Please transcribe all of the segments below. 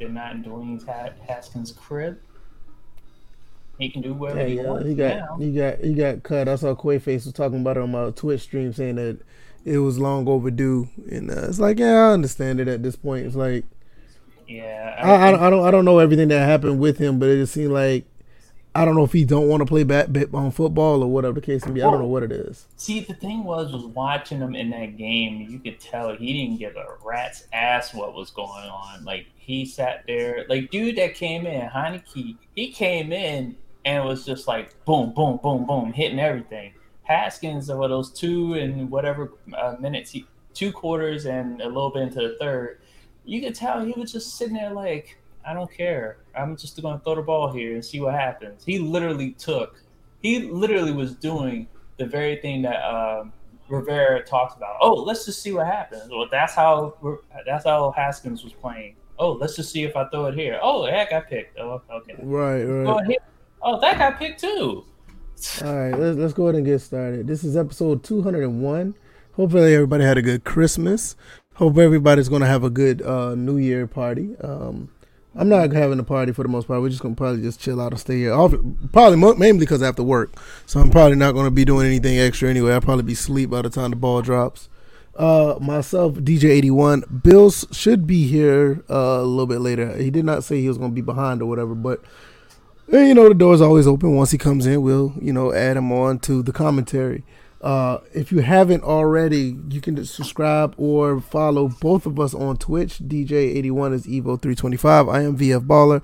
they're not in Dwayne Haskins' crib. He can do whatever Yeah, he yeah. wants He got now. he got he got cut. I saw Quayface was talking about it on my Twitch stream, saying that it was long overdue, and uh, it's like, yeah, I understand it at this point. It's like Yeah, I, I, think- I don't I don't know everything that happened with him, but it just seemed like I don't know if he don't want to play bat, bat on football or whatever the case may be. I don't know what it is. See, the thing was, was watching him in that game, you could tell he didn't give a rat's ass what was going on. Like he sat there, like dude that came in, Heinicke, he came in and was just like boom, boom, boom, boom, hitting everything. Haskins over those two and whatever uh, minutes, he, two quarters and a little bit into the third, you could tell he was just sitting there like, I don't care. I'm just going to throw the ball here and see what happens. He literally took, he literally was doing the very thing that um, Rivera talks about. Oh, let's just see what happens. Well, that's how that's how Haskins was playing. Oh, let's just see if I throw it here. Oh, that got picked. Oh, okay. Right, right. Oh, that got picked too. All right, let's let's go ahead and get started. This is episode 201. Hopefully everybody had a good Christmas. Hope everybody's gonna have a good uh, New Year party. Um, I'm not having a party for the most part. We're just gonna probably just chill out and stay here. Probably mainly because I have to work, so I'm probably not gonna be doing anything extra anyway. I'll probably be asleep by the time the ball drops. Uh, myself, DJ81, Bills should be here uh, a little bit later. He did not say he was gonna be behind or whatever, but and, you know, the door's always open. Once he comes in, we'll, you know, add him on to the commentary. Uh, if you haven't already, you can subscribe or follow both of us on Twitch. DJ81 is Evo325. I am VF Baller.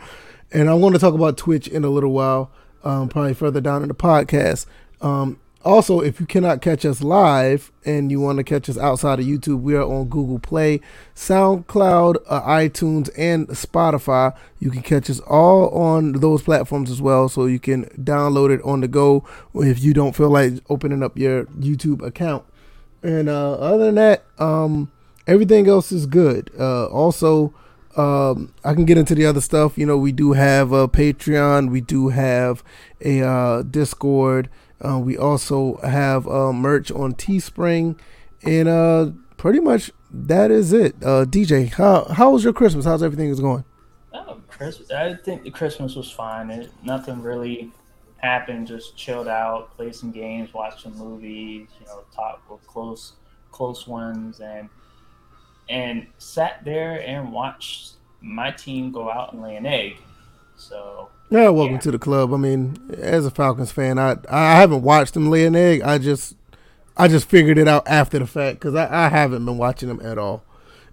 And I'm going to talk about Twitch in a little while, um, probably further down in the podcast. Um, also, if you cannot catch us live and you want to catch us outside of YouTube, we are on Google Play, SoundCloud, uh, iTunes, and Spotify. You can catch us all on those platforms as well, so you can download it on the go if you don't feel like opening up your YouTube account. And uh, other than that, um, everything else is good. Uh, also, um, I can get into the other stuff. You know, we do have a Patreon, we do have a uh, Discord. Uh, we also have uh, merch on Teespring, and uh, pretty much that is it. Uh, DJ, how how was your Christmas? How's everything is going? Oh, Christmas. I think the Christmas was fine. It, nothing really happened. Just chilled out, played some games, watched some movies. You know, talked with close close ones, and and sat there and watched my team go out and lay an egg. So Yeah, welcome Yeah. to the club. I mean, as a Falcons fan, I I haven't watched them lay an egg. I just I just figured it out after the fact because I, I haven't been watching them at all.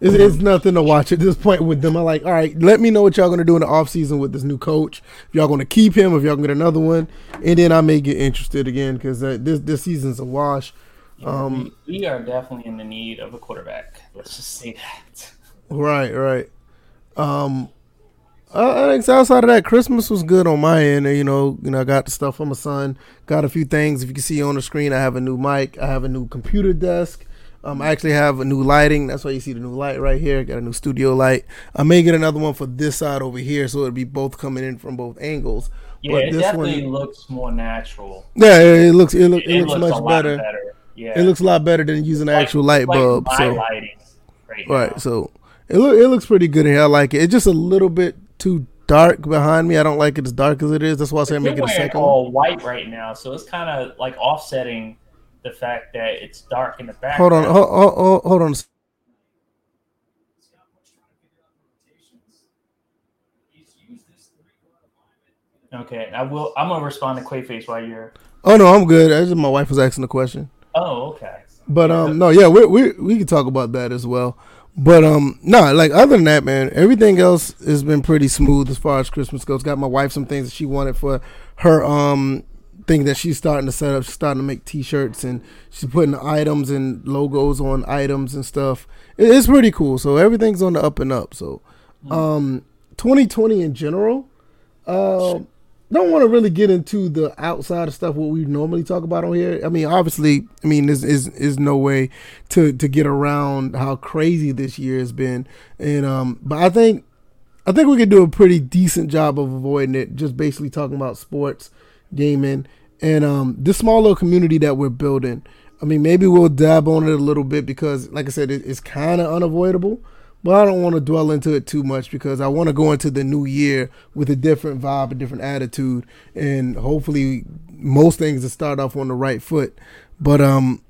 It's, it's nothing to watch at this point with them. I'm like, all right, let me know what y'all gonna do in the offseason with this new coach. If y'all gonna keep him, if y'all gonna get another one, and then I may get interested again because uh, this this season's a wash. Um, we, we are definitely in the need of a quarterback. Let's just say that. Right, right. Um, Think outside of that, Christmas was good on my end. You know, you know, I got the stuff for my son. Got a few things. If you can see on the screen, I have a new mic. I have a new computer desk. Um, I actually have a new lighting. That's why you see the new light right here. Got a new studio light. I may get another one for this side over here, so it'll be both coming in from both angles. Yeah, it definitely looks more natural. yeah, it looks it, look, It, it, looks, a much better. better. Yeah, It looks a lot better than using an like- actual light like bulb. my so right, Right. So it look it looks pretty good in here. I like it. It's just a little bit too dark behind me. I don't like it as dark as it is. That's why I say I'm You're a second all white right now, so it's kind of like offsetting the fact that it's dark in the back. Hold on. Hold, hold, hold, hold on. Okay, I will. I'm gonna respond to Quayface while you're. Oh no, I'm good. Just my wife was asking the question. Oh, okay. But um, no, yeah, we we we can talk about that as well. But um, no, like other than that, man, everything else has been pretty smooth as far as Christmas goes. Got my wife some things that she wanted for her um thing that she's starting to set up. She's starting to make T-shirts and she's putting items and logos on items and stuff. It- It's pretty cool. So everything's on the up and up. So um, 2020 in general. Um, don't want to really get into the outside of stuff what we normally talk about on here. I mean, obviously, I mean, there's is is no way to to get around how crazy this year has been, and um, but I think I think we could do a pretty decent job of avoiding it. Just basically talking about sports, gaming, and um, this small little community that we're building. I mean, maybe we'll dab on it a little bit because, like I said, it, it's kind of unavoidable. But I don't want to dwell into it too much because I want to go into the new year with a different vibe, a different attitude, and hopefully most things to start off on the right foot. But um,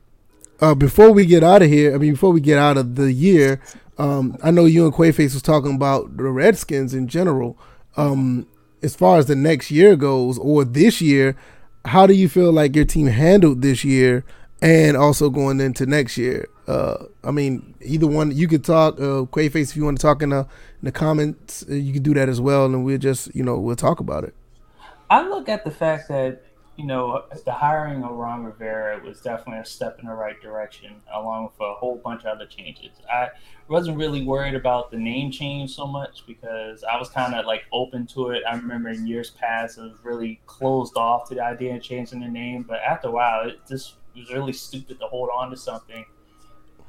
uh, before we get out of here, I mean, before we get out of the year, um, I know you and Quayface was talking about the Redskins in general. Um, as far as the next year goes, or this year, how do you feel like your team handled this year, and also going into next year? Uh, I mean, either one you could talk. Uh, Quayface, if you want to talk in the in the comments, uh, you can do that as well, and we'll just you know we'll talk about it. I look at the fact that you know, the hiring of Ron Rivera was definitely a step in the right direction, along with a whole bunch of other changes. I wasn't really worried about the name change so much because I was kind of like open to it. I remember in years past, I was really closed off to the idea of changing the name, but after a while, it just was really stupid to hold on to something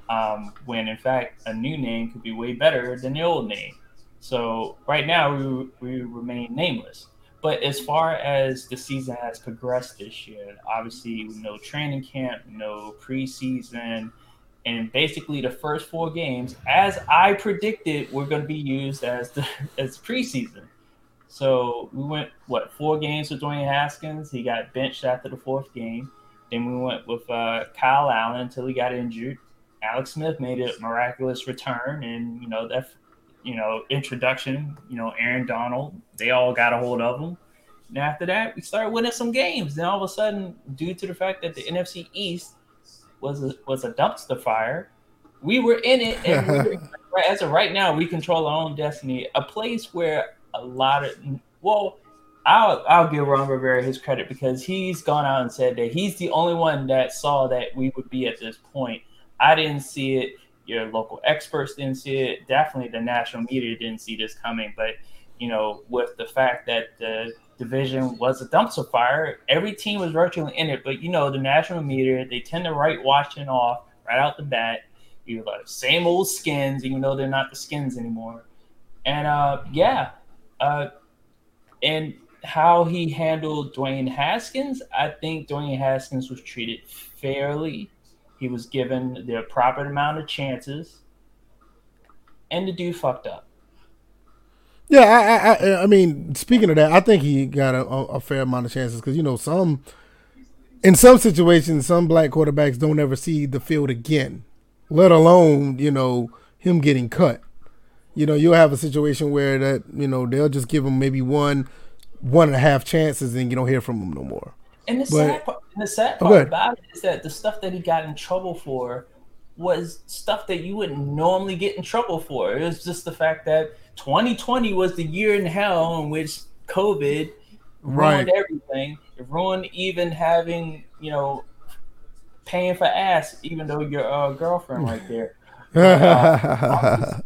um, when, in fact, a new name could be way better than the old name. So right now, we, we remain nameless. But as far as the season has progressed this year, obviously no training camp, no preseason, and basically the first four games, as I predicted, were going to be used as the as preseason. So we went what four games with Dwayne Haskins. He got benched after the fourth game. Then we went with uh, Kyle Allen until he got injured. Alex Smith made a miraculous return, and you know that you know, introduction, you know, Aaron Donald, they all got a hold of him. And after that, we started winning some games. Then all of a sudden, due to the fact that the NFC East was a, was a dumpster fire, we were in it. And we were, as of right now, we control our own destiny. A place where a lot of well, I'll I'll give Ron Rivera his credit because he's gone out and said that he's the only one that saw that we would be at this point. I didn't see it your local experts didn't see it. Definitely the national media didn't see this coming. But, you know, with the fact that the division was a dumpster fire, every team was virtually in it. But, you know, the national media, they tend to write Washington off right out the bat. You like the same old skins, even though they're not the skins anymore. And uh, yeah, uh, and how he handled Dwayne Haskins, I think Dwayne Haskins was treated fairly he was given the proper amount of chances, and the dude fucked up. Yeah, I, I, I mean, speaking of that, I think he got a, a fair amount of chances because you know some, in some situations, some black quarterbacks don't ever see the field again, let alone you know him getting cut. You know, you'll have a situation where that you know they'll just give him maybe one, one and a half chances, and you don't hear from him no more. And the but, sad part, the sad part about it is that the stuff that he got in trouble for was stuff that you wouldn't normally get in trouble for. It was just the fact that 2020 was the year in hell in which COVID ruined right. everything. It ruined even having, you know, paying for ass, even though your uh, girlfriend right there. uh,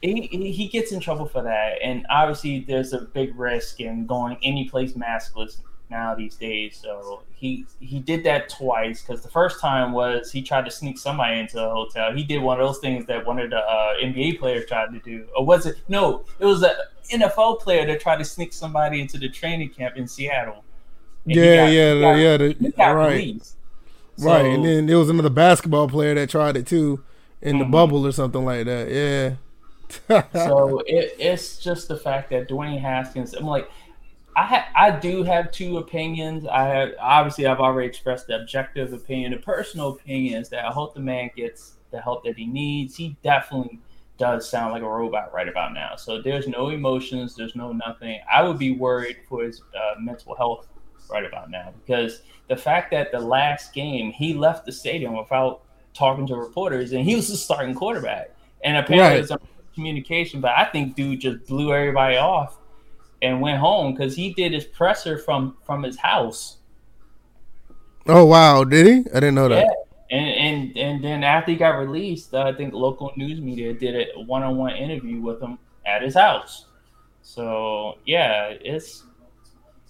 he, he gets in trouble for that, and obviously there's a big risk in going any place maskless now these days. So he he did that twice because the first time was he tried to sneak somebody into a hotel. He did one of those things that one of the uh, NBA players tried to do, or was it? No, it was an NFL player that tried to sneak somebody into the training camp in Seattle. Yeah, got, yeah, got, yeah, the, right. Released. Right, and then there was another basketball player that tried it too in mm-hmm. the bubble or something like that. Yeah. so it, it's just the fact that Dwayne Haskins. I'm like, I ha- I do have two opinions. I have, obviously I've already expressed the objective opinion. The personal opinion is that I hope the man gets the help that he needs. He definitely does sound like a robot right about now. So there's no emotions. There's no nothing. I would be worried for his uh, mental health right about now because the fact that the last game he left the stadium without talking to reporters and he was the starting quarterback and apparently right. some communication. But I think dude just blew everybody off and went home because he did his presser from from his house. Oh wow, did he? I didn't know that. And and and then after he got released, uh, I think local news media did a one-on-one interview with him at his house. So yeah, it's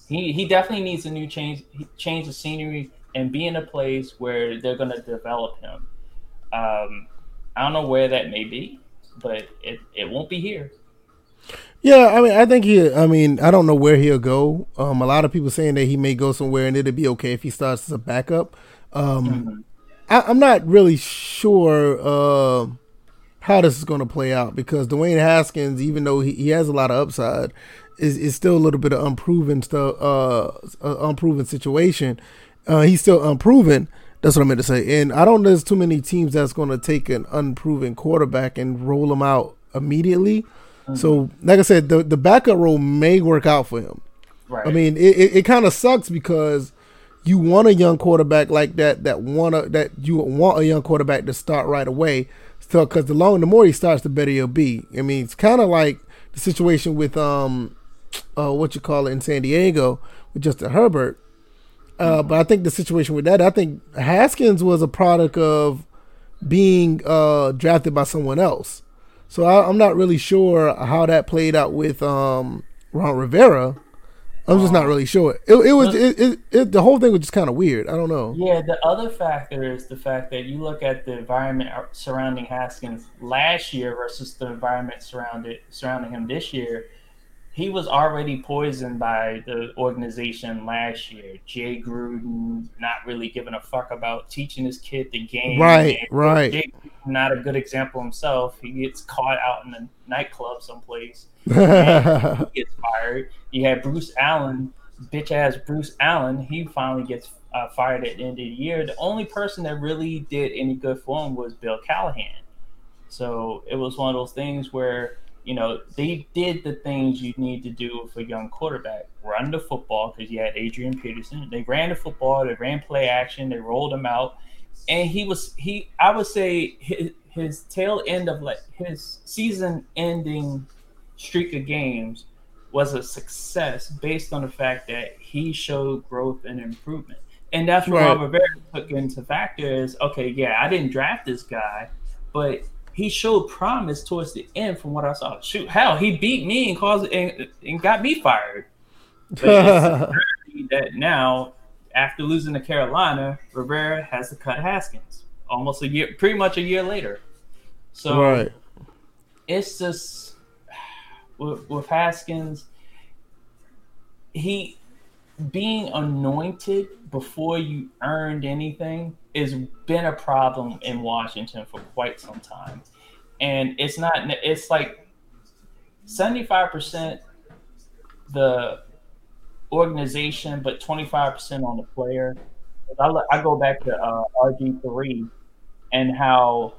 he he definitely needs a new change change of scenery and be in a place where they're going to develop him. Um, I don't know where that may be, but it, it won't be here. Yeah, I mean, I think he. I mean, I don't know where he'll go. Um, a lot of people saying that he may go somewhere, and it'll be okay if he starts as a backup. Um, mm-hmm. I, am not really sure uh, how this is going to play out because Dwayne Haskins, even though he, he has a lot of upside, is, is still a little bit of unproven stuff, uh, unproven situation. Uh, he's still unproven. That's what I meant to say. And I don't know there's too many teams that's going to take an unproven quarterback and roll him out immediately. Mm-hmm. So, like I said, the the backup role may work out for him. Right. I mean, it, it, it kind of sucks because you want a young quarterback like that that want a, that you want a young quarterback to start right away. So, because the longer, the more he starts, the better he'll be. I mean, it's kind of like the situation with um, uh, what you call it in San Diego with Justin Herbert. Uh, mm-hmm. but I think the situation with that, I think Haskins was a product of being uh, drafted by someone else. So I, am not really sure how that played out with um, Ron Rivera. I'm just not really sure. It, it was it, it, it, the whole thing was just kind of weird. I don't know. Yeah, the other factor is the fact that you look at the environment surrounding Haskins last year versus the environment surrounded surrounding him this year he was already poisoned by the organization last year. Jay Gruden not really giving a fuck about teaching his kid the game. Right, right. Jay not a good example himself. He gets caught out in a nightclub someplace. he gets fired. You had Bruce Allen, bitch ass Bruce Allen. He finally gets uh, fired at the end of the year. The only person that really did any good for him was Bill Callahan. So it was one of those things where you know, they did the things you need to do for a young quarterback. Run the football because you had Adrian Peterson. They ran the football. They ran play action. They rolled him out, and he was he. I would say his, his tail end of like his season-ending streak of games was a success based on the fact that he showed growth and improvement. And that's what right. Robert Rivera took into factor is okay, yeah, I didn't draft this guy, but he showed promise towards the end from what I saw. Shoot, hell, he beat me and caused and, and got me fired. that now, after losing to Carolina, Rivera has to cut Haskins almost a year, pretty much a year later. So right. it's just with, with Haskins, he being anointed before you earned anything has been a problem in Washington for quite some time. And it's not, it's like 75% the organization, but 25% on the player. I, I go back to uh, RG3 and how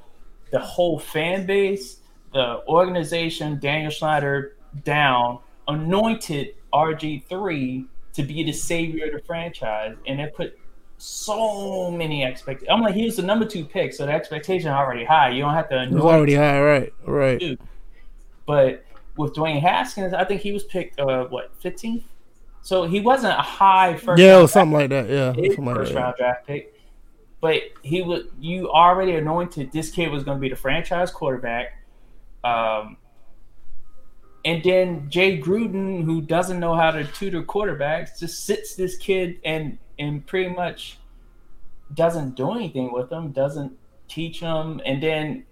the whole fan base, the organization, Daniel Snyder down, anointed RG3 to be the savior of the franchise. And it put so many expectations. I'm like, he was the number two pick, so the expectation already high. You don't have to. It's already high, right? Right. But with Dwayne Haskins, I think he was picked uh, what 15th. So he wasn't a high first. Yeah, something like that. Yeah, something like first that, round draft pick. But he was. You already anointed this kid was going to be the franchise quarterback. Um, and then Jay Gruden, who doesn't know how to tutor quarterbacks, just sits this kid and and pretty much doesn't do anything with them, doesn't teach them, and then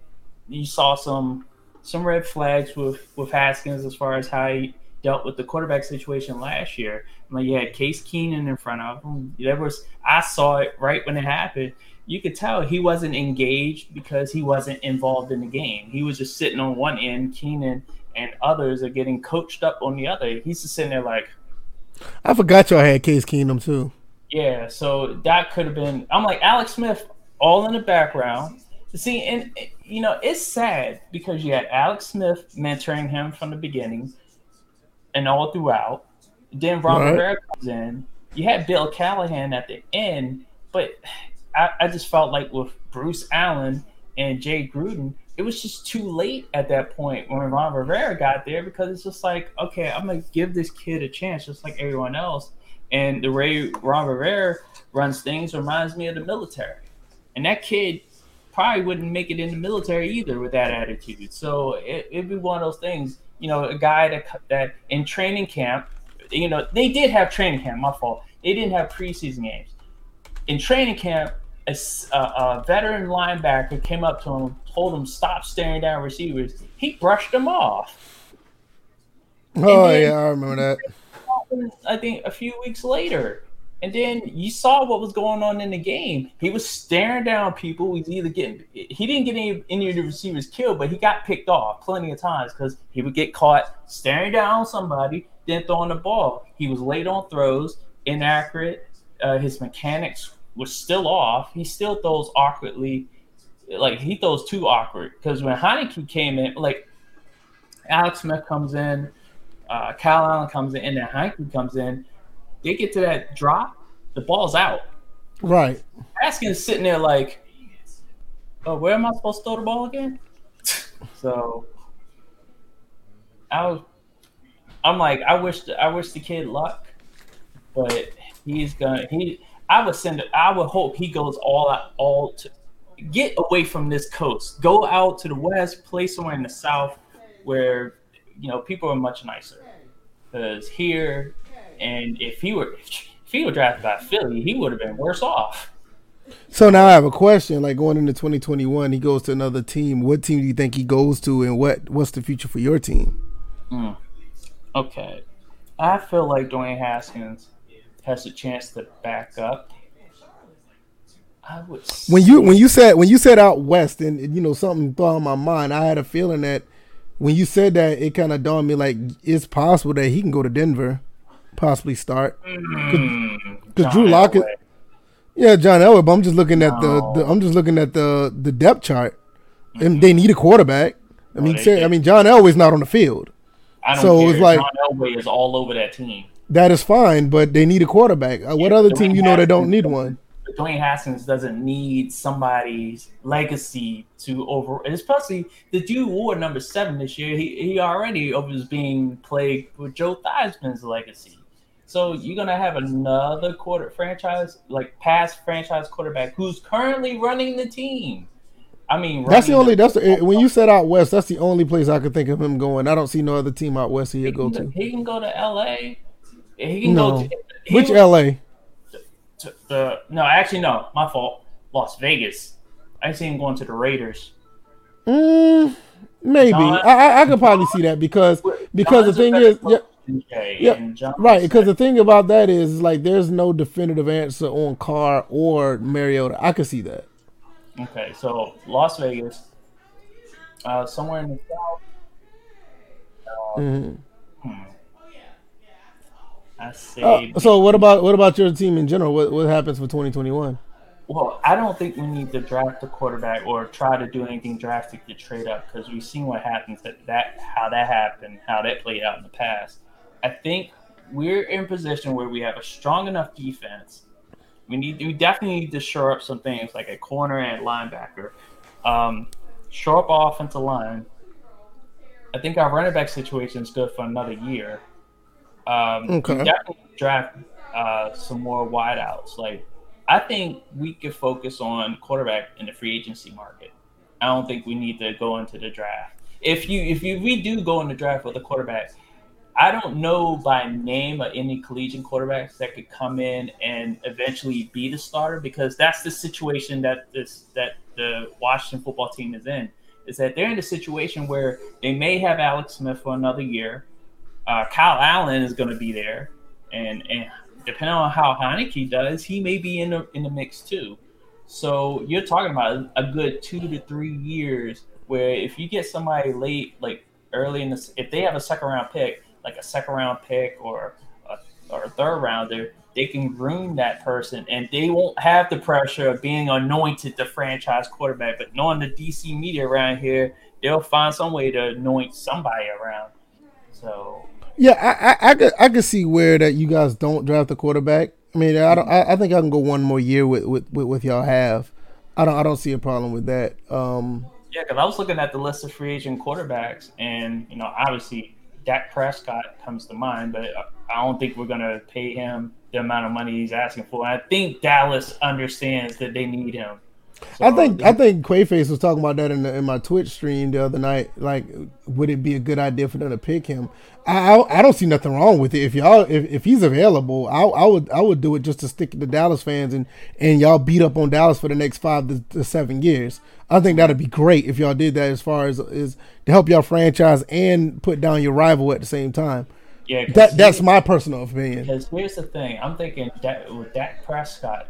you saw some some red flags with with Haskins as far as how he dealt with the quarterback situation last year. I Like you had Case Keenum in front of him. There was I saw it right when it happened. You could tell he wasn't engaged because he wasn't involved in the game. He was just sitting on one end. Keenan and others are getting coached up on the other. He's just sitting there like. I forgot y'all had Case Keenum too. Yeah, so that could have been. I'm like Alex Smith, all in the background. See, and you know, it's sad because you had Alex Smith mentoring him from the beginning and all throughout. Then Ron right. Rivera comes in. You had Bill Callahan at the end, but I, I just felt like with Bruce Allen and Jay Gruden, it was just too late at that point when Ron Rivera got there because it's just like, okay, I'm gonna give this kid a chance, just like everyone else. And the way Ron Rivera runs things reminds me of the military. And that kid probably wouldn't make it in the military either with that attitude. So it, it'd be one of those things, you know, a guy that that in training camp, you know, they did have training camp. My fault. They didn't have preseason games. In training camp, a, a, veteran linebacker came up to him, told him stop staring down receivers. He brushed them off. Oh then, yeah, I remember that I think a few weeks later. And then you saw what was going on in the game. He was staring down people. He's either getting he didn't get any any of the receivers killed, but he got picked off plenty of times because he would get caught staring down somebody, then throwing the ball. He was late on throws, inaccurate. Uh, his mechanics were still off. He still throws awkwardly. Like he throws too awkward. Because when Heinicke came in, like Alex Smith comes in, uh, Kyle Allen comes in, and then Heinicke comes in they get to that drop, the ball's out. Right. Haskins sitting there like, oh, where am I supposed to throw the ball again? so I was, I'm like, I wish, the, I wish the kid luck, but he's gonna, he, I would send it, I would hope he goes all out, all to get away from this coast, go out to the west, play somewhere in the south where, you know, people are much nicer. Because here, and if he were if he were drafted by Philly, he would have been worse off. So now I have a question. Like going into 2021, he goes to another team. What team do you think he goes to, and what what's the future for your team? Mm. Okay, I feel like Dwayne Haskins has a chance to back up. I would. When you when you said when you said out west, and you know something thought on my mind, I had a feeling that when you said that, it kind of dawned me like it's possible that he can go to Denver possibly start. Because mm, Drew Lock yeah, John Elway. But I'm just looking at no. the, the, I'm just looking at the the depth chart, mm-hmm. and they need a quarterback. I mean, say, I mean, John Elway's not on the field, so care. it's like John Elway is all over that team. That is fine, but they need a quarterback. Uh, what other team you know that don't need one? Dwayne Haskins doesn't need somebody's legacy to over, especially the dude wore number seven this year. He he already was being plagued with Joe Theismann's legacy. So you're gonna have another quarter franchise, like past franchise quarterback who's currently running the team. I mean, that's the only. That's the, when you said out west. That's the only place I could think of him going. I don't see no other team out west he could go to. He can go to L.A. He can no. go to he which L.A. To, the no, actually no, my fault. Las Vegas. I see him going to the Raiders. Mm, maybe I, I, I could probably see that because because the thing is, yeah, yeah, right. Because the thing about that is, like, there's no definitive answer on Carr or Mariota. I can see that. Okay, so Las Vegas, uh, somewhere in the south. Uh, mm-hmm. hmm. I say. Uh, so what about what about your team in general? What what happens for 2021? Well, I don't think we need to draft a quarterback or try to do anything drastic to trade up because we've seen what happens that, that how that happened, how that played out in the past. I think we're in position where we have a strong enough defense. We need we definitely need to shore up some things like a corner and linebacker. Um, shore up offensive line. I think our running back situation is good for another year. Um, okay. Definitely draft uh, some more wideouts. Like I think we could focus on quarterback in the free agency market. I don't think we need to go into the draft. If you if you we do go in the draft with a quarterback, I don't know by name of any collegiate quarterbacks that could come in and eventually be the starter because that's the situation that this that the Washington football team is in. Is that they're in a situation where they may have Alex Smith for another year. Uh, Kyle Allen is going to be there, and and depending on how Heinicke does, he may be in the in the mix too. So you're talking about a good two to three years where if you get somebody late, like early in this, if they have a second round pick, like a second round pick or a, or a third rounder, they can groom that person and they won't have the pressure of being anointed the franchise quarterback. But knowing the DC media around here, they'll find some way to anoint somebody around. So yeah, I I, I could I could see where that you guys don't draft a quarterback. I mean, I don't. I, I think I can go one more year with with, with, with y'all have. I don't I don't see a problem with that. Um, yeah, because I was looking at the list of free agent quarterbacks, and you know, obviously Dak Prescott comes to mind, but I don't think we're going to pay him the amount of money he's asking for. And I think Dallas understands that they need him. So, I think I think Quayface was talking about that in, the, in my Twitch stream the other night. Like, would it be a good idea for them to pick him? I I, I don't see nothing wrong with it. If y'all if, if he's available, I, I would I would do it just to stick to Dallas fans and and y'all beat up on Dallas for the next five to, to seven years. I think that'd be great if y'all did that as far as is to help y'all franchise and put down your rival at the same time. Yeah, 'cause That that's my personal opinion. Because here's the thing, I'm thinking that with Dak Prescott,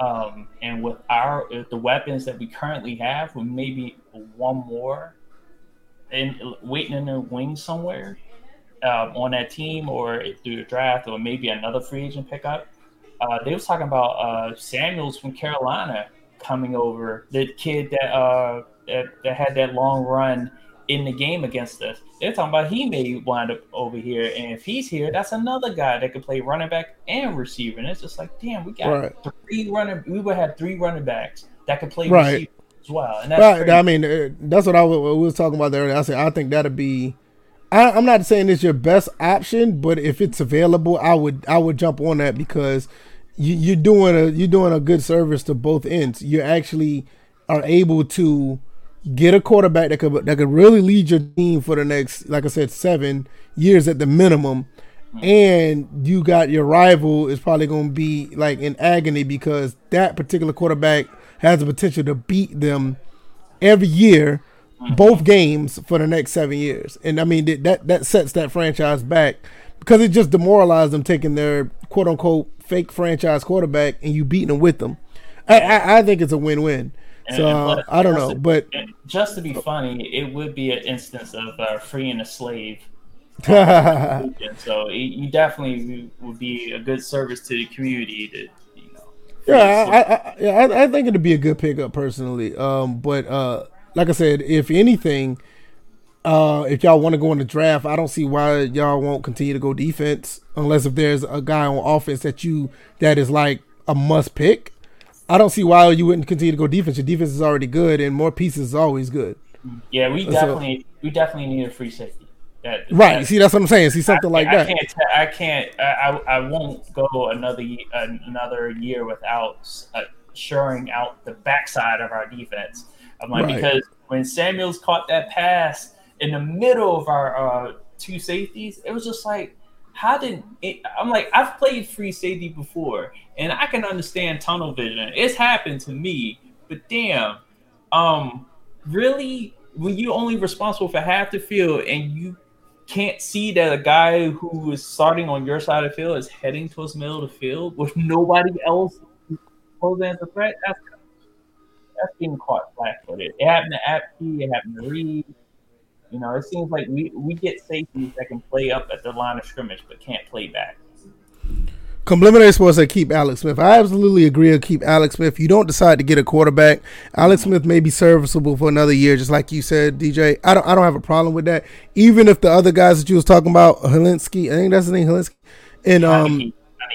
um, and with our the weapons that we currently have, with maybe one more, and waiting in the wings somewhere, um, on that team or through the draft, or maybe another free agent pickup. Uh, they was talking about uh, Samuels from Carolina coming over, the kid that uh that, that had that long run in the game against us. They're talking about he may wind up over here, and if he's here, that's another guy that could play running back and receiver. And it's just like, damn, we got Right. three running. We would have three running backs that could play Right. receiver as well. And that's Right. crazy. I mean, uh, that's what I was, we was talking about there. I said I think that'd be. I, I'm not saying it's your best option, but if it's available, I would I would jump on that because you, you're doing a you're doing a good service to both ends. You actually are able to get a quarterback that could that could really lead your team for the next, like I said, seven years at the minimum. And you got your rival is probably going to be like in agony because that particular quarterback has the potential to beat them every year, both games for the next seven years. And I mean that that, sets that franchise back because it just demoralized them taking their quote unquote fake franchise quarterback and you beating them with them. I, I, I think it's a win win. So And- I don't know, to- but just to be funny, it would be an instance of uh, freeing a slave. yeah, so it, you definitely would be a good service to the community to, you know. I, I, I, yeah, I, I think it'd be a good pickup personally. Um, but uh, like I said, if anything, uh, if y'all want to go in the draft, I don't see why y'all won't continue to go defense unless if there's a guy on offense that you that is like a must pick. I don't see why you wouldn't continue to go defense. Your defense is already good, and more pieces is always good. Yeah, we So- definitely we definitely need a free safety. That, Right? that- See, that's what I'm saying. See something like I, that. I can't. T- I can't. I, I I won't go another another year without uh, shoring out the backside of our defense. I'm like Right. because when Samuels caught that pass in the middle of our uh, two safeties, it was just like, how did it? I'm like, I've played free safety before, and I can understand tunnel vision. It's happened to me, but damn, um, really, when you're only responsible for half the field and you can't see that a guy who is starting on your side of the field is heading towards the middle of the field with nobody else posing as a threat, that's that's being caught flat-footed. It happened to Apke, it happened to Reed. You know, it seems like we, we get safeties that can play up at the line of scrimmage but can't play back. Complimentary Sports said keep Alex Smith. I absolutely agree to keep Alex Smith. You don't decide to get a quarterback. Alex Smith may be serviceable for another year, just like you said, DJ. I don't I don't have a problem with that. Even if the other guys that you was talking about, Helinski, I think that's the name, Helinski, and um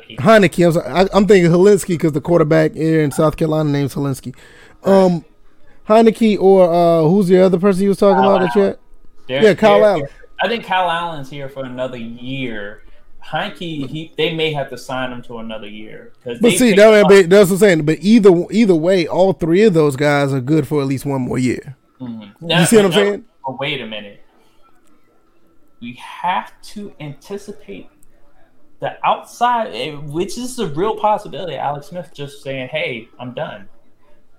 Heinicke, Heinicke. I'm, sorry, I, I'm thinking Helinski because the quarterback here in South Carolina name's Helinski. Um, Heinicke or uh, who's the other person you was talking Kyle about that you had? Yeah, Kyle Allen. I think Kyle Allen's here for another year. Heinicke, he they may have to sign him to another year. But see, that, but that's what I'm saying. But either either way, all three of those guys are good for at least one more year. You see what I'm saying? But wait a minute. We have to anticipate the outside, eh, which is a real possibility. Alex Smith just saying, "Hey, I'm done,"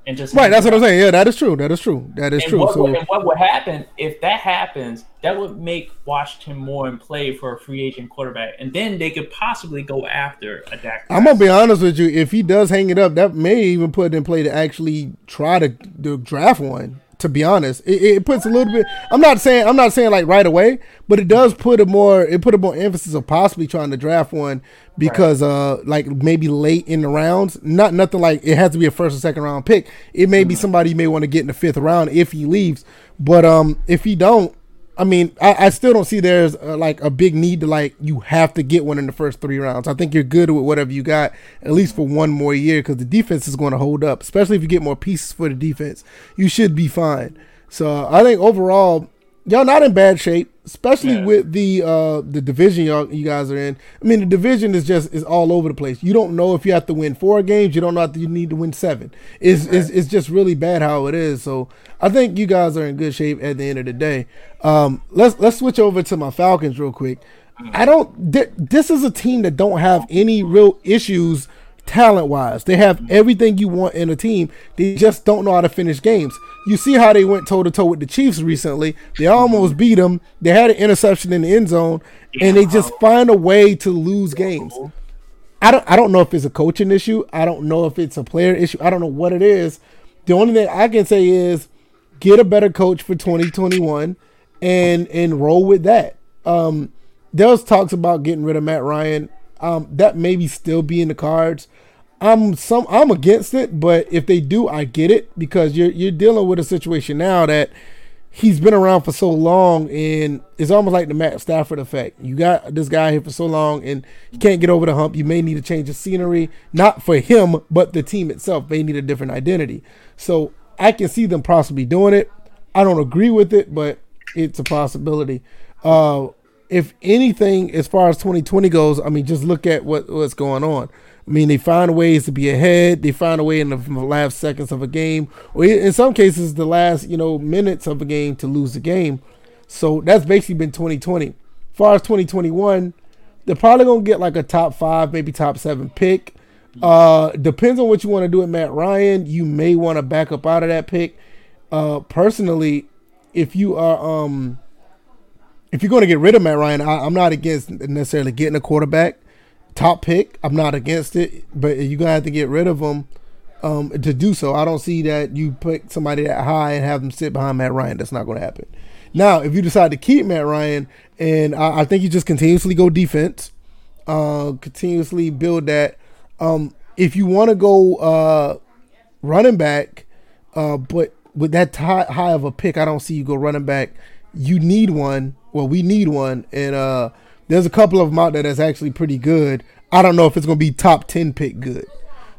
and just Right, that's what I'm saying. Yeah, that is true. That is true. That is And true. what, So would, and what would happen if that happens? That would make Washington more in play for a free agent quarterback, and then they could possibly go after a Dak. I'm gonna be honest with you. If he does hang it up, that may even put it in play to actually try to, to draft one. To be honest, it, it puts a little bit. I'm not saying I'm not saying like right away, but it does put a more it put a more emphasis of possibly trying to draft one because uh like maybe late in the rounds, not nothing like it has to be a first or second round pick. It may be somebody you may want to get in the fifth round if he leaves, but um if he don't, I mean, I, I still don't see there's uh, like a big need to like you have to get one in the first three rounds. I think you're good with whatever you got at least for one more year because the defense is going to hold up, especially if you get more pieces for the defense. You should be fine. So I think overall, y'all not in bad shape, especially Yeah. with the uh the division y'all you guys are in. I mean, the division is just is all over the place. You don't know if you have to win four games. You don't know if you need to win seven. It's it's, it's just really bad how it is. So I think you guys are in good shape at the end of the day. Um, let's let's switch over to my Falcons real quick. I don't. Th- this is a team that don't have any real issues talent wise. They have everything you want in a team. They just don't know how to finish games. You see how they went toe to toe with the Chiefs recently. They almost beat them. They had an interception in the end zone, and they just find a way to lose games. I don't I don't know if it's a coaching issue. I don't know if it's a player issue. I don't know what it is. The only thing I can say is get a better coach for 2021 and and roll with that. Um, there was talks about getting rid of Matt Ryan. Um, that maybe still be in the cards. I'm some I'm against it, but if they do, I get it because you're you're dealing with a situation now that he's been around for so long, and it's almost like the Matt Stafford effect. You got this guy here for so long, and he can't get over the hump. You may need to change the scenery, not for him, but the team itself may need a different identity. So I can see them possibly doing it. I don't agree with it, but it's a possibility. Uh, if anything, as far as 2020 goes, I mean, just look at what what's going on. I mean, they find ways to be ahead. They find a way in the last seconds of a game, or in some cases, the last you know minutes of a game to lose the game. So that's basically been 2020. As far as 2021, they're probably gonna get like a top five, maybe top seven pick. Uh, depends on what you want to do with Matt Ryan. You may want to back up out of that pick. Uh, personally, if you are um, if you're going to get rid of Matt Ryan, I, am not against necessarily getting a quarterback top pick. I'm not against it, but you're gonna have to get rid of him um, to do so. I don't see that you put somebody that high and have them sit behind Matt Ryan. That's not going to happen. Now, if you decide to keep Matt Ryan, and I, I think you just continuously go defense, uh, continuously build that. Um, if you want to go uh, running back, uh, but with that high of a pick, I don't see you go running back. You need one. Well, we need one, and uh, there's a couple of them out there that's actually pretty good. I don't know if it's going to be top ten pick good.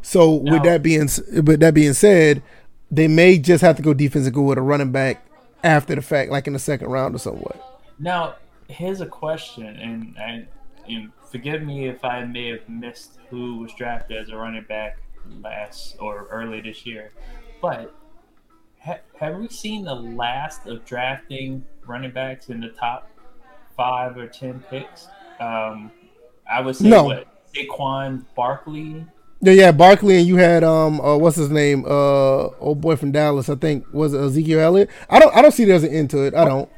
So with that being with that being said, they may just have to go defense and go with a running back after the fact, like in the second round or somewhat. Now, here's a question, and, and, and forgive me if I may have missed who was drafted as a running back last or early this year, but ha- have we seen the last of drafting running backs in the top five or ten picks. Um, I would say no. what Saquon Barkley. Yeah, yeah, Barkley, and you had um, uh, what's his name? Uh, old boy from Dallas, I think was it Ezekiel Elliott. I don't, I don't see there's an end to it. I don't.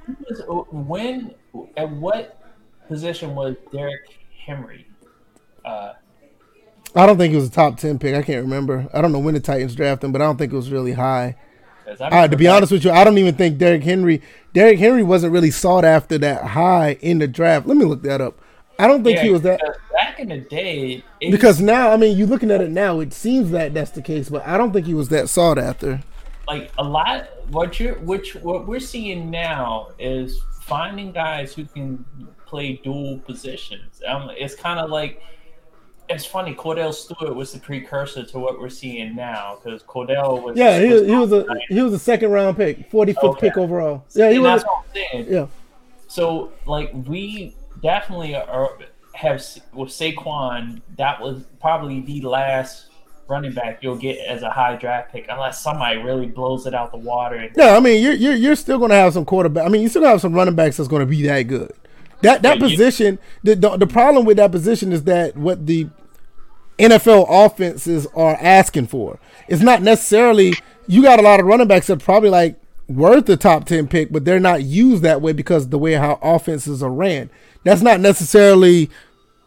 When, at what position was Derrick Henry? Uh, I don't think it was a top ten pick. I can't remember. I don't know when the Titans drafted him, but I don't think it was really high. Uh, to be honest with you, I don't even think Derrick Henry. Derrick Henry wasn't really sought after that high in the draft. Let me look that up. I don't think yeah, he was that back in the day. Because now, I mean, you looking at it now, it seems that that's the case, but I don't think he was that sought after. Like a lot, what you're, which what we're seeing now is finding guys who can play dual positions. Um, it's kind of like it's funny. Cordell Stewart was the precursor to what we're seeing now because Cordell was. Yeah, he was, he was a he was a second round pick, forty fifth okay. pick overall. Yeah, he and was. That's what I'm saying. Yeah. So like we definitely are have with Saquon. That was probably the last running back you'll get as a high draft pick unless somebody really blows it out the water. Yeah, I mean you're you're, you're still going to have some quarterback. I mean you still have some running backs that's going to be that good. That that position, the, the, the problem with that position is that what the NFL offenses are asking for. It's not necessarily you got a lot of running backs that probably like worth the top ten pick, but they're not used that way because the way how offenses are ran. That's not necessarily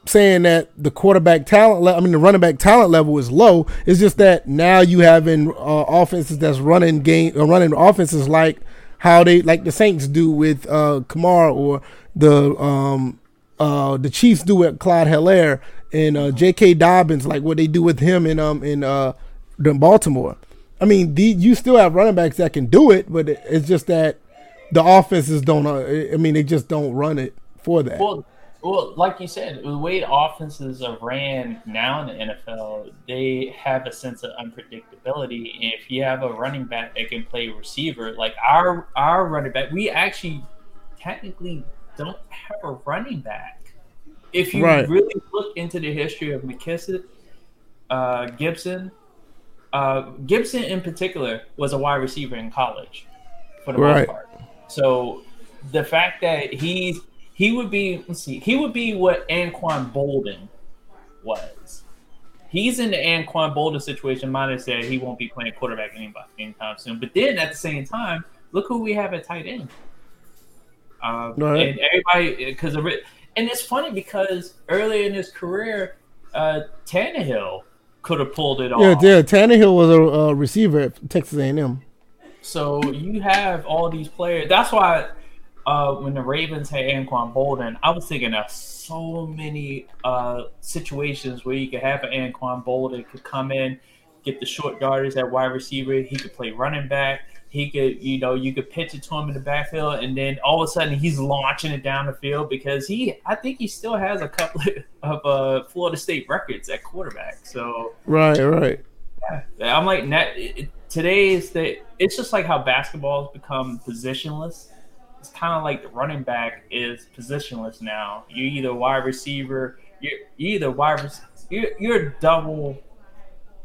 saying that the quarterback talent, le- I mean the running back talent level is low. It's just that now you having uh, offenses that's running game, uh, running offenses like how they like the Saints do with uh, Kamara or the um, uh, the Chiefs do with Clyde Helaire and uh, J.K. Dobbins, like what they do with him in um in uh in Baltimore. I mean, the, you still have running backs that can do it, but it's just that the offenses don't. Uh, I mean, they just don't run it for that. Well, well, like you said, the way offenses are ran now in the NFL, they have a sense of unpredictability. And if you have a running back that can play receiver, like our our running back, we actually technically don't have a running back. If you right. really look into the history of McKissic, uh, Gibson, uh, Gibson in particular was a wide receiver in college for the right. most part. So the fact that he's he would be let's see he would be what Anquan Boldin was he's in the Anquan Boldin situation. Minus that he won't be playing quarterback anybody anytime soon. But then at the same time, look who we have at tight end. Um, right. And everybody, because and it's funny because early in his career, uh, Tannehill could have pulled it off. Yeah, yeah. Tannehill was a uh, receiver at Texas A&M. So you have all these players. That's why uh, when the Ravens had Anquan Boldin, I was thinking of so many uh, situations where you could have an Anquan Boldin could come in, get the short yardage at wide receiver. He could play running back. He could, you know, you could pitch it to him in the backfield, and then all of a sudden he's launching it down the field because he, I think he still has a couple of uh, Florida State records at quarterback. So right, right. Yeah, I'm like, today is the. It's just like how basketball has become positionless it's kind of like the running back is positionless now. You're either wide receiver, you're, you're either wide, receiver, you're, you're a double,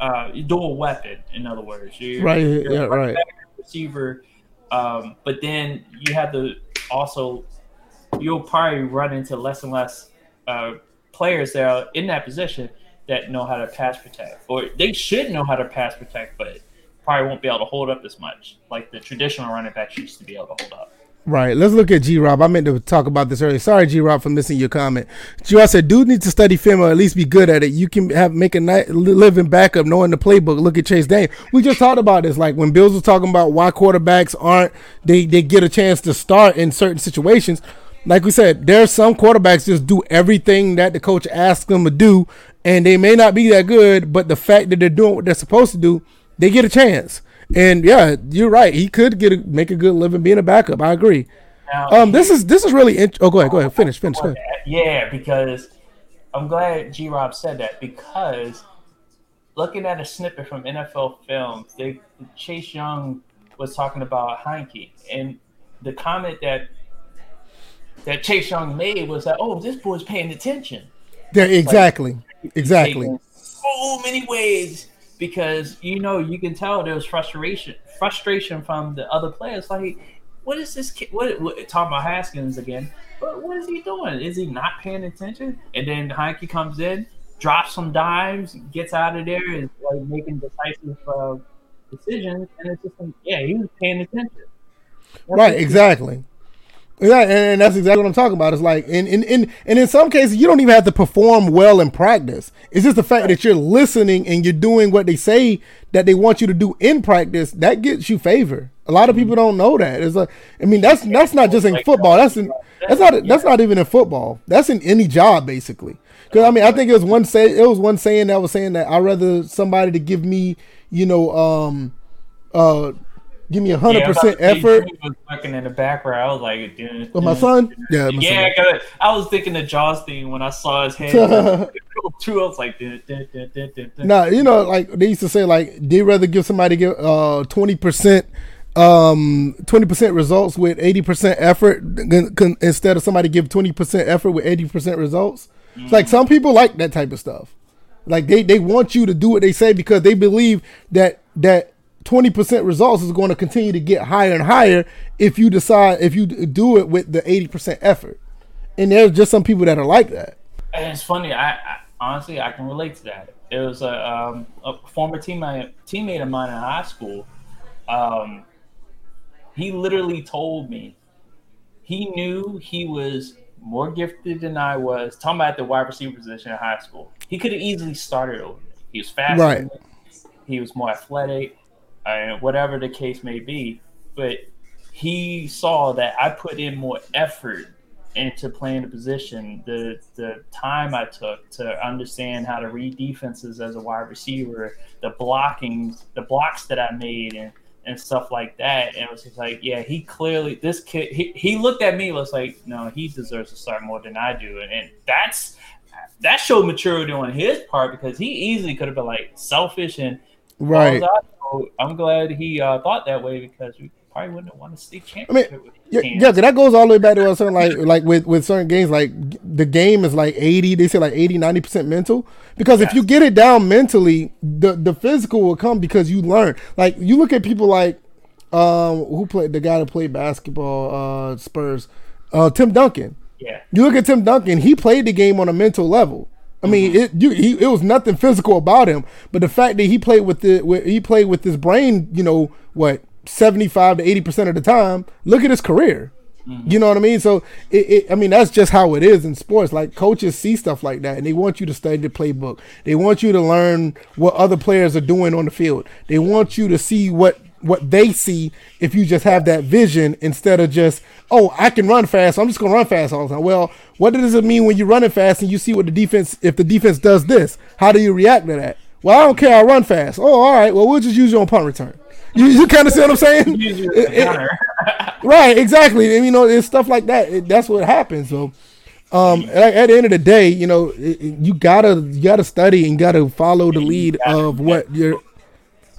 uh, dual weapon. In other words, you're, right, you're yeah, right. receiver, um, but then you have to also, you'll probably run into less and less uh, players that are in that position that know how to pass protect, or they should know how to pass protect, but probably won't be able to hold up as much like the traditional running backs used to be able to hold up. Right. Let's look at G Rob. I meant to talk about this earlier. Sorry, G Rob, for missing your comment. G Rob said, "Dude needs to study film or at least be good at it. You can have make a night living backup knowing the playbook. Look at Chase Daniel. We just talked about this. Like when Bills was talking about why quarterbacks aren't they they get a chance to start in certain situations. Like we said, there's some quarterbacks just do everything that the coach asks them to do, and they may not be that good, but the fact that they're doing what they're supposed to do, they get a chance. And yeah, you're right. He could get a, make a good living being a backup. I agree. Now, um, this is this is really. Int- oh, go ahead. Go ahead. Finish. Finish. Go ahead. Yeah, because I'm glad G Rob said that because looking at a snippet from NFL Films, they, Chase Young was talking about Heinicke, and the comment that that Chase Young made was that, "Oh, this boy's paying attention." Yeah, exactly, like, exactly. So many ways because you know you can tell there was frustration frustration from the other players. Like, what is this kid? What, what talking about Haskins again? But what is he doing? Is he not paying attention? And then Heinicke comes in, drops some dimes, gets out of there, is like making decisive uh, decisions, and it's just like, yeah, he was paying attention. That's right, exactly. Yeah, and, and, that's exactly what I'm talking about. It's like, in, in, in, and in some cases, you don't even have to perform well in practice. It's just the fact that you're listening and you're doing what they say that they want you to do in practice. That gets you favor. A lot of people don't know that. It's like, I mean, that's that's not just in football. That's in that's not that's not even in football. That's in any job basically. Because I mean, I think it was one say it was one saying that was saying that I'd rather somebody to give me, you know, um, uh, give me a hundred percent effort. Was working in the background. I was like, dude, With my son, yeah, my yeah. Son. I was thinking the Jaws thing when I saw his head. True, I was like, nah, you know, like they used to say, like they rather give somebody give uh twenty percent um 20% results with 80% effort instead of somebody give 20% effort with 80% results mm-hmm. it's like some people like that type of stuff like they they want you to do what they say because they believe that that 20% results is going to continue to get higher and higher if you decide if you do it with the 80% effort and there's just some people that are like that and it's funny i, I honestly i can relate to that it was a, um, a former teammate teammate of mine in high school um, he literally told me he knew he was more gifted than I was. Talking about the wide receiver position in high school, he could have easily started over. He was faster. Right. He was more athletic and whatever the case may be. But he saw that I put in more effort into playing the position, the the time I took to understand how to read defenses as a wide receiver, the blocking, the blocks that I made, and and stuff like that. And it was just like, yeah, he clearly this kid. He, he looked at me was like, no, he deserves to start more than I do, and, and that's that showed maturity on his part because he easily could have been like selfish and right. I'm glad he uh, thought that way because we probably wouldn't have won a state championship. I mean, yeah, yeah, that goes all the way back to a certain like like with with certain games like the game is like 80 they say like 80 90 percent mental because yes. if you get it down mentally the the physical will come because you learn like you look at people like um who played the guy that played basketball uh Spurs uh Tim Duncan yeah you look at Tim Duncan he played the game on a mental level I mean, mm-hmm. it you, he, it was nothing physical about him, but the fact that he played with the with, he played with his brain, you know what, seventy five to eighty percent of the time. Look at his career. Mm-hmm. You know what I mean? So, it, it, I mean, that's just how it is in sports. Like coaches see stuff like that, and they want you to study the playbook. They want you to learn what other players are doing on the field. They want you to see what what they see if you just have that vision instead of just oh I can run fast. So I'm just gonna run fast all the time. Well, what does it mean when you're running fast and you see what the defense if the defense does this? How do you react to that? Well, I don't care. I run fast. Oh, all right. Well, we'll just use you on punt return. You, you kind of see what I'm saying? It, it, right, exactly. And you know, it's stuff like that. It, that's what happens. So, um, at the end of the day, you know, you gotta you gotta study and gotta follow the lead of what you're.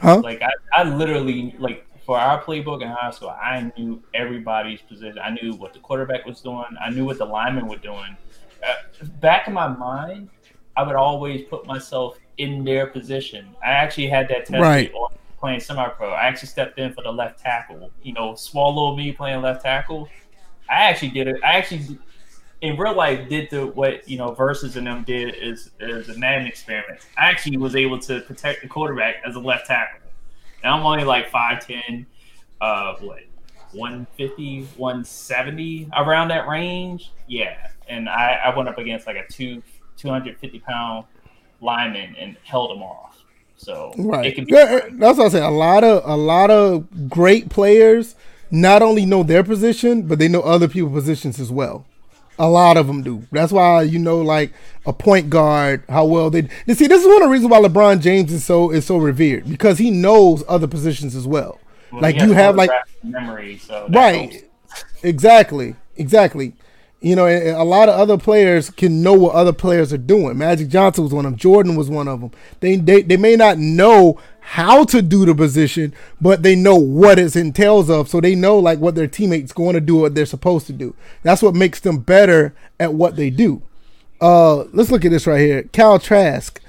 Huh? Like I, I literally like for our playbook in high school, I knew everybody's position. I knew what the quarterback was doing. I knew what the linemen were doing. Uh, back in my mind, I would always put myself in their position. I actually had that test right playing semi-pro. I actually stepped in for the left tackle. You know, small little me playing left tackle. I actually did it. I actually, in real life, did the what you know versus and them did is is a Madden experiment. I actually was able to protect the quarterback as a left tackle. And I'm only like 5'10", uh, what 150, 170 around that range. Yeah, and I, I went up against like a two 250 pound lineman and held him off. So right, yeah, that's what I say. A lot of a lot of great players not only know their position, but they know other people's positions as well. A lot of them do. That's why you know, like a point guard, how well they. You see, this is one of the reasons why LeBron James is so is so revered because he knows other positions as well. well like you have like memory, so right, helps. exactly, exactly. You know, a lot of other players can know what other players are doing. Magic Johnson was one of them. Jordan was one of them. They they, they may not know how to do the position, but they know what it entails of. So they know like what their teammates going to do, what they're supposed to do. That's what makes them better at what they do. Uh, let's look at this right here. Cal Trask.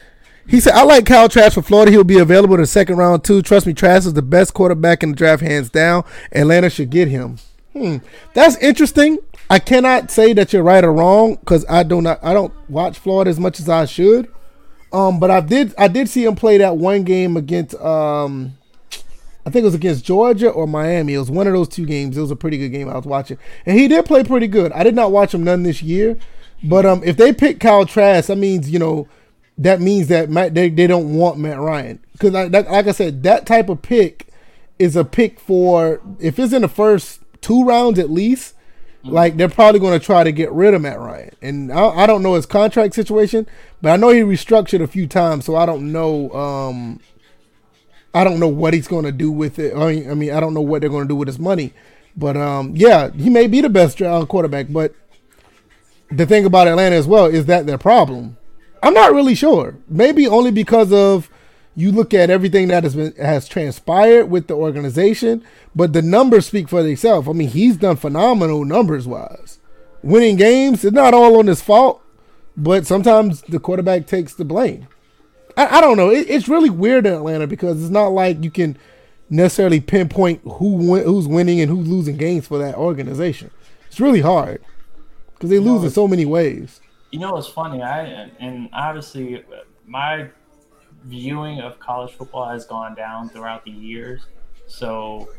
He said, I like Kyle Trask for Florida. He'll be available in the second round too. Trust me, Trask is the best quarterback in the draft, hands down. Atlanta should get him. Hmm. That's interesting. I cannot say that you're right or wrong because I do not I don't watch Florida as much as I should. Um, but I did I did see him play that one game against um I think it was against Georgia or Miami. It was one of those two games. It was a pretty good game I was watching. And he did play pretty good. I did not watch him none this year. But um if they pick Kyle Trask, that means, you know, that means that Matt, they, they don't want Matt Ryan. Because like I said, that type of pick is a pick for if it's in the first two rounds at least, like they're probably going to try to get rid of Matt Ryan, and I, I, don't know his contract situation, but I know he restructured a few times, so I don't know. Um, I don't know what he's going to do with it. I mean, I mean, I don't know what they're going to do with his money, but um, yeah, he may be the best uh, quarterback. But the thing about Atlanta as well is that their problem. I'm not really sure. Maybe only because of you look at everything that has been has transpired with the organization, but the numbers speak for themselves. I mean, he's done phenomenal numbers wise. Winning games, it's not all on his fault, but sometimes the quarterback takes the blame. I, I don't know. It, it's really weird in Atlanta because it's not like you can necessarily pinpoint who who's winning and who's losing games for that organization. It's really hard because they you lose know, in so many ways. You know, it's funny. I and obviously my viewing of college football has gone down throughout the years. So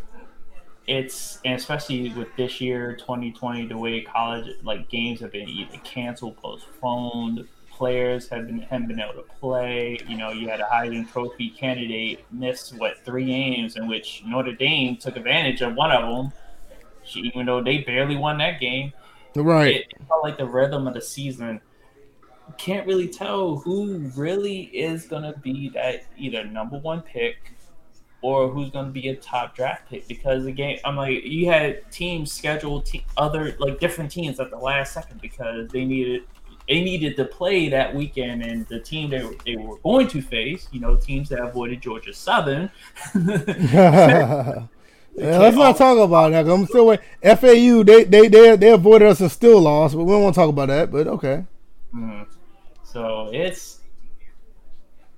it's and especially with this year 2020 the way college like games have been either canceled postponed players have been haven't been able to play you know you had a Heisman Trophy candidate miss what three games in which Notre Dame took advantage of one of them. Even though they barely won that game. Right. It, it felt like the rhythm of the season can't really tell who really is going to be that either number one pick or who's going to be a top draft pick because again I'm like you had teams scheduled te- other like different teams at the last second because they needed they needed to play that weekend and the team they, they were going to face you know teams that avoided Georgia Southern yeah, let's not talk about that. I'm still waiting. FAU they they they they avoided us and still lost, but we don't want to talk about that. But okay. Mm-hmm. So it's.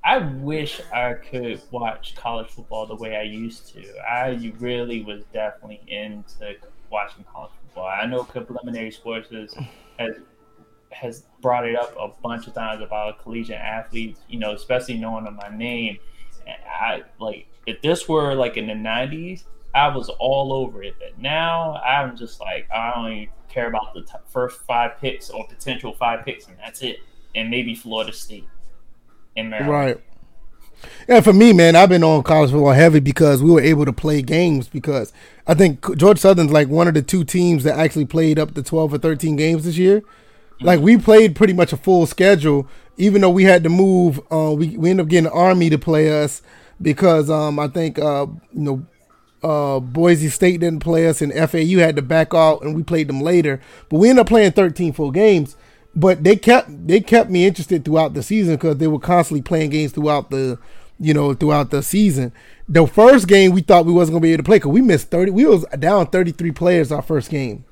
I wish I could watch college football the way I used to. I really was definitely into watching college football. I know preliminary sports has has brought it up a bunch of times about collegiate athletes. You know, especially knowing of my name. And I like if this were like in the '90s, I was all over it. But now I'm just like I only care about the t- first five picks or potential five picks, and that's it. And maybe Florida State and Maryland. Right. Yeah, for me, man, I've been on college football heavy because we were able to play games because I think Georgia Southern's like one of the two teams that actually played up to 12 or 13 games this year. Like we played pretty much a full schedule, even though we had to move. Uh, we we ended up getting Army to play us because um, I think uh, you know uh, Boise State didn't play us, and FAU had to back out, and we played them later. But we ended up playing 13 full games. But they kept they kept me interested throughout the season because they were constantly playing games throughout the you know throughout the season. The first game we thought we wasn't gonna be able to play because we missed 30. We was down 33 players our first game,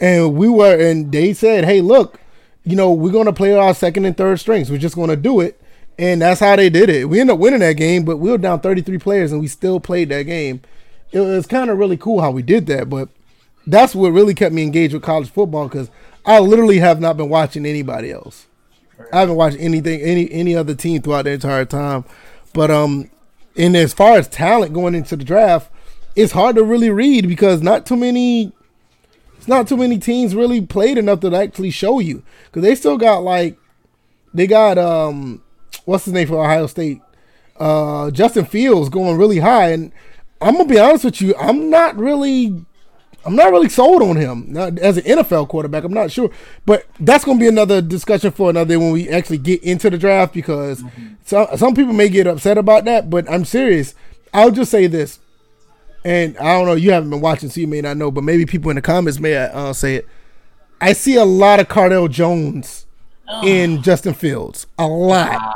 and we were and they said, hey, look, you know we're gonna play our second and third strings. We're just gonna do it. And that's how they did it. We ended up winning that game, but we were down 33 players and we still played that game it was kind of really cool how we did that. But that's what really kept me engaged with college football because I literally have not been watching anybody else. I haven't watched anything any any other team throughout the entire time. But um, and as far as talent going into the draft, it's hard to really read because not too many. It's not too many teams really played enough to actually show you because they still got like they got um what's his name for Ohio State uh Justin Fields going really high and I'm gonna be honest with you. I'm not really, I'm not really sold on him not, as an NFL quarterback. I'm not sure, but that's gonna be another discussion for another day when we actually get into the draft because mm-hmm. some some people may get upset about that, but I'm serious. I'll just say this, and I don't know. You haven't been watching, so you may not know, but maybe people in the comments may uh, say it. I see a lot of Cardale Jones oh. in Justin Fields. A lot. Wow.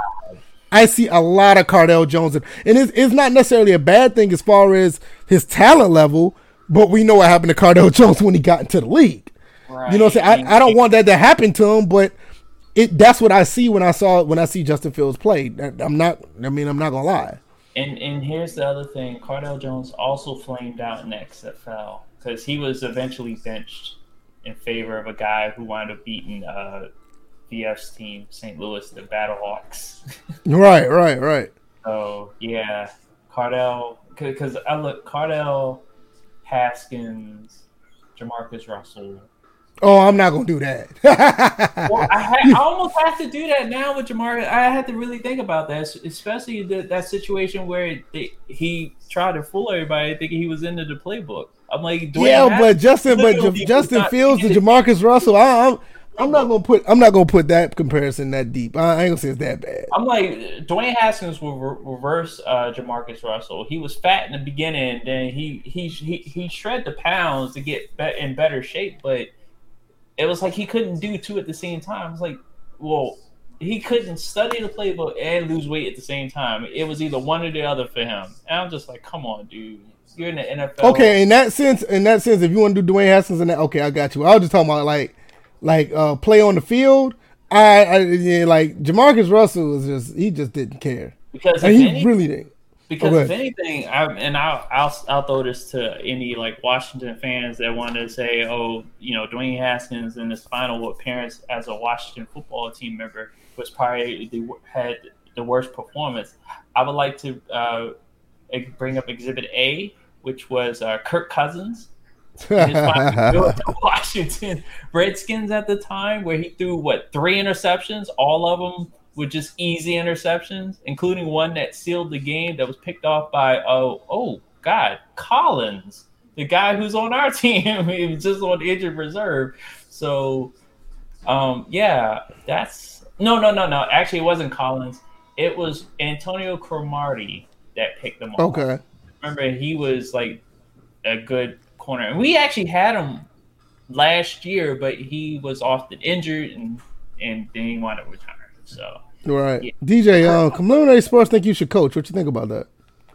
I see a lot of Cardale Jones, and it's, it's not necessarily a bad thing as far as his talent level, but we know what happened to Cardale Jones when he got into the league. Right. You know what I'm saying? I, I don't want that to happen to him, but it that's what I see when I saw when I see Justin Fields play. I'm not. I mean, I'm not gonna lie. And and here's the other thing: Cardale Jones also flamed out in XFL because he was eventually benched in favor of a guy who wound up beating uh, VF's team, St. Louis, the Battlehawks. right, right, right. So yeah, Cardale, because I look Cardale, Haskins, Jamarcus Russell. Oh, I'm not gonna do that. well, I, ha- I, almost have to do that now with Jamarcus. I had to really think about that, especially the, that situation where they, he tried to fool everybody thinking he was into the playbook. I'm like, Dwayne yeah, but Justin, but Justin Fields and Jamarcus Russell, I, I'm I'm not gonna put I'm not gonna put that comparison that deep. I ain't gonna say it's that bad. I'm like Dwayne Haskins will re- reverse uh, Jamarcus Russell. He was fat in the beginning, then he he he he shred the pounds to get be- in better shape, but it was like he couldn't do two at the same time. It's like, well, he couldn't study the playbook and lose weight at the same time. It was either one or the other for him. And I'm just like, come on, dude. You're in the NFL. Okay, in that sense, in that sense, if you want to do Dwayne Haskins in that, okay, I got you. I was just talking about like like uh, play on the field. I, I yeah, like Jamarcus Russell was just he just didn't care because he any, really didn't. Because if anything, I, and I'll, I'll I'll throw this to any like Washington fans that want to say, oh, you know, Dwayne Haskins in his final appearance as a Washington football team member was probably the, had the worst performance. I would like to uh, bring up Exhibit A, which was uh, Kirk Cousins Washington Redskins at the time, where he threw what three interceptions, all of them were just easy interceptions, including one that sealed the game that was picked off by oh oh God Collins, the guy who's on our team, he was just on injured reserve. So, um, yeah, that's no no no no. Actually, it wasn't Collins. It was Antonio Cromartie that picked them off. Okay. Remember, he was like a good corner. And we actually had him last year, but he was often injured and and then he wanted to return. So right, yeah. DJ, um, Community Sports think you should coach. What you think about that?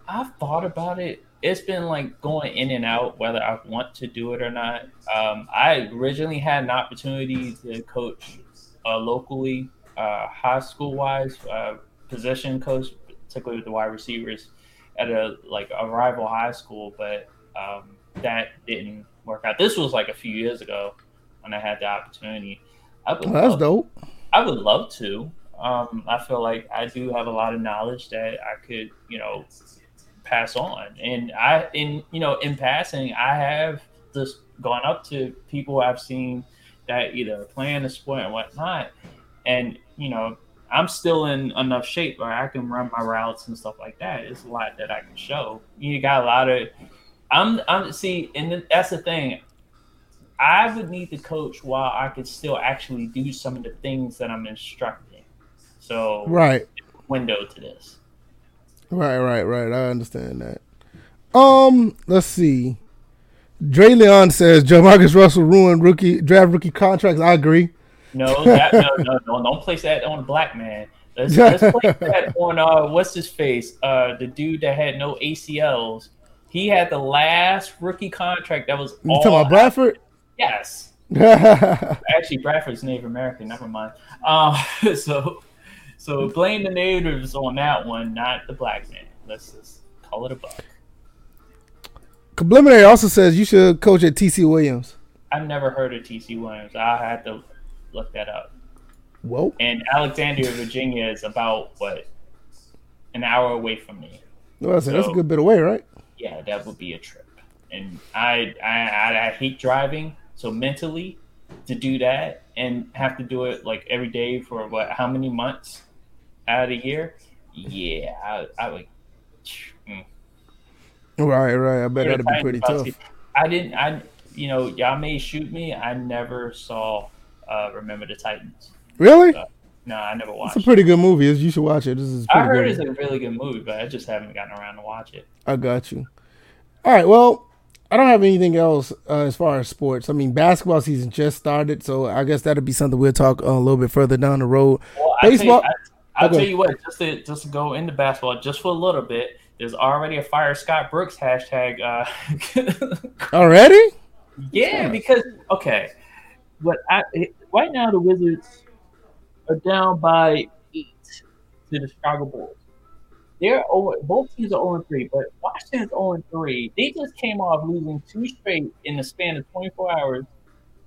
I've thought about it. It's been like going in and out whether I want to do it or not. Um, I originally had an opportunity to coach uh, locally, uh, high school wise, uh, position coach, particularly with the wide receivers at a like a rival high school, but um, that didn't work out. This was like a few years ago when I had the opportunity. I would Well, that's love, dope. I would love to. Um, I feel like I do have a lot of knowledge that I could, you know, pass on. And I, in you know, in passing, I have just gone up to people I've seen that either playing the sport and whatnot, and you know, I'm still in enough shape where I can run my routes and stuff like that. It's a lot that I can show. You got a lot of. I'm. I'm. See, and that's the thing. I would need to coach while I could still actually do some of the things that I'm instructing. So Right. window to this. Right, right, right. I understand that. Um, let's see. Dre Leon says JaMarcus Russell ruined rookie draft rookie contracts. I agree. No, that, no, no, no, don't place that on a black man. Let's, let's place that on uh, what's his face? Uh, the dude that had no ACLs. He had the last rookie contract that was You all talking about Bradford? yes. Actually, Bradford's Native American. Never mind. Um, so, so blame the natives on that one, not the black man. Let's just call it a buck. Subliminary also says you should coach at TC Williams. I've never heard of TC Williams. I had to look that up. Whoa. And Alexandria, Virginia is about what an hour away from me. Well, that's, that's a good bit away, right? Yeah, that would be a trip. And I, I, I, I hate driving, so mentally to do that and have to do it like every day for what? How many months out of the year? Yeah, I, I would. mm. Right, right. I bet that'd be pretty tough. it. I didn't. I, you know, y'all may shoot me. I never saw. Uh, Remember the Titans. Really? No, I never watched. It's a pretty good movie. It's- You should watch it. This is I heard good. it's a really good movie, but I just haven't gotten around to watch it. I got you. All right. Well, I don't have anything else uh, as far as sports. I mean, basketball season just started, so I guess that'll be something we'll talk uh, a little bit further down the road. Well, Baseball- I, will Okay. tell you what, just to just to go into basketball just for a little bit. There's already a fire Scott Brooks hashtag. Uh, Already? yeah, because okay, but I, right now the Wizards are down by eight to the Chicago Bulls. They're over, both teams are 0 3, but Washington's 0 3. They just came off losing two straight in the span of 24 hours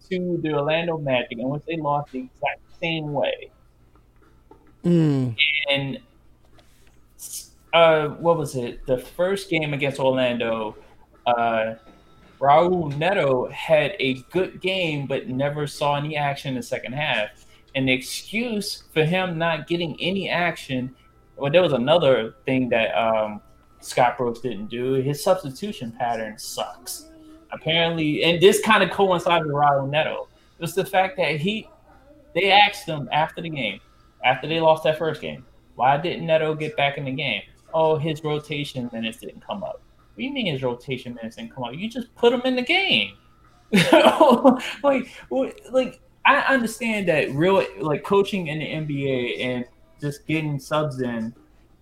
to the Orlando Magic, in which they lost the exact same way. Mm. and uh, what was it? The first game against Orlando, uh, Raul Neto had a good game, but never saw any action in the second half. The excuse for him not getting any action, well, there was another thing that um, Scott Brooks didn't do. His substitution pattern sucks. Apparently, and this kind of coincided with Raul Neto. It was the fact that he, they asked him after the game, after they lost that first game, why didn't Neto get back in the game? Oh, his rotation minutes didn't come up. What do you mean his rotation minutes didn't come up? You just put him in the game. like, like I understand that real like coaching in the NBA and just getting subs in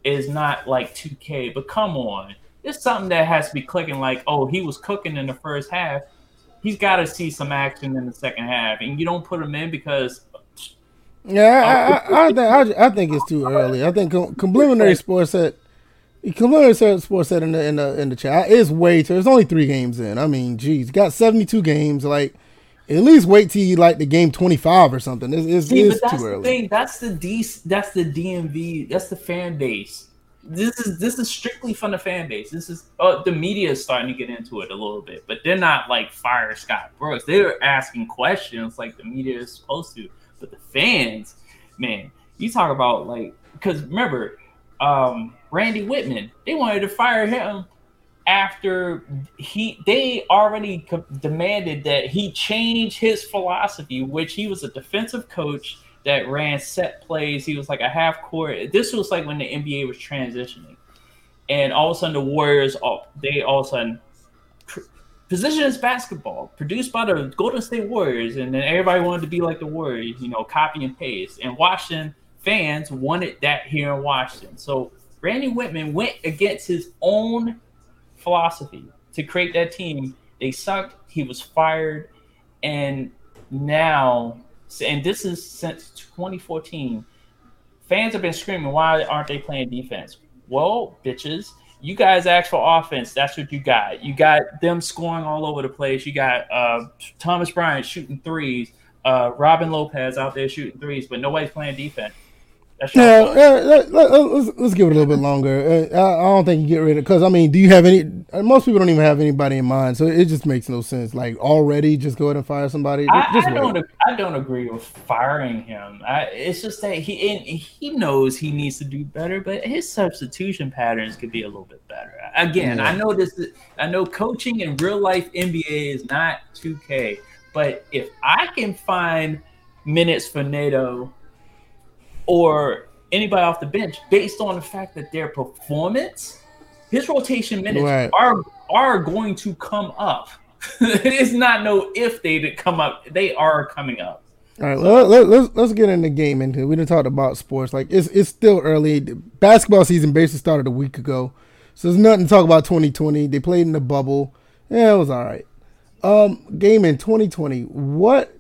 is not like 2K, but come on, it's something that has to be clicking. Like, oh, he was cooking in the first half. He's got to see some action in the second half, and you don't put him in because Yeah, I, I, I, think, I, I think it's too early. I think com- Complimentary Sports said, Complimentary Sports said in the, in the in the chat, it's way too. It's only three games in. I mean, geez, got seventy two games. Like, at least wait till you like the game twenty five or something. It's, it's, See, it's too the early. thing. That's the D. That's the DMV. That's the fan base. This is this is strictly from the fan base. This is uh, the media is starting to get into it a little bit, but they're not like fire Scott Brooks. They're asking questions like the media is supposed to. But the fans, man, you talk about like because remember, um, Randy Wittman, they wanted to fire him after he they already co- demanded that he change his philosophy which he was a defensive coach that ran set plays. He was like a half court. This was like when the nba was transitioning. And all of a sudden the warriors all they all of a sudden pr- position is basketball produced by the golden state warriors. And then everybody wanted to be like the warriors you know copy and paste. And washington fans wanted that here in washington. So randy wittman went against his own philosophy to create that team. They sucked. He was fired, and now, and this is since 2014. Fans have been screaming, "Why aren't they playing defense?" Well, bitches, you guys asked for offense. That's what you got. You got them scoring all over the place. You got uh, Thomas Bryant shooting threes, Uh, Robin Lopez out there shooting threes, but nobody's playing defense. Yeah, let, us let's give it a little bit longer. Uh, I, I don't think you get rid of because I mean, do you have any? Uh, most people don't even have anybody in mind, so it just makes no sense. Like already, just go ahead and fire somebody. I, I don't. I don't agree with firing him. I, it's just that he he knows he needs to do better, but his substitution patterns could be a little bit better. Again, yeah. I know this. Is, I know coaching in real life NBA is not 2K, but if I can find minutes for Neto or anybody off the bench based on the fact that their performance, his rotation minutes right. are are going to come up. it's not no if they did come up; they are coming up. All right, let, let, let's let's get into gaming. We didn't talk about sports. Like it's it's still early. The Basketball season basically started a week ago, so there's nothing to talk about. 2020, they played in the bubble. Yeah, it was all right. Um, gaming 2020. What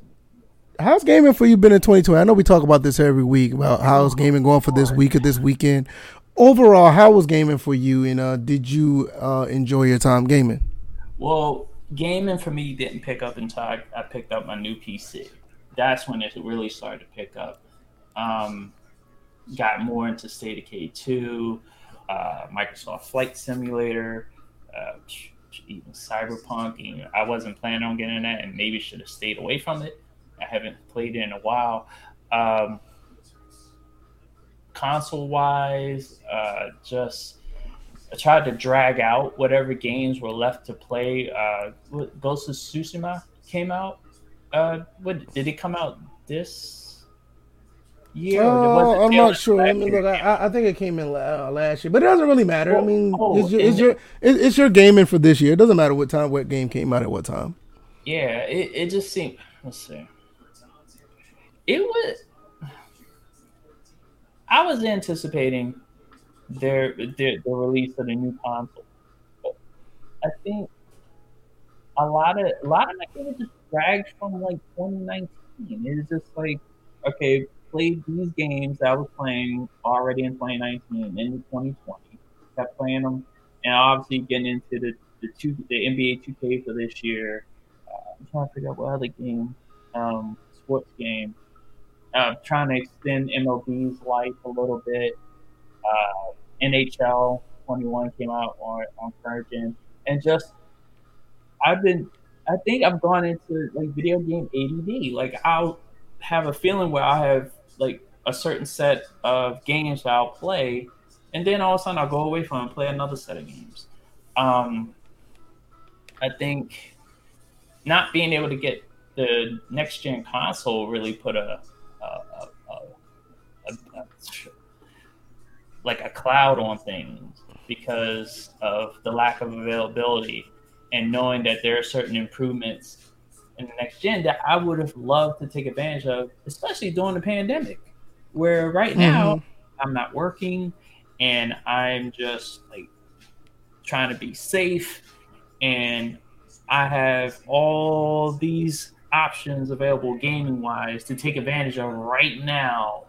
how's gaming for you been in 2020? I know we talk about this every week about how's gaming going for this week or this weekend. Overall, how was gaming for you, and uh, did you uh, enjoy your time gaming? Well, gaming for me didn't pick up until I, I picked up my new PC. That's when it really started to pick up. Um, got more into State of Decay two, uh, Microsoft Flight Simulator, uh, even Cyberpunk. Even, I wasn't planning on getting that, and maybe should have stayed away from it I haven't played in a while. Um, console wise, uh, just I tried to drag out whatever games were left to play. Uh, Ghost of Tsushima came out. Uh, what did it come out this year? Oh, I'm not sure. I mean, look, I, I, think it came in uh, last year, but it doesn't really matter. Well, I mean, oh, it's, your, it's your it's your gaming for this year. It doesn't matter what time, what game came out at what time. Yeah, it, it just seemed. Let's see it was. I was anticipating their their the release of the new console. I think a lot of a lot of my games just dragged from like 2019. It's just like okay, played these games that I was playing already in 2019 in 2020. Kept playing them, and obviously getting into the the two the NBA 2K for this year. Uh, I'm trying to figure out what other game, um, sports game uh, trying to extend MLB's life a little bit. Uh, NHL 21 came out on on gen, and just I've been I think I've gone into like video game ADD. Like I'll have a feeling where I have like a certain set of games that I'll play, and then all of a sudden I'll go away from it and play another set of games. Um, I think not being able to get the next gen console really put a, like a cloud on things because of the lack of availability and knowing that there are certain improvements in the next gen that I would have loved to take advantage of, especially during the pandemic, where right now mm-hmm. I'm not working and I'm just like trying to be safe and I have all these options available gaming wise to take advantage of right now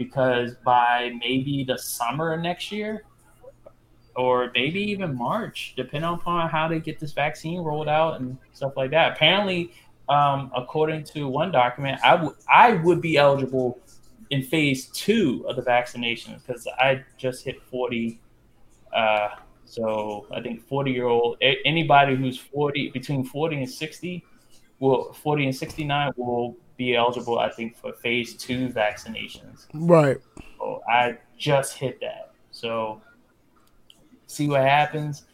because by maybe the summer of next year or maybe even March, depending upon how they get this vaccine rolled out and stuff like that. Apparently, um, according to one document, I would I would be eligible in phase two of the vaccination because I just hit forty. Uh, so I think forty year old anybody who's forty between forty and sixty will 40 and 69 will be eligible, I think, for phase two vaccinations. Right. So I just hit that. So see what happens.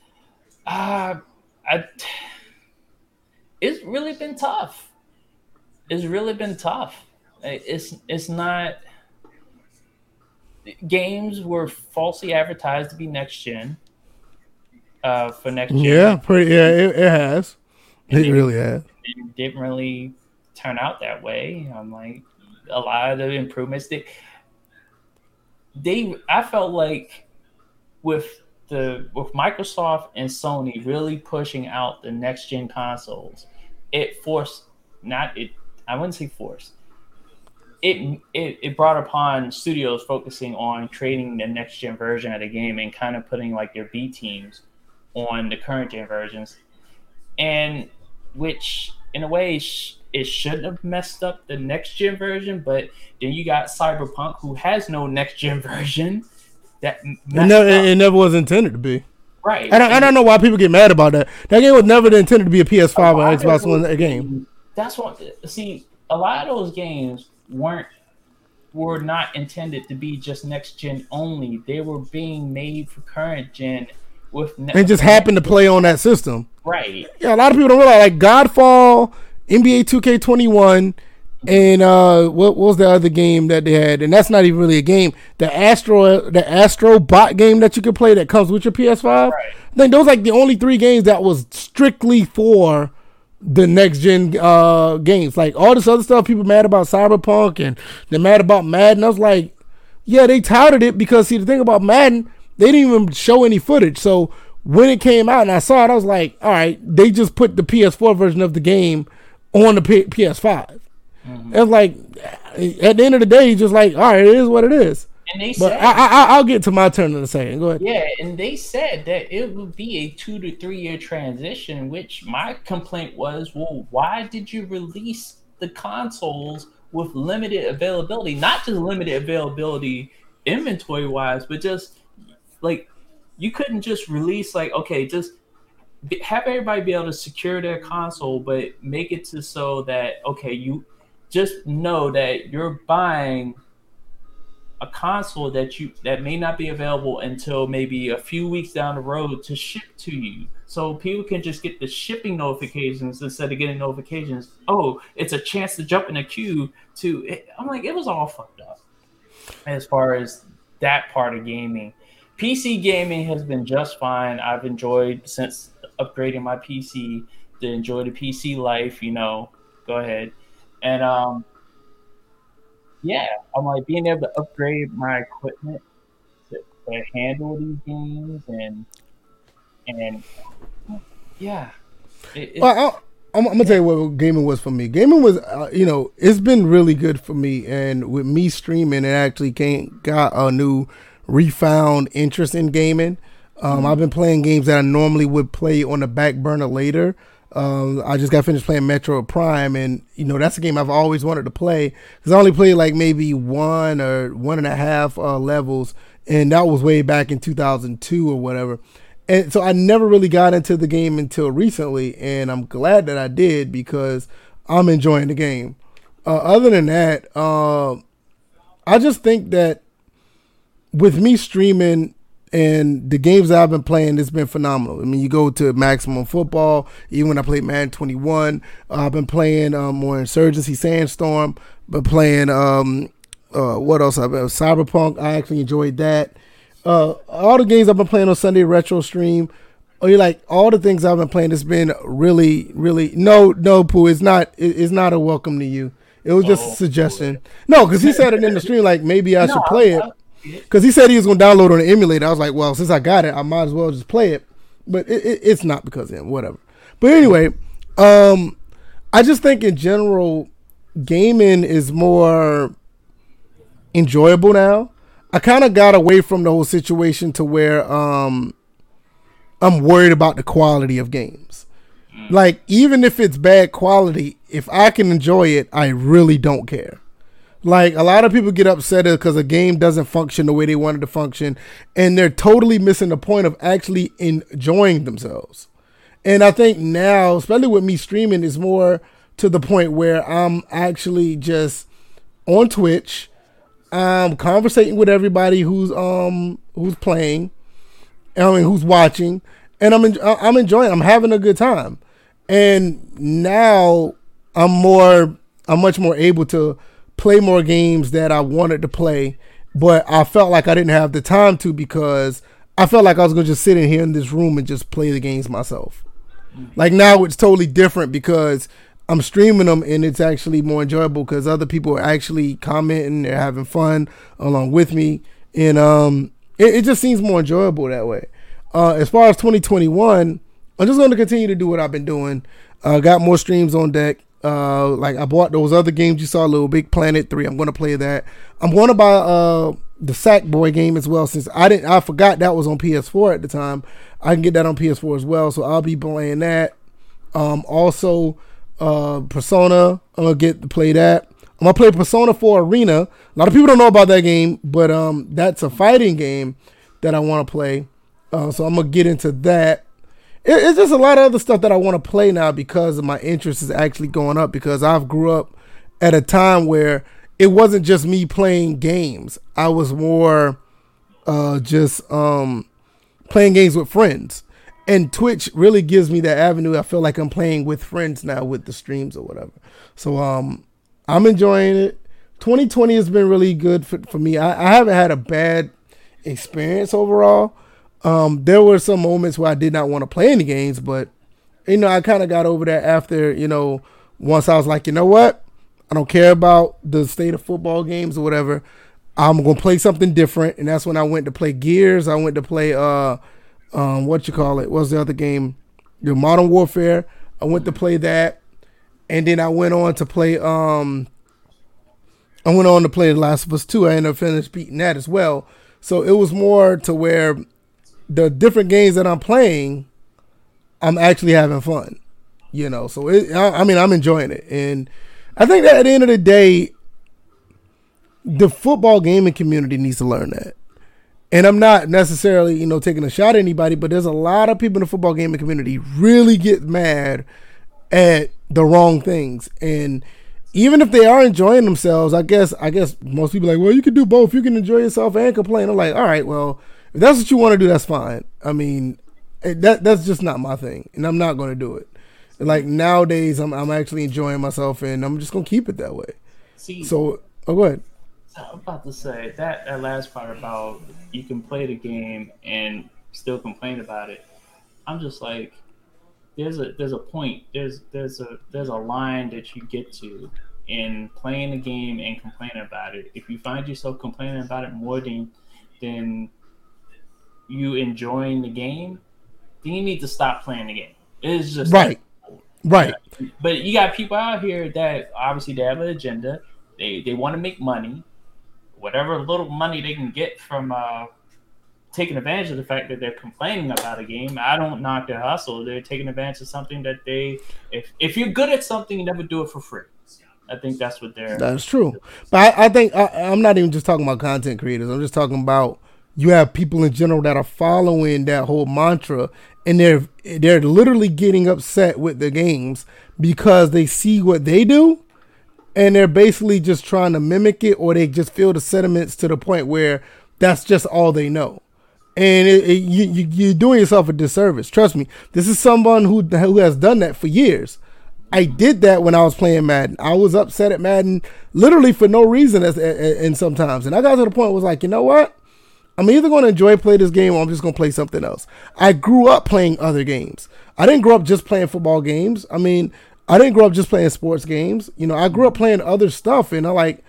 Uh, I, it's really been tough. It's really been tough. It's it's not. Games were falsely advertised to be next gen. Uh, for next gen. Yeah, pretty. Yeah, it, it has. It really has it didn't really turn out that way. I'm like a lot of the improvements they they I felt like with the with Microsoft and Sony really pushing out the next gen consoles, it forced not it I wouldn't say forced. It, it it brought upon studios focusing on creating the next gen version of the game and kind of putting like their B teams on the current gen versions. And which in a way it shouldn't have messed up the next gen version. But then you got Cyberpunk, who has no next gen version. That it never, it never was intended to be. Right. I don't, I don't know why people get mad about that. That game was never intended to be a PS5 or Xbox One game. That's what. See, a lot of those games weren't were not intended to be just next gen only. They were being made for current gen with ne- and just happened to play on that system. Right. Yeah, a lot of people don't realize like Godfall, NBA 2K21, and uh, what, what, was the other game that they had? And that's not even really a game. The Astro, the Astro Bot game that you can play that comes with your PS5. Right. I think those like the only three games that was strictly for the next gen uh, games. Like all this other stuff, people mad about Cyberpunk and they're mad about Madden. I was like, yeah, they touted it because see the thing about Madden, they didn't even show any footage. So when it came out and I saw it, I was like, all right, they just put the PS4 version of the game on the P- PS5. Mm-hmm. It's like at the end of the day, just like, all right, it is what it is. And they but said, I, I, will get to my turn in a second. Go ahead. Yeah, and they said that it would be a two to three year transition. Which my complaint was, well, why did you release the consoles with limited availability? Not just limited availability inventory wise, but just like you couldn't just release like okay, just have everybody be able to secure their console, but make it to so that okay, you just know that you're buying a console that you that may not be available until maybe a few weeks down the road to ship to you. So people can just get the shipping notifications instead of getting notifications. Oh, it's a chance to jump in a queue to I'm like it was all fucked up as far as that part of gaming. PC gaming has been just fine. I've enjoyed since upgrading my PC to enjoy the PC life, you know. Go ahead. And um yeah, I'm like being able to upgrade my equipment to, to handle these games and and yeah. It, well, I, am gonna tell you what gaming was for me. Gaming was, uh, you know, it's been really good for me, and with me streaming, it actually came got a new refound interest in gaming. Um, mm-hmm. I've been playing games that I normally would play on the back burner later. Um, I just got finished playing Metroid Prime, and you know that's a game I've always wanted to play because I only played like maybe one or one and a half uh, levels, and that was way back in 2002 or whatever. And so I never really got into the game until recently, and I'm glad that I did because I'm enjoying the game. Uh, other than that, uh, I just think that with me streaming and the games that I've been playing, it's been phenomenal. I mean, you go to Maximum Football, even when I played Madden 21, uh, I've been playing um, more Insurgency Sandstorm, been playing, um, uh, what else? I've been, Cyberpunk, I actually enjoyed that. Uh, all the games I've been playing on Sunday Retro Stream, oh, you like all the things I've been playing, it's been really, really, no, no, Pooh, it's not, it, it's not a welcome to you. It was just oh, a suggestion. Boy. No, because he said it in the stream, like maybe I no, should play it. Because he said he was going to download on the emulator. I was like, well, since I got it, I might as well just play it. But it, it, it's not because of him, whatever. But anyway, um, I just think in general, gaming is more enjoyable now. I kind of got away from the whole situation to where um, I'm worried about the quality of games. Mm. Like, even if it's bad quality, if I can enjoy it, I really don't care. Like a lot of people get upset because a game doesn't function the way they wanted to function, and they're totally missing the point of actually enjoying themselves. And I think now, especially with me streaming, is more to the point where I'm actually just on Twitch, um, conversating with everybody who's um who's playing, I mean who's watching, and I'm en- I'm enjoying. I'm having a good time, and now I'm more I'm much more able to play more games that I wanted to play, but I felt like I didn't have the time to because I felt like I was gonna just sit in here in this room and just play the games myself. Like now it's totally different because I'm streaming them and it's actually more enjoyable because other people are actually commenting, they're having fun along with me, and um, it, it just seems more enjoyable that way. Uh, as far as 2021, I'm just going to continue to do what I've been doing. Uh, got more streams on deck. Uh, like I bought those other games you saw, Little Big Planet Three. I'm gonna play that. I'm gonna buy uh the Sackboy game as well since I didn't I forgot that was on PS4 at the time. I can get that on PS4 as well, so I'll be playing that. Um, also, uh, Persona. I'm gonna get to play that. I'm gonna play Persona 4 Arena. A lot of people don't know about that game, but um, that's a fighting game that I want to play. Uh, so I'm gonna get into that. It, it's just a lot of other stuff that I want to play now because my interest is actually going up because I've grew up at a time where it wasn't just me playing games. I was more uh, just um, playing games with friends. And Twitch really gives me that avenue. I feel like I'm playing with friends now with the streams or whatever. So um, I'm enjoying it. 2020 has been really good for, for me. I, I haven't had a bad experience overall. Um, there were some moments where I did not want to play any games, but you know, I kind of got over that after, you know, once I was like, you know what? I don't care about the state of football games or whatever. I'm gonna play something different, and that's when I went to play Gears. I went to play uh, um, what you call it? What's the other game? The Modern Warfare. I went to play that, and then I went on to play um. I went on to play The Last of Us 2. I ended up finished beating that as well. So it was more to where the different games that I'm playing, I'm actually having fun. You know, so it, I, I mean, I'm enjoying it, and I think that at the end of the day, the football gaming community needs to learn that. And I'm not necessarily, you know, taking a shot at anybody, but there's a lot of people in the football gaming community really get mad at the wrong things. And even if they are enjoying themselves, I guess I guess most people like, well, you can do both. You can enjoy yourself and complain. I'm like, all right, well, if that's what you want to do, that's fine. I mean, that that's just not my thing, and I'm not going to do it like nowadays I'm I'm actually enjoying myself and I'm just gonna keep it that way. See, so oh, go ahead. I'm about to say that that last part about you can play the game and still complain about it. I'm just like, there's a there's a point there's there's a there's a line that you get to in playing the game and complaining about it. If you find yourself complaining about it more than than you enjoying the game, then you need to stop playing the game. It's just right. Like, Right. But you got people out here that obviously they have an agenda. They they want to make money, whatever little money they can get from uh, taking advantage of the fact that they're complaining about a game. I don't knock their hustle. They're taking advantage of something that they if if you're good at something, you never do it for free. I think that's what they're. That's true. But I, I think I, I'm not even just talking about content creators. I'm just talking about you have people in general that are following that whole mantra and they're they're literally getting upset with the games because they see what they do and they're basically just trying to mimic it or they just feel the sentiments to the point where that's just all they know. And it, it, you, you, you're doing yourself a disservice. Trust me. This is someone who, who has done that for years. I did that when I was playing Madden. I was upset at Madden literally for no reason, as, and sometimes, and I got to the point was like, you know what? I'm either going to enjoy play this game or I'm just going to play something else. I grew up playing other games. I didn't grow up just playing football games. I mean, I didn't grow up just playing sports games. You know, I grew up playing other stuff, and I like.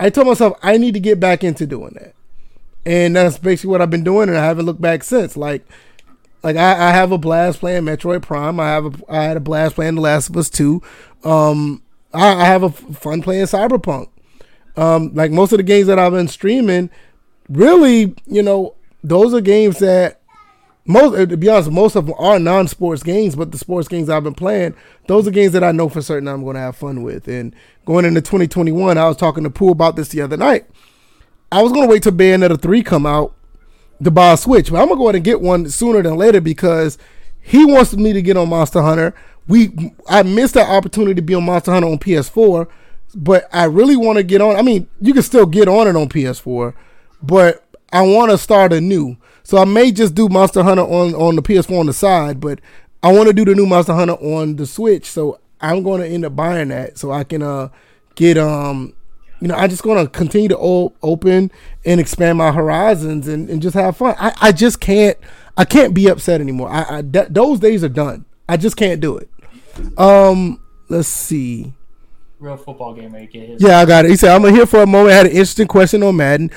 I told myself I need to get back into doing that, and that's basically what I've been doing, and I haven't looked back since. Like, like I, I have a blast playing Metroid Prime. I have a I had a blast playing The Last of Us Two. Um, I, I have a fun playing Cyberpunk. Um, like most of the games that I've been streaming, really, you know, those are games that most to be honest, most of them are non-sports games, but the sports games I've been playing, those are games that I know for certain I'm going to have fun with. And going into 2021, I was talking to Pooh about this the other night. I was going to wait till Bayonetta 3 come out to buy a Switch, but I'm going to go ahead and get one sooner than later because he wants me to get on Monster Hunter. We I missed that opportunity to be on Monster Hunter on PS4, but I really want to get on. I mean, you can still get on it on PS4 but I want to start anew. So I may just do Monster Hunter on on the PS4 on the side, but I want to do the new Monster Hunter on the Switch. So I'm going to end up buying that so I can uh get um you know, I'm just going to continue to o- open and expand my horizons and, and just have fun. I, I just can't I can't be upset anymore. I, I th- those days are done. I just can't do it. Um, let's see. Real football game, get his. Yeah, I got it. He said, "I'm here for a moment." I had an interesting question on Madden.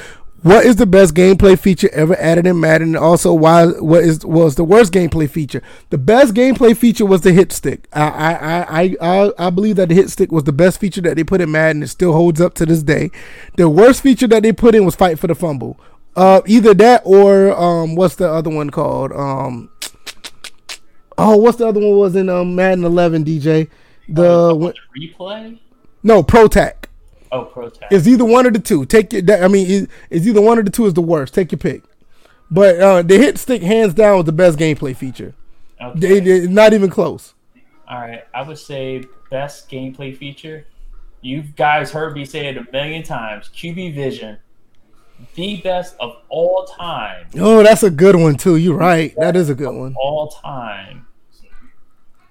What is the best gameplay feature ever added in Madden? And also, why what is was the worst gameplay feature? The best gameplay feature was the hit stick. I I, I I I believe that the hit stick was the best feature that they put in Madden. It still holds up to this day. The worst feature that they put in was fight for the fumble. Uh, either that or um, what's the other one called? Um, oh, what's the other one was in um Madden 11? DJ, The Oh, replay. no Pro-Tak. Oh, protest. It's either one of the two. Take your. I mean, it's either one of the two is the worst. Take your pick. But uh, the hit stick, hands down, was the best gameplay feature. Okay. Not even close. All right, I would say best gameplay feature. You guys heard me say it a million times. QB Vision, the best of all time. Oh, that's a good one too. You're right. That is a good one. All time.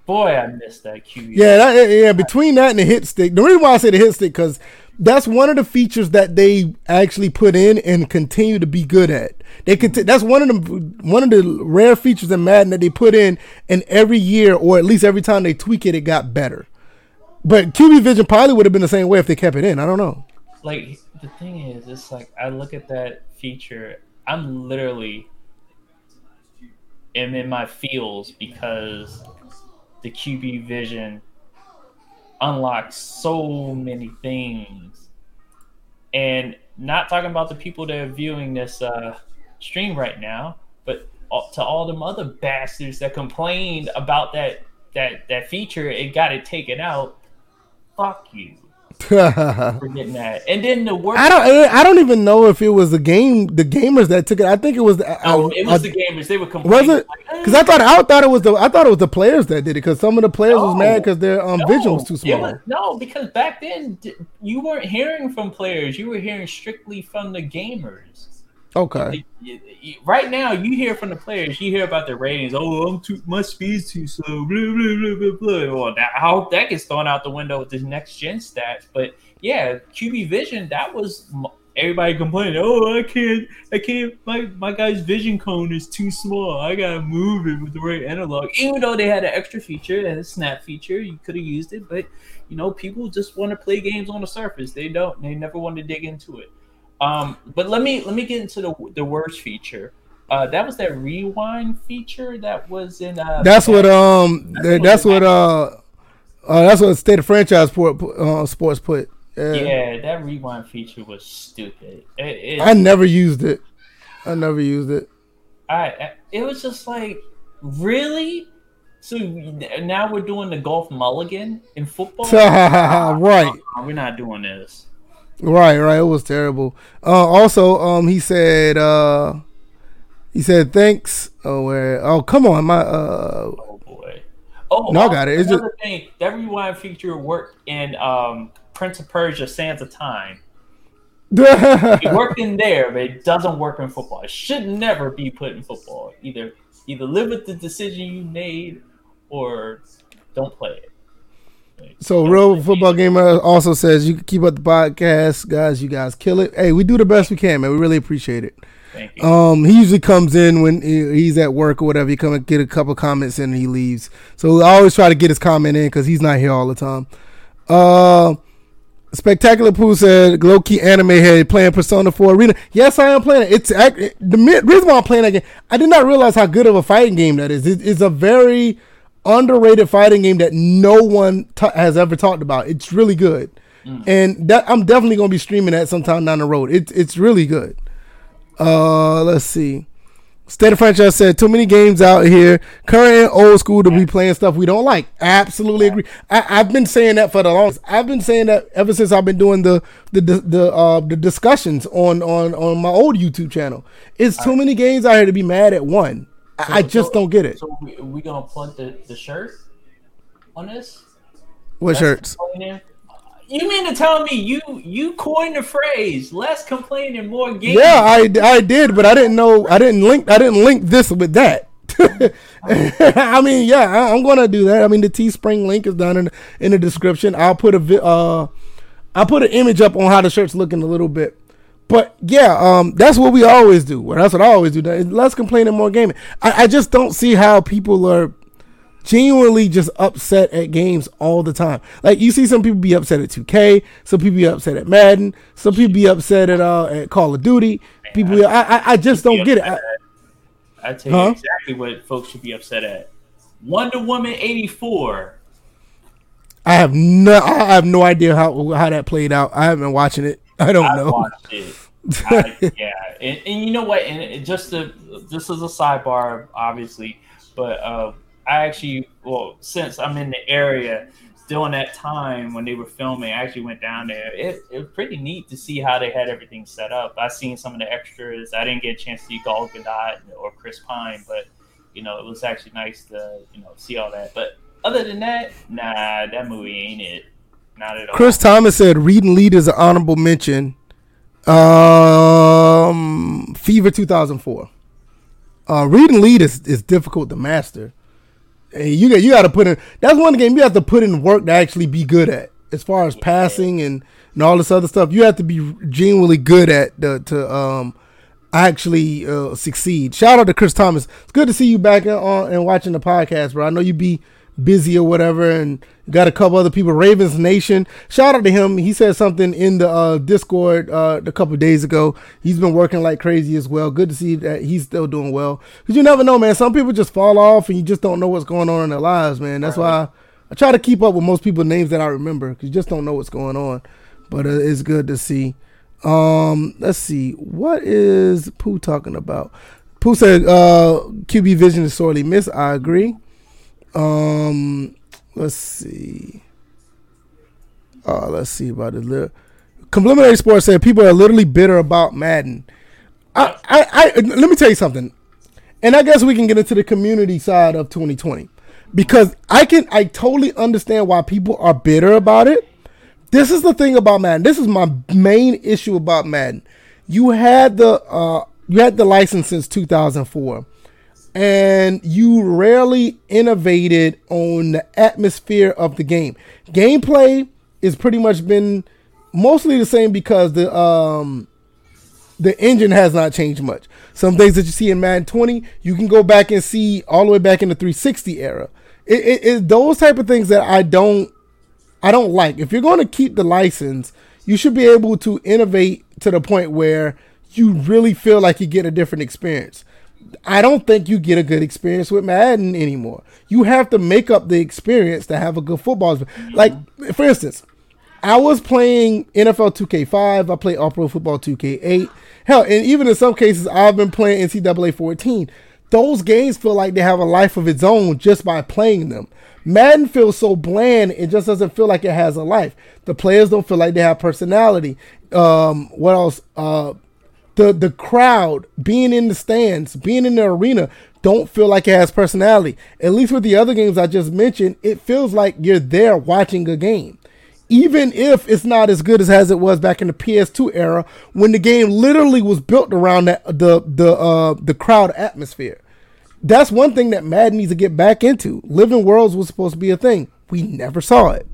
Boy, I missed that QB. Yeah, that, yeah. Between that and the hit stick, the reason why I say the hit stick because that's one of the features that they actually put in and continue to be good at. They could. That's one of the one of the rare features in Madden that they put in, and every year or at least every time they tweak it, it got better. But QB Vision probably would have been the same way if they kept it in. I don't know. like the thing is, it's like I look at that feature. I'm literally am in my feels because the QB vision unlocks so many things, and not talking about the people that are viewing this uh, stream right now, but to all them other bastards that complained about that that that feature and got it taken out. Fuck you I that. And then the worst. I don't. I don't even know if it was the game, the gamers that took it. I think it was. The, Oh, I- it was I- the gamers. They were Was complaining. it? like, eh, Because I thought I thought it was the I thought it was the players that did it. Because some of the players was mad because their um, no, vision was too small. was- no, because back then you weren't hearing from players. You were hearing strictly from the gamers. Okay. Right now, you hear from the players. You hear about their ratings. Oh, I'm too my speed's too slow. Blah blah blah blah blah. Well, that, I hope that gets thrown out the window with this next gen stats. But yeah, QB vision. That was everybody complaining. Oh, I can't. I can't. My my guy's vision cone is too small. I gotta move it with the right analog. Even though they had an extra feature and a snap feature, you could have used it. But you know, people just want to play games on the surface. They don't. They never want to dig into it. Um, but let me let me get into the the worst feature. Uh, that was that rewind feature that was in. Uh, That's what um That's that- what that's what uh, uh that's what state of franchise put, uh, sports put. Yeah. Yeah, that rewind feature was stupid. It, it, I never used it. I never used it. I, I- it was just like really. So now we're doing the golf mulligan in football. right. We're not doing this. Right, right. It was terrible. Uh, also, um, he said, uh, he said, thanks. Oh, where? Oh, come on, my. Uh, Oh boy. Oh, No, I got it. It's another thing. That rewind feature worked in um, Prince of Persia: Sands of Time. It worked in there, but it doesn't work in football. It should never be put in football. Either either live with the decision you made, or don't play it. So, real football gamer also says you keep up the podcast, guys. You guys kill it. Hey, we do the best we can, man. We really appreciate it. Thank you. Um, he usually comes in when he's at work or whatever. He come and get a couple comments in and he leaves. So I always try to get his comment in because he's not here all the time. Uh, Spectacular Pooh said, "Low key anime head playing Persona 4 Arena." Yes, I am playing it. It's act- the reason why I'm playing that game. I did not realize how good of a fighting game that is. It- it's a very underrated fighting game that no one ta has ever talked about. It's really good, and that I'm definitely gonna be streaming that sometime down the road. It's it's really good. Uh, let's see. State of franchise said too many games out here, current and old school, to be playing stuff we don't like. Absolutely agree. I, I've been saying that for the longest. I've been saying that ever since I've been doing the the the, the uh the discussions on on on my old YouTube channel. It's too many games out here to be mad at one. I, I just don't get it. So we, we gonna plug the, the shirt on this? What Less shirts? You mean to tell me you you coined the phrase "less complaining, more games"? Yeah, I, I did, but I didn't know. I didn't link. I didn't link this with that. I mean, yeah, I, I'm gonna do that. I mean, the Teespring link is down in in the description. I'll put a vi- uh, I'll put an image up on how the shirt's looking a little bit. But yeah, um, that's what we always do. Well, that's what I always do. Less complaining, more gaming. I, I just don't see how people are genuinely just upset at games all the time. Like you see some people be upset at 2K, some people be upset at Madden, some people be upset at uh at Call of Duty. People, I I, I just don't get it. I, I tell you Huh? exactly what folks should be upset at. Wonder Woman eighty four. I have no I have no idea how how that played out. I haven't been watching it. I don't I know. watched it. I, yeah, and, and you know what? And just to this is a sidebar, obviously, but uh, I actually, well, since I'm in the area, during that time when they were filming, I actually went down there. It, it was pretty neat to see how they had everything set up. I seen some of the extras. I didn't get a chance to see Gal Gadot or Chris Pine, but you know, it was actually nice to you know see all that. But other than that, nah, that movie ain't it. Not at all. Chris Thomas said Read and Lead is an honorable mention. Um, Fever 2004. Uh, Read and Lead is, is difficult to master. And you got you got to put in. That's one game you have to put in work to actually be good at. As far as passing and, and all this other stuff, you have to be genuinely good at the, to um actually uh, succeed. Shout out to Chris Thomas. It's good to see you back on and watching the podcast, bro. I know you be busy or whatever, and got a couple other people. Ravens Nation, shout out to him. He said something in the uh, Discord uh, a couple days ago. He's been working like crazy as well. Good to see that he's still doing well. Cause you never know, man. Some people just fall off, and you just don't know what's going on in their lives, man. That's right. why I, I, try to keep up with most people's names that I remember, cause you just don't know what's going on. But uh, it's good to see. Um, let's see, what is Pooh talking about? Pooh said uh, QB vision is sorely missed. I agree. Um, let's see. Uh, let's see about it. Complimentary Sports said people are literally bitter about Madden. I, I, I, let me tell you something, and I guess we can get into the community side of 2020 because I can, I totally understand why people are bitter about it. This is the thing about Madden. This is my main issue about Madden. You had the, uh, you had the license since 2004 and you rarely innovated on the atmosphere of the game. Gameplay is pretty much been mostly the same because the um the engine has not changed much. Some things that you see in Madden 20, you can go back and see all the way back in the 360 era. It, it, it those type of things that I don't I don't like. If you're going to keep the license, you should be able to innovate to the point where you really feel like you get a different experience. I don't think you get a good experience with Madden anymore. You have to make up the experience to have a good football. Like, for instance, I was playing NFL 2K5. I play All Pro Football 2K8. Hell, and even in some cases, I've been playing NCAA 14. Those games feel like they have a life of its own just by playing them. Madden feels so bland; it just doesn't feel like it has a life. The players don't feel like they have personality. Um, what else? Uh, the the crowd being in the stands, being in the arena, don't feel like it has personality. At least with the other games I just mentioned, it feels like you're there watching a game. Even if it's not as good as, as it was back in the PS2 era, when the game literally was built around that the the uh, the crowd atmosphere. That's one thing that Madden needs to get back into. Living worlds was supposed to be a thing. We never saw it.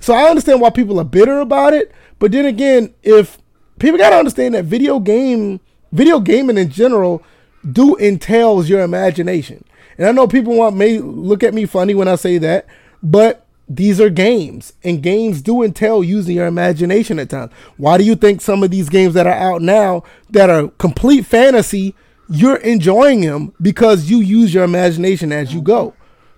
So I understand why people are bitter about it. But then again, if people got to understand that video game, video gaming in general, do entails your imagination. And I know people want may look at me funny when I say that, but these are games, and games do entail using your imagination at times. Why do you think some of these games that are out now that are complete fantasy, you're enjoying them because you use your imagination as you go?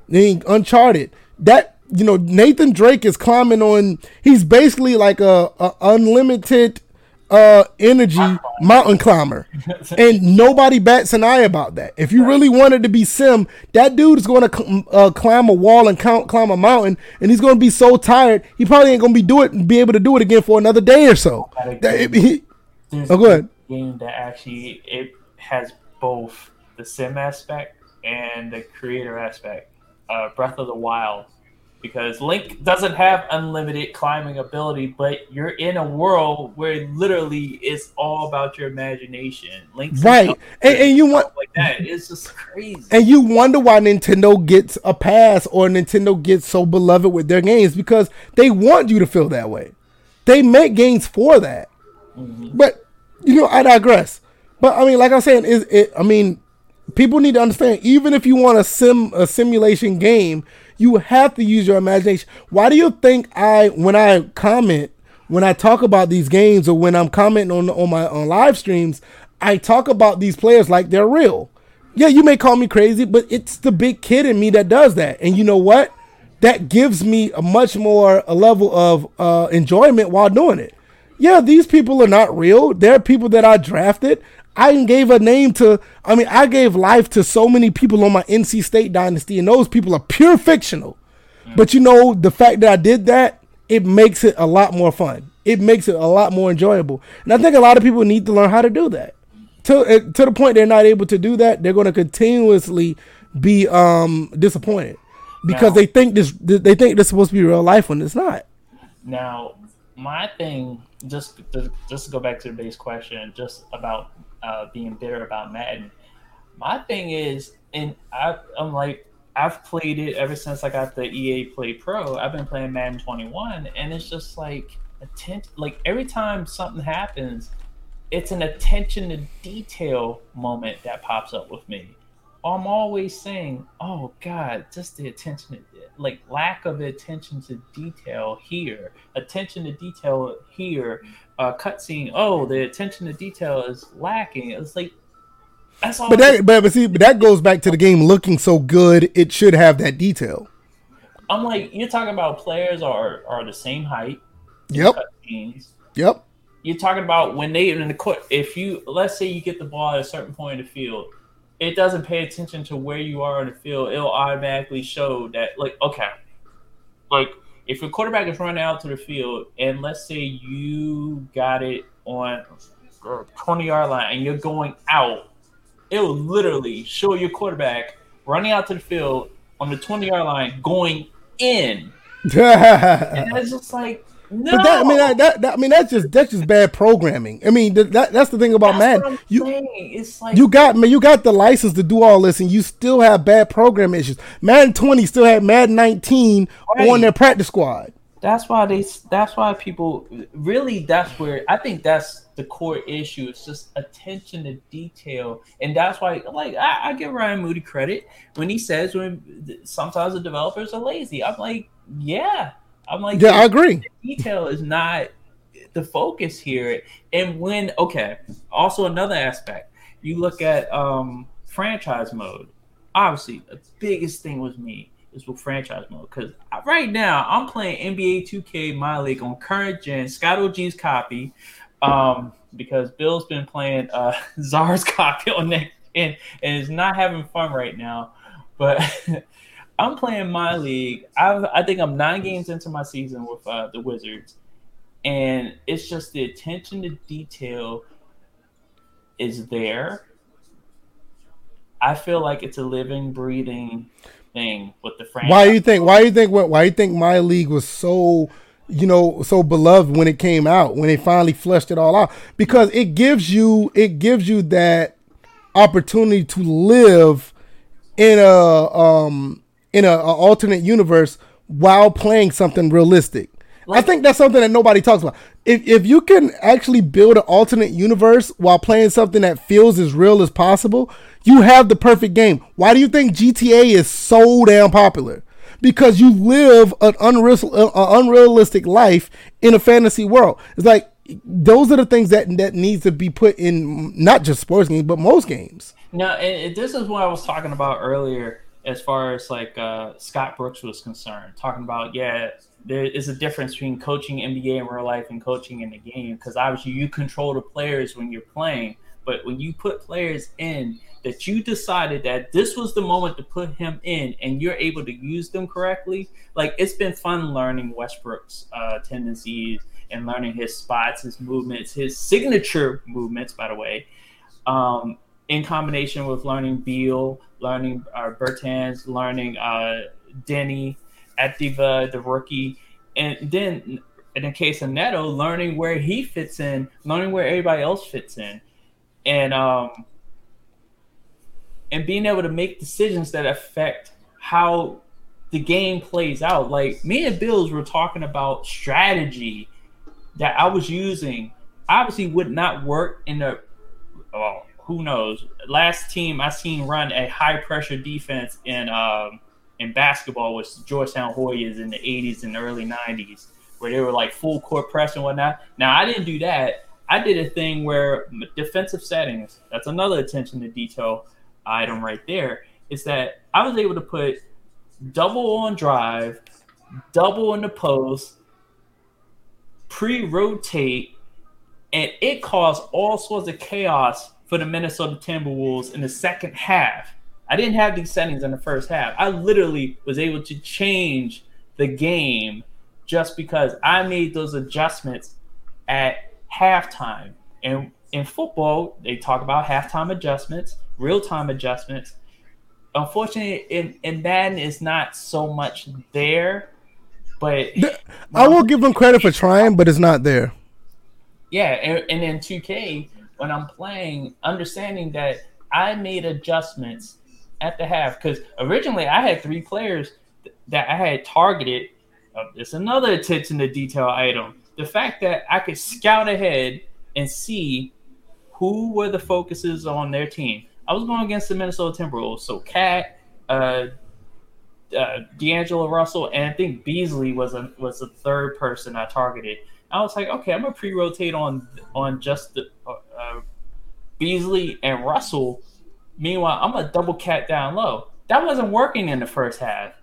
Mean, Uncharted, that you know, Nathan Drake is climbing on. He's basically like a, a unlimited uh energy mountain climber. And nobody bats an eye about that. If you really wanted to be sim that dude is going to uh, climb a wall and count, climb a mountain and he's going to be so tired he probably ain't going to be do it be able to do it again for another day or so. That, he, oh, go ahead. game that actually it has both the sim aspect and the creator aspect uh, breath of the wild because Link doesn't have unlimited climbing ability, but you're in a world where literally it's all about your imagination. Link's right, and, and, you want like that. It's just crazy. And you wonder why Nintendo gets a pass or Nintendo gets so beloved with their games because they want you to feel that way. They make games for that. Mm-hmm. But you know, I digress. But I mean, like I was saying, is it? I mean, people need to understand. Even if you want a sim a simulation game you have to use your imagination. Why do you think I, when I comment, when I talk about these games or when I'm commenting on on my on live streams, I talk about these players like they're real. Yeah, you may call me crazy, but it's the big kid in me that does that. And you know what? That gives me a much more a level of uh, enjoyment while doing it. Yeah, these people are not real. They're people that I drafted. I gave a name to, I mean, I gave life to so many people on my NC State dynasty, and those people are pure fictional. Mm-hmm. But you know, the fact that I did that, it makes it a lot more fun. It makes it a lot more enjoyable. And I think a lot of people need to learn how to do that. To eh, to the point they're not able to do that, they're going to continuously be um disappointed because now, they think this they think this is supposed to be real life when it's not. Now, my thing just to, just to go back to the base question, just about uh, being bitter about Madden. My thing is, and I, I'm like, I've played it ever since I got the EA Play Pro. I've been playing Madden 21, and it's just like attention. Like every time something happens, it's an attention to detail moment that pops up with me. I'm always saying, "Oh God, just the attention, to, like lack of attention to detail here, attention to detail here, uh, cutscene. Oh, the attention to detail is lacking. It's like that's all. But that, but, but see, but that goes back to the game looking so good. It should have that detail. I'm like, you're talking about players are are the same height. Yep. Yep. You're talking about when they in the court. If you let's say you get the ball at a certain point in the field it doesn't pay attention to where you are in the field. It'll automatically show that, like, okay, like if your quarterback is running out to the field, and let's say you got it on a 20 yard line and you're going out, it will literally show your quarterback running out to the field on the 20 yard line going in. and it's just like, no. But that, I mean, that, that, that, I mean, that's just that's just bad programming. I mean, that, that's the thing about that's Madden. You, it's like you got man, you got the license to do all this, and you still have bad program issues. Madden 20 still had Madden 19 right. on their practice squad. That's why they. That's why people really. That's where I think that's the core issue. It's just attention to detail, and that's why, like, I, I give Ryan Moody credit when he says when sometimes the developers are lazy. I'm like, yeah, I'm like, yeah, I agree. Detail is not the focus here. And when okay, also another aspect, you look at um franchise mode. Obviously, the biggest thing with me is with franchise mode because right now I'm playing NBA 2K My League on current gen Scott OG's copy, um, because Bill's been playing uh Czar's copy on that and and is not having fun right now. But I'm playing my league. I've, I think I'm nine games into my season with uh, the Wizards, and it's just the attention to detail is there. I feel like it's a living, breathing thing with the franchise. Why do you think? Why do you think? Why do you think my league was so? you know so beloved when it came out when they finally fleshed it all out because it gives you it gives you that opportunity to live in a um in a, a alternate universe while playing something realistic. Like, I think that's something that nobody talks about. If if you can actually build an alternate universe while playing something that feels as real as possible, you have the perfect game. Why do you think GTA is so damn popular? Because you live an unreal, uh, unrealistic life in a fantasy world. It's like those are the things that that needs to be put in not just sports games but most games. Now, this is what I was talking about earlier as far as like uh, Scott Brooks was concerned, talking about yeah, there is a difference between coaching NBA in real life and coaching in the game because obviously you control the players when you're playing, but when you put players in that you decided that this was the moment to put him in and you're able to use them correctly, like it's been fun learning Westbrook's uh, tendencies and learning his spots, his movements, his signature movements, by the way. Um, in combination with learning Beal, learning uh, Bertans, learning uh, Deni, Avdija, the rookie, and then in the case of Neto, learning where he fits in, learning where everybody else fits in, and um, and being able to make decisions that affect how the game plays out. Like me and Bills were talking about strategy that I was using. Obviously, would not work in the well, who knows? Last team I seen run a high pressure defense in um, in basketball was Georgetown Hoyas in the 80s and early 90s, where they were like full court press and whatnot. Now I didn't do that. I did a thing where defensive settings. That's another attention to detail item right there. Is that I was able to put double on drive, double in the post, pre-rotate, and it caused all sorts of chaos for the Minnesota Timberwolves in the second half. I didn't have these settings in the first half. I literally was able to change the game just because I made those adjustments at halftime. And in football, they talk about halftime adjustments, real time adjustments. Unfortunately, in, in Madden, is not so much there. But I will give them credit for trying, but it's not there. Yeah, and, and in 2K, when I'm playing, understanding that I made adjustments at the half because originally I had three players that I had targeted. Uh, it's another attention to detail item. The fact that I could scout ahead and see who were the focuses on their team. I was going against the Minnesota Timberwolves, so Cat, uh, uh, D'Angelo Russell, and I think Beasley was a was the third person I targeted. I was like, okay, I'm gonna pre-rotate on on just the uh, uh, Beasley and Russell. Meanwhile, I'm gonna double cat down low. That wasn't working in the first half.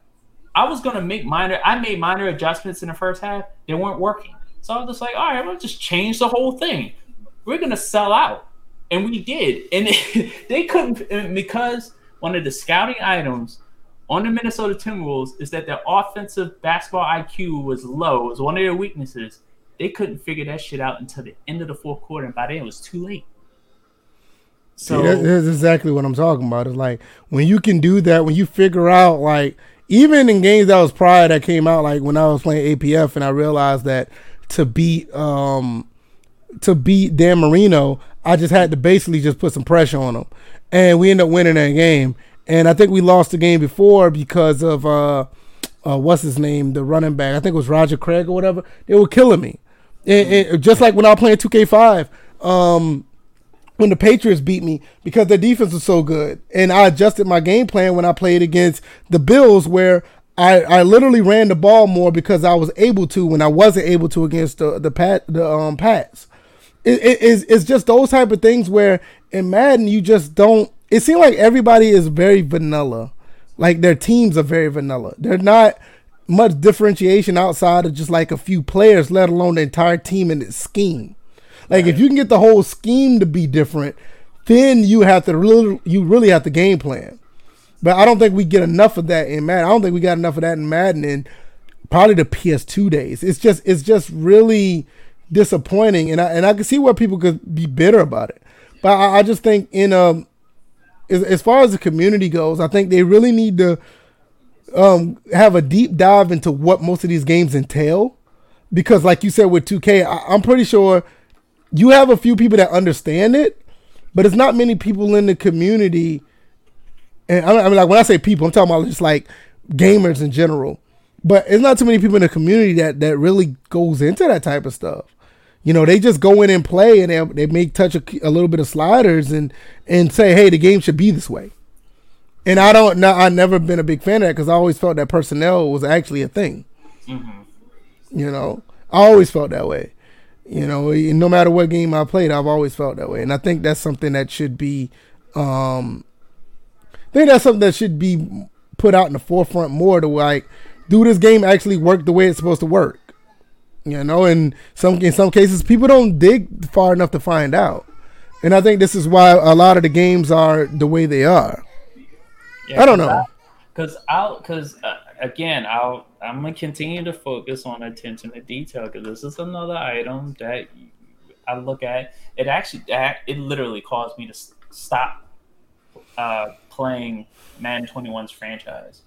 I was gonna make minor. I made minor adjustments in the first half. They weren't working. So I was just like, all right, I'm gonna just change the whole thing. We're gonna sell out, and we did. And they couldn't because one of the scouting items on the Minnesota Timberwolves is that their offensive basketball IQ was low. It was one of their weaknesses. They couldn't figure that shit out until the end of the fourth quarter, and by then it was too late. So yeah, that's exactly what I'm talking about. It's like when you can do that, when you figure out like even in games that was prior that came out, like when I was playing APF and I realized that to beat um to beat Dan Marino, I just had to basically just put some pressure on him. And we ended up winning that game. And I think we lost the game before because of uh, uh what's his name, the running back. I think it was Roger Craig or whatever. They were killing me. And, just like when I was playing 2K5, um, when the Patriots beat me because their defense was so good. And I adjusted my game plan when I played against the Bills, where I, I literally ran the ball more because I was able to when I wasn't able to against the the pat the um Pats. It, it, it's, it's just those type of things where in Madden you just don't. It seems like everybody is very vanilla, like their teams are very vanilla. They're not much differentiation outside of just like a few players, let alone the entire team and its scheme. Like right. if you can get the whole scheme to be different, then you have to really you really have to game plan. But I don't think we get enough of that in Madden. I don't think we got enough of that in Madden in probably the PS2 days. It's just it's just really disappointing, and I and I can see where people could be bitter about it. But I, I just think in um as, as far as the community goes, I think they really need to um have a deep dive into what most of these games entail. Because like you said with 2K, I, I'm pretty sure you have a few people that understand it, but it's not many people in the community. And I mean, like when I say people, I'm talking about just like gamers in general. But it's not too many people in the community that that really goes into that type of stuff. You know, they just go in and play, and they, they make touch a, a little bit of sliders and and say, hey, the game should be this way. And I don't, know. I've never been a big fan of that because I always felt that personnel was actually a thing. Mm-hmm. You know, I always felt that way. You know, no matter what game I played, I've always felt that way, and I think that's something that should be, um, I think that's something that should be put out in the forefront more to like, do this game actually work the way it's supposed to work? You know, and some in some cases people don't dig far enough to find out, and I think this is why a lot of the games are the way they are. Yeah, I don't know. Because I'll, because uh, again, I'll I'm gonna continue to focus on attention to detail because this is another item that I look at. It actually it literally caused me to stop uh, playing Madden 21's franchise.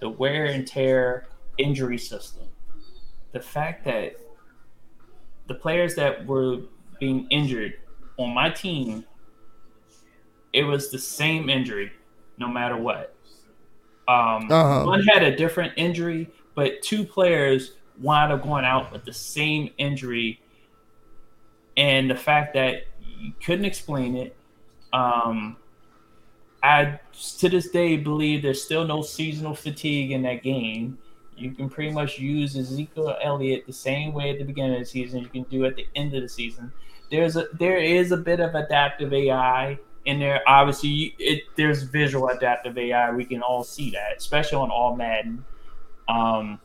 The wear and tear injury system, the fact that the players that were being injured on my team, it was the same injury no matter what. Um, uh-huh. One had a different injury, but two players wound up going out with the same injury. And the fact that you couldn't explain it, um, I to this day believe there's still no seasonal fatigue in that game. You can pretty much use Ezekiel Elliott the same way at the beginning of the season. You can do at the end of the season. There's a there is a bit of adaptive AI in there. Obviously, it there's visual adaptive AI. We can all see that, especially on all Madden. Um,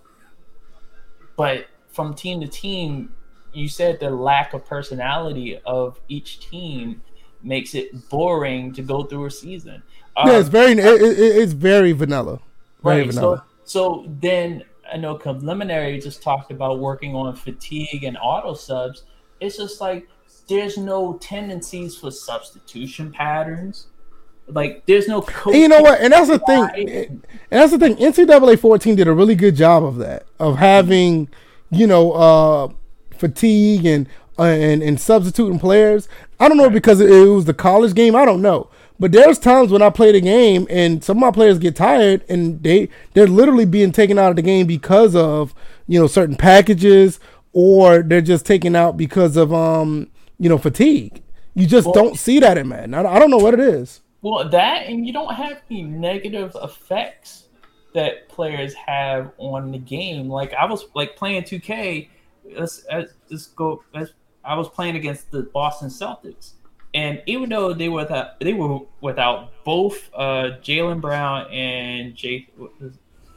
but from team to team, you said the lack of personality of each team makes it boring to go through a season. yeah, it's um, very it, it, it's very vanilla. Very right. Vanilla. So, So then I know Preliminary just talked about working on fatigue and auto subs. It's just like there's no tendencies for substitution patterns. Like there's no. You know what? And that's the thing. And that's the thing. NCAA 14 did a really good job of that, of having, you know, uh, fatigue and uh, and and substituting players. I don't know because it, it was the college game. I don't know. But there's times when I play the game and some of my players get tired and they they're literally being taken out of the game because of you know certain packages or they're just taken out because of um you know fatigue. You just well, don't see that in Madden. I, I don't know what it is. Well, that and you don't have any negative effects that players have on the game. Like I was like playing 2K. Let's, let's go. Let's, I was playing against the Boston Celtics and even though they were without, they were without both uh, Jaylen Brown and Jay,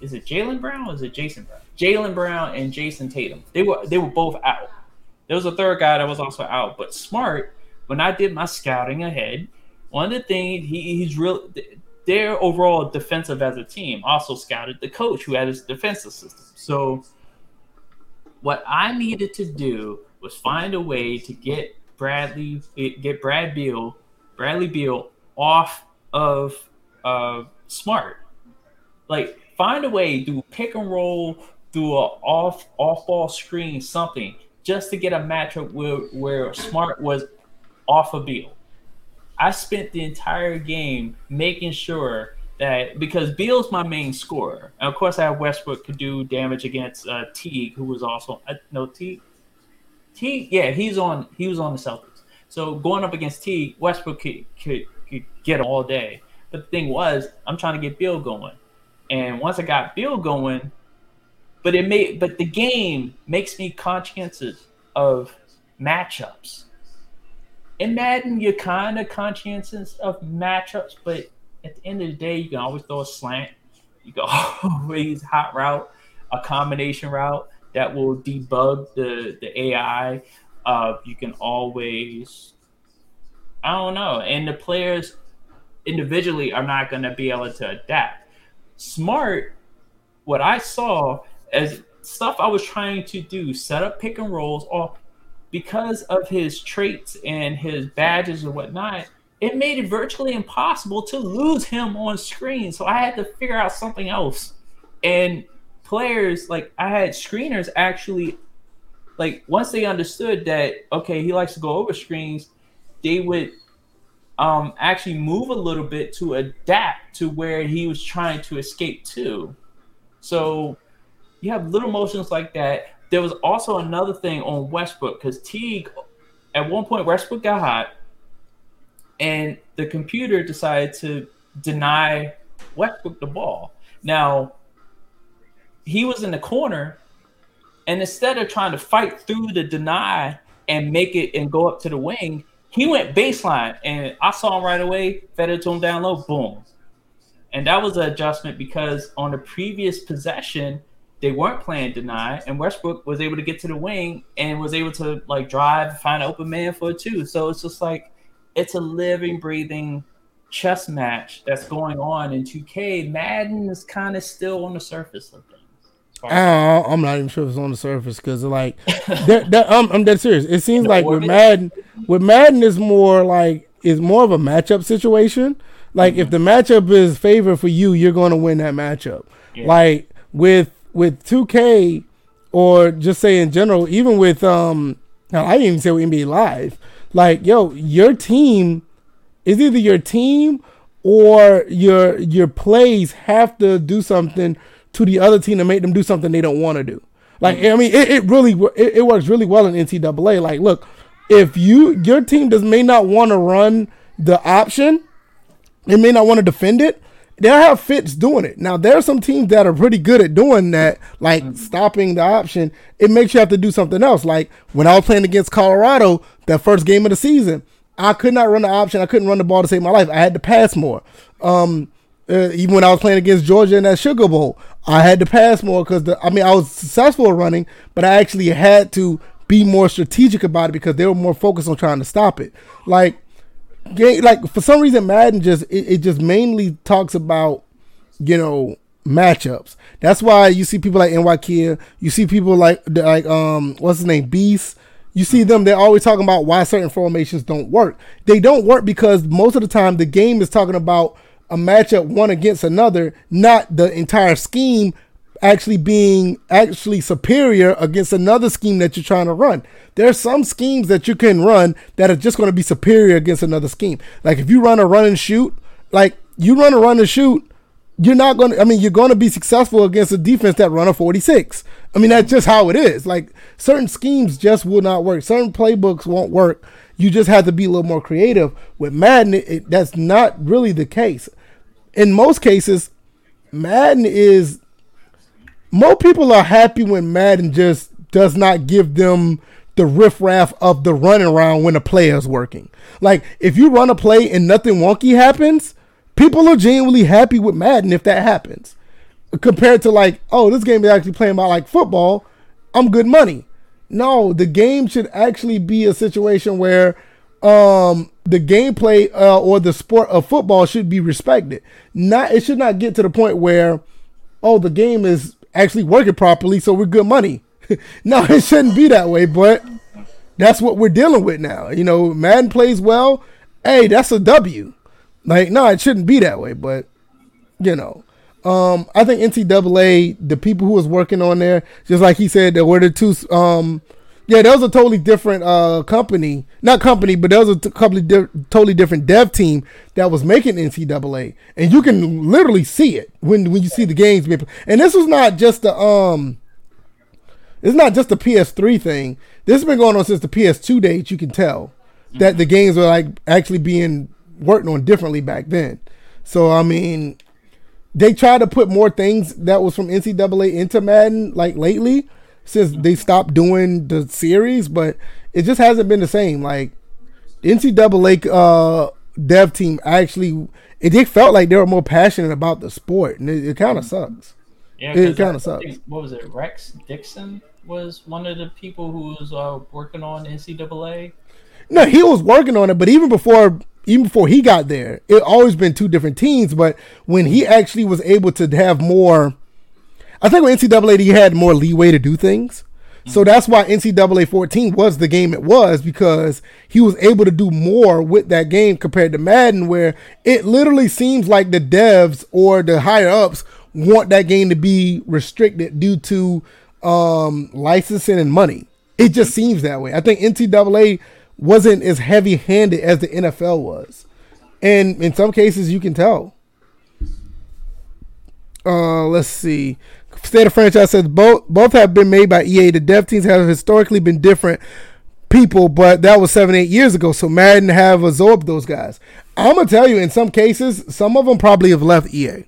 is it Jalen Brown or is it Jason Brown? Jaylen Brown and Jayson Tatum. They were they were both out. There was a third guy that was also out. But Smart, when I did my scouting ahead, one of the things he, he's real. Their overall defensive as a team also scouted the coach who had his defensive system. So what I needed to do was find a way to get Bradley get Brad Beal, Bradley Beal off of uh, Smart. Like find a way, do pick and roll, do a off off ball screen, something just to get a matchup where where Smart was off of Beal. I spent the entire game making sure that because Beal's my main scorer. And of course, I have Westbrook could do damage against uh, Teague, who was also uh, no Teague. T, yeah, he's on. He was on the Celtics. So going up against T, Westbrook could, could, could get all day. But the thing was, I'm trying to get Bill going, and once I got Bill going, but it made but the game makes me conscientious of matchups. In Madden, you're kind of conscientious of matchups, but at the end of the day, you can always throw a slant. You can always hot route, a combination route that will debug the the AI. Uh, you can always, I don't know, and the players individually are not going to be able to adapt. Smart, what I saw as stuff I was trying to do, set up pick and rolls, or because of his traits and his badges and whatnot, it made it virtually impossible to lose him on screen. So I had to figure out something else. And players like I had screeners actually like once they understood that okay he likes to go over screens, they would um actually move a little bit to adapt to where he was trying to escape to. So you have little motions like that. There was also another thing on Westbrook because Teague at one point Westbrook got hot and the computer decided to deny Westbrook the ball. Now he was in the corner, and instead of trying to fight through the deny and make it and go up to the wing, he went baseline, and I saw him right away. Fed it to him down low, boom, and that was an adjustment because on the previous possession they weren't playing deny, and Westbrook was able to get to the wing and was able to like drive, find an open man for a two. So it's just like it's a living, breathing chess match that's going on in 2K. Madden is kind of still on the surface of things. Uh, I'm not even sure if it's on the surface because like that, that, I'm, I'm dead serious. It seems like with Madden, with Madden is more like is more of a matchup situation. Like mm-hmm. if the matchup is favor for you, you're going to win that matchup. Yeah. Like with with 2K or just say in general, even with um, now I didn't even say with NBA Live. Like yo, your team is either your team or your your plays have to do something to the other team to make them do something they don't want to do. Like I mean, it, it really it, it, works really well in NCAA. Like, look, if you your team does may not want to run the option, they may not want to defend it. They'll have fits doing it. Now there are some teams that are pretty good at doing that, like mm-hmm. stopping the option. It makes you have to do something else. Like when I was playing against Colorado, that first game of the season, I could not run the option. I couldn't run the ball to save my life. I had to pass more. Um, uh, even when I was playing against Georgia in that Sugar Bowl, I had to pass more because I mean I was successful at running, but I actually had to be more strategic about it because they were more focused on trying to stop it. Like, like for some reason, Madden just it, it just mainly talks about you know matchups. That's why you see people like NY you see people like like um what's his name Beast. You see them, they're always talking about why certain formations don't work. They don't work because most of the time the game is talking about a matchup one against another, not the entire scheme actually being actually superior against another scheme that you're trying to run. There are some schemes that you can run that are just going to be superior against another scheme. Like if you run a run and shoot, like you run a run and shoot, you're not going to, I mean, you're going to be successful against a defense that run a 46. I mean, that's just how it is. Like certain schemes just will not work. Certain playbooks won't work. You just have to be a little more creative. With Madden, it, that's not really the case. In most cases, Madden is, more people are happy when Madden just does not give them the riffraff of the running around when a player is working. Like if you run a play and nothing wonky happens, people are genuinely happy with Madden if that happens. Compared to like, oh, this game is actually playing about like football, I'm good money. No, the game should actually be a situation where um the gameplay uh, or the sport of football should be respected. Not it should not get to the point where oh the game is actually working properly, so we're good money. no, it shouldn't be that way, but that's what we're dealing with now. You know, Madden plays well. Hey, that's a W. Like, no, it shouldn't be that way, but you know. Um, I think NCAA, the people who was working on there, just like he said, there were the two um yeah, that was a totally different uh company, not company, but that was a t- company di- totally different dev team that was making NCAA, and you can literally see it when when you see the games being. And this was not just the um, it's not just the PS3 thing. This has been going on since the PS2 days. You can tell that the games were like actually being worked on differently back then. So I mean, they tried to put more things that was from NCAA into Madden like lately since they stopped doing the series, but it just hasn't been the same. Like NCAA uh, dev team actually, it, it felt like they were more passionate about the sport, and it, it kind of sucks. Yeah, it kind of sucks. What was it? Rex Dickson was one of the people who was uh, working on NCAA. No, he was working on it, but even before even before he got there, it always been two different teams. But when he actually was able to have more, I think with NCAA he had more leeway to do things. So that's why NCAA 14 was the game it was because he was able to do more with that game compared to Madden, where it literally seems like the devs or the higher ups want that game to be restricted due to um, licensing and money. It just seems that way. I think NCAA wasn't as heavy handed as the NFL was. And in some cases, you can tell. Uh, let's see. State of Franchise says both both have been made by EA. The dev teams have historically been different people, but that was seven eight years ago. So Madden have absorbed those guys. I'm gonna tell you, in some cases, some of them probably have left EA.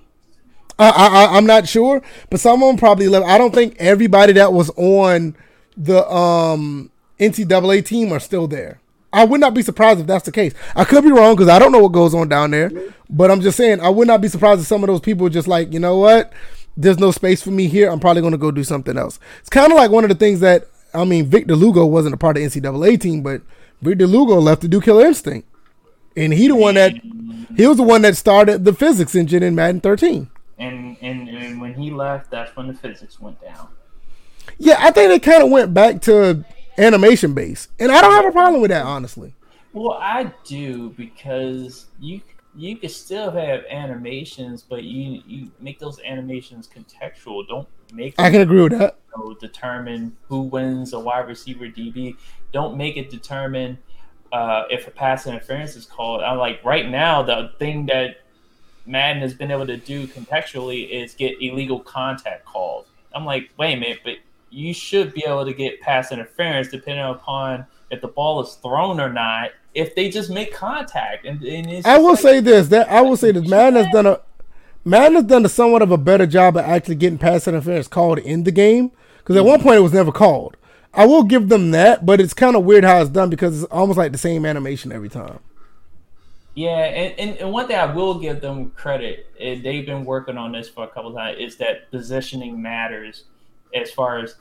I, I'm not sure, but some of them probably left. I don't think everybody that was on the um NCAA team are still there. I would not be surprised if that's the case. I could be wrong because I don't know what goes on down there. But I'm just saying, I would not be surprised if some of those people just like, you know what? There's no space for me here. I'm probably going to go do something else. It's kind of like one of the things that, I mean, Victor Lugo wasn't a part of NCAA team, but Victor Lugo left to do Killer Instinct. And he the one that, he was the one that started the physics engine in Madden 13. And, and, and when he left, that's when the physics went down. Yeah, I think they kind of went back to animation base, and I don't have a problem with that, honestly. Well, I do because you you can still have animations, but you you make those animations contextual. Don't make I can agree with that. You know, determine who wins a wide receiver DB. Don't make it determine uh, if a pass interference is called. I'm like right now the thing that Madden has been able to do contextually is get illegal contact called. I'm like, wait a minute, but you should be able to get pass interference depending upon if the ball is thrown or not. If they just make contact, and, and I will like, say this: that I will say that man has done a man has done a somewhat of a better job of actually getting pass interference called in the game. Because at one mm-hmm. point it was never called. I will give them that, but it's kind of weird how it's done because it's almost like the same animation every time. Yeah, and, and, and, one thing I will give them credit, they've been working on this for a couple of times, is that positioning matters as far as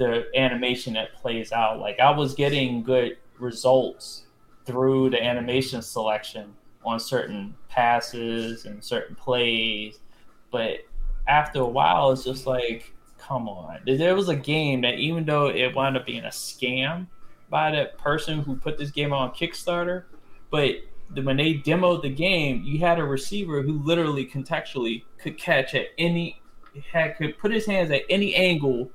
the animation that plays out. Like I was getting good results through the animation selection on certain passes and certain plays, but after a while, it's just like, come on. There was a game that even though it wound up being a scam by the person who put this game on Kickstarter, but when they demoed the game, you had a receiver who literally contextually could catch at any had could put his hands at any angle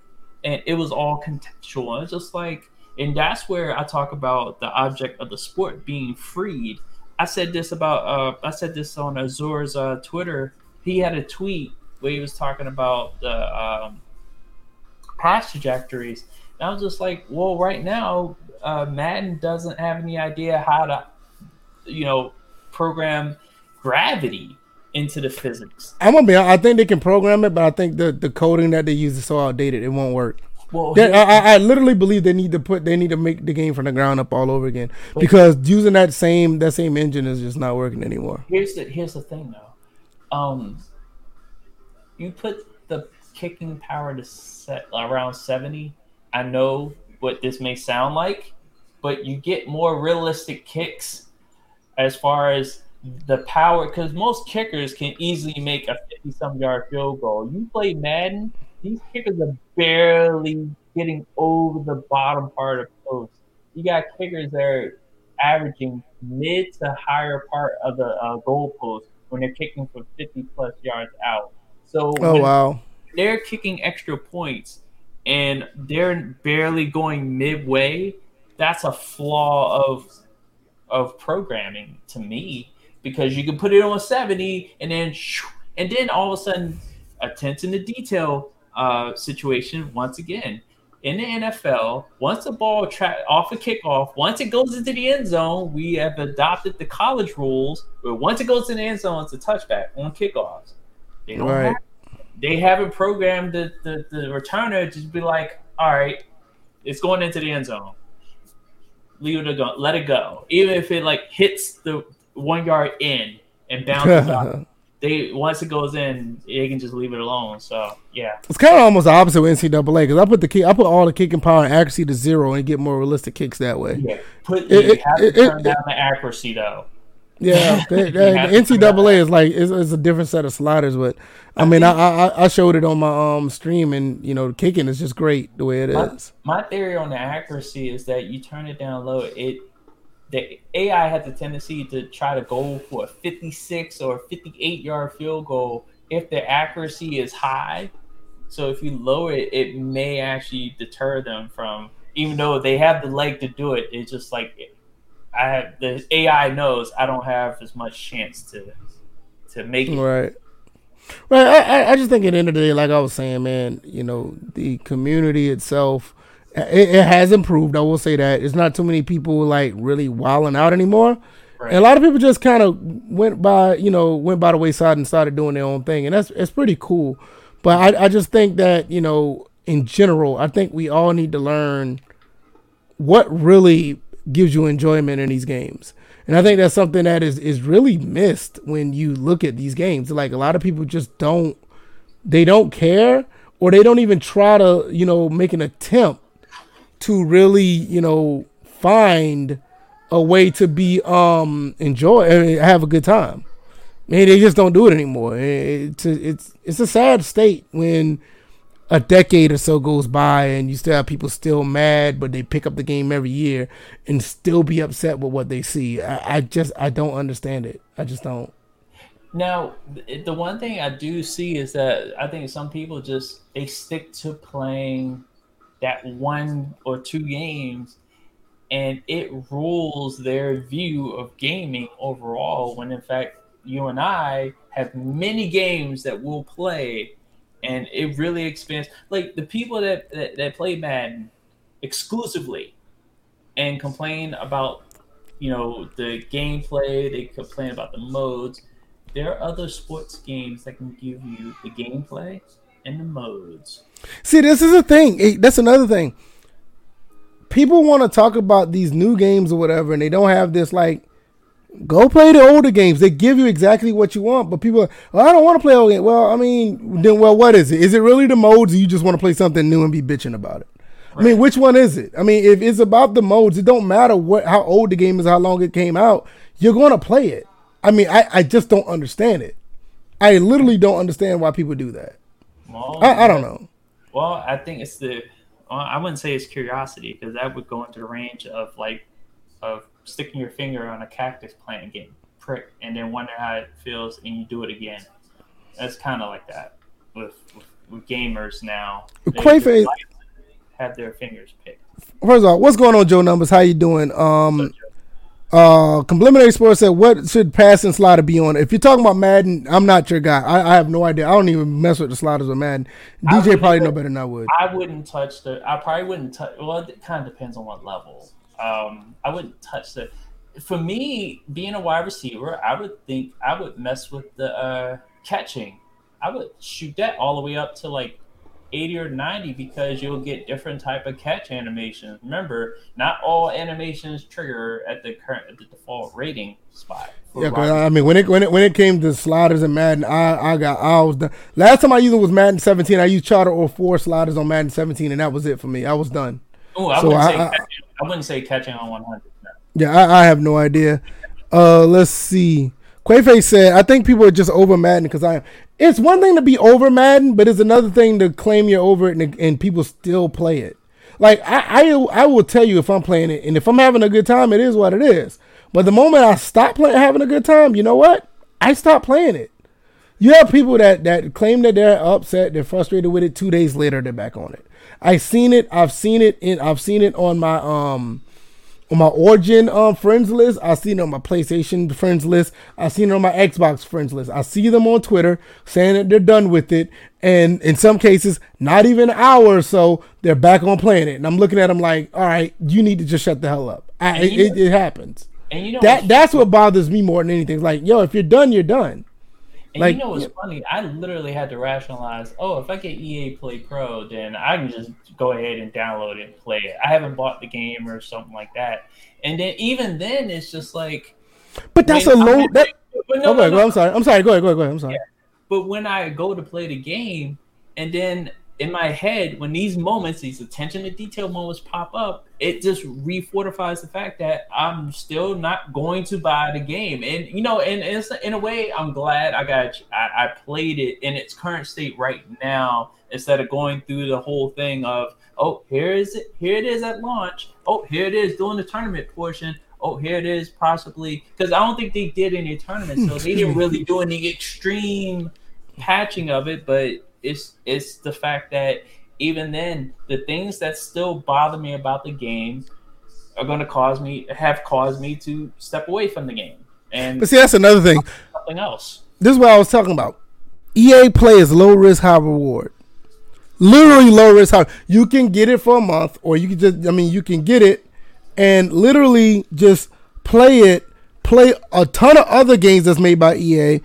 and it was all contextual. It's just like and that's where I talk about the object of the sport being freed. I said this about uh I said this on Azur's uh, Twitter. He had a tweet where he was talking about the um, trajectories. And I was just like, well, right now, uh, Madden doesn't have any idea how to you know, program gravity into the physics. I'm gonna be. I think they can program it, but I think the the coding that they use is so outdated. It won't work. Well, I, I, I, literally believe they need to put they need to make the game from the ground up all over again because using that same that same engine is just not working anymore. Here's the here's the thing though, um, you put the kicking power to set around seventy. I know what this may sound like, but you get more realistic kicks as far as the power, because most kickers can easily make a 50 some yard field goal. You play Madden, these kickers are barely getting over the bottom part of the post. You got kickers that are averaging mid to higher part of the uh, goal post when they're kicking for 50 plus yards out. So, oh wow, they're kicking extra points and they're barely going midway. That's a flaw of of programming to me because you can put it on 70 and then and then all of a sudden attention to detail uh, situation once again in the NFL, once the ball tra- off a kickoff, once it goes into the end zone, we have adopted the college rules where once it goes in the end zone, it's a touchback on kickoffs. They don't right. have, they haven't programmed the, the, the returner to be like, all right, it's going into the end zone leave it go, let it go. Even if it like hits the one yard in and bounces out, they once it goes in, they can just leave it alone. So yeah, it's kind of almost the opposite with NCAA because I put the kick, I put all the kicking power and accuracy to zero and get more realistic kicks that way. Yeah, put it, you have it, to turn it, down the accuracy though. Yeah, the, the, the NCAA is like it's, is a different set of sliders, but I, I mean, I, I, I showed it on my um stream, and you know, kicking is just great the way it my, is. my, theory on the accuracy is that you turn it down low, it the AI has the tendency to try to go for a 56 or 58 yard field goal if the accuracy is high. So if you lower it, it may actually deter them from, even though they have the leg to do it. It's just like I have the AI knows I don't have as much chance to to make it. Right. Right. I, I just think at the end of the day, like I was saying, man, you know, the community itself, it, it has improved. I will say that it's not too many people like really wilding out anymore. Right. And a lot of people just kind of went by, you know, went by the wayside and started doing their own thing, and that's it's pretty cool. But I, I just think that you know, in general, I think we all need to learn what really gives you enjoyment in these games. And I think that's something that is is really missed when you look at these games. Like a lot of people just don't they don't care or they don't even try to, you know, make an attempt to really, you know, find a way to be um enjoy and have a good time. Man, they just don't do it anymore. It's a, it's it's a sad state when a decade or so goes by and you still have people still mad, but they pick up the game every year and still be upset with what they see. I, I just I don't understand it. I just don't. Now, the one thing I do see is that I think some people just they stick to playing that one or two games and it rules their view of gaming overall when in fact you and I have many games that we'll play and it really expands. Like the people that, that, that play Madden exclusively and complain about you know the gameplay, they complain about the modes. There are other sports games that can give you the gameplay and the modes. See, this is a thing. That's another thing. People want to talk about these new games or whatever, and they don't have this like Go play the older games. They give you exactly what you want. But people, well, oh, I don't want to play old games. Well, I mean, then well, what is it? Is it really the modes? Or you just want to play something new and be bitching about it? Right. I mean, which one is it? I mean, if it's about the modes, it don't matter what how old the game is, how long it came out. You're going to play it. I mean, I, I just don't understand it. I literally don't understand why people do that. Well, I, I don't know. Well, I think it's the. Well, I wouldn't say it's curiosity because that would go into the range of like of sticking your finger on a cactus plant and getting pricked, and then wonder how it feels, and you do it again. That's kind of like that with, with, with gamers now. Quayface- have their fingers picked. First of all, what's going on, Joe Numbers? How you doing? Um, uh, Complimentary Sports said, "What should passing slider be on?" If you're talking about Madden, I'm not your guy. I, I have no idea. I don't even mess with the sliders of Madden. DJ probably know better than I would. I wouldn't touch the. I probably wouldn't touch. Well, it kind of depends on what level. Um, I wouldn't touch the. For me, being a wide receiver, I would think I would mess with the uh, catching. I would shoot that all the way up to like eighty or ninety because you'll get different type of catch animations. Remember, not all animations trigger at the current at the default rating spot. Yeah, 'cause, I mean, when it when it when it came to sliders and Madden, I I got I was done. Last time I used it was Madden 17. I used Charter or four sliders on Madden 17, and that was it for me. I was done. Oh, I So wouldn't I- say I- catching. I wouldn't say catching on one hundred. No. Yeah, I, I have no idea. Uh, let's see. Quayface said, "I think people are just over Madden because I am." It's one thing to be over Madden, but it's another thing to claim you're over it and, and people still play it. Like I, I, I will tell you if I'm playing it, and if I'm having a good time, it is what it is. But the moment I stop playing, having a good time, you know what? I stop playing it. You have people that that claim that they're upset, they're frustrated with it. Two days later, they're back on it. I've seen it. I've seen it in. I've seen it on my um on my Origin um, friends list. I've seen it on my PlayStation friends list. I've seen it on my Xbox friends list. I see them on Twitter saying that they're done with it. And in some cases, not even an hour or so, they're back on playing it. And I'm looking at them like, all right, you need to just shut the hell up. I, it, it, it happens. And you know That what's That's what bothers me more than anything. Like, yo, if you're done, you're done. And Like- you know what's funny? I literally had to rationalize. Oh, if I get EA Play Pro, then I can just go ahead and download it and play it. I haven't bought the game or something like that. And then even then, it's just like. But that's a I'm low. in- That, but no, okay, no, no. I'm sorry. I'm sorry. Go ahead. Go ahead. Go ahead. I'm sorry. But when I go to play the game, and then in my head, when these moments, these attention to detail moments pop up, it just refortifies the fact that I'm still not going to buy the game. And you know, and, and in a way, I'm glad I got I, I played it in its current state right now instead of going through the whole thing of oh here is it here it is at launch oh here it is doing the tournament portion oh here it is possibly because I don't think they did any tournaments so they didn't really do any extreme patching of it but it's it's the fact that even then the things that still bother me about the game are going to cause me have caused me to step away from the game and But see, that's another thing. something else this is what I was talking about. EA Play is low risk, high reward. Literally low risk, high. You can get it for a month, or you can just, I mean, you can get it and literally just play it, play a ton of other games that's made by EA.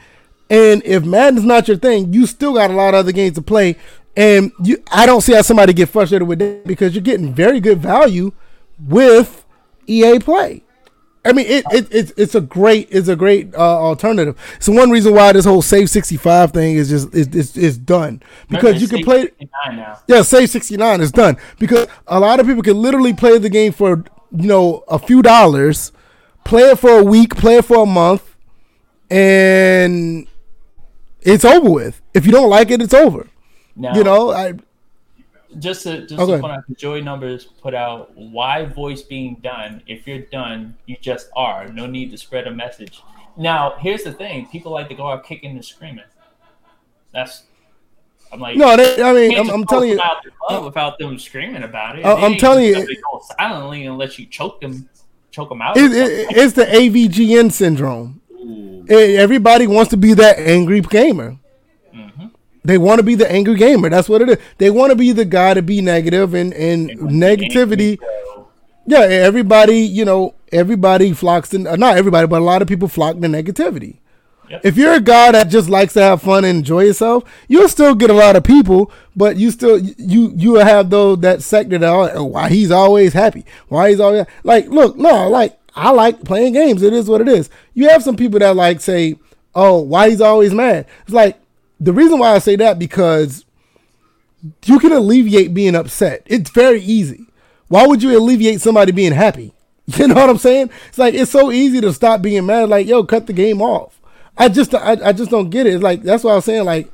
And if Madden's not your thing, you still got a lot of other games to play. And you, I don't see how somebody get frustrated with that because you're getting very good value with EA Play. I mean, it, it it's it's a great it's a great uh, alternative. So one reason why this whole Save sixty five thing is just is is, is done because you can play. 69 now Yeah, Save sixty nine is done because a lot of people can literally play the game for you know a few dollars, play it for a week, play it for a month, and it's over with. If you don't like it, it's over. now You know, I just to just Okay. to point out the joy numbers put out why voice being done if you're done you just are no need to spread a message now here's the thing people like to go out kicking and screaming that's i'm like no, they, I mean, I'm, I'm telling you, them out the without them screaming about it Uh, I'm telling you- gonna go silently unless you choke them choke them out it, it, it's the AVGN syndrome. Ooh. Everybody wants to be that angry gamer. Mhm. They want to be the angry gamer. That's what it is. They want to be the guy to be negative and, and negativity. Yeah, everybody, you know, everybody flocks to, uh, not everybody, but a lot of people flock to negativity. Yep. If you're a guy that just likes to have fun and enjoy yourself, you'll still get a lot of people, but you still you you have those that sector that oh, why he's always happy, why he's always like look no like I like playing games. It is what it is. You have some people that like say, oh, why he's always mad. It's like the reason why I say that because you can alleviate being upset. It's very easy. Why would you alleviate somebody being happy? You know what I'm saying? It's like it's so easy to stop being mad. Like, yo, cut the game off. I just I, I just don't get it. It's like that's what I was saying. Like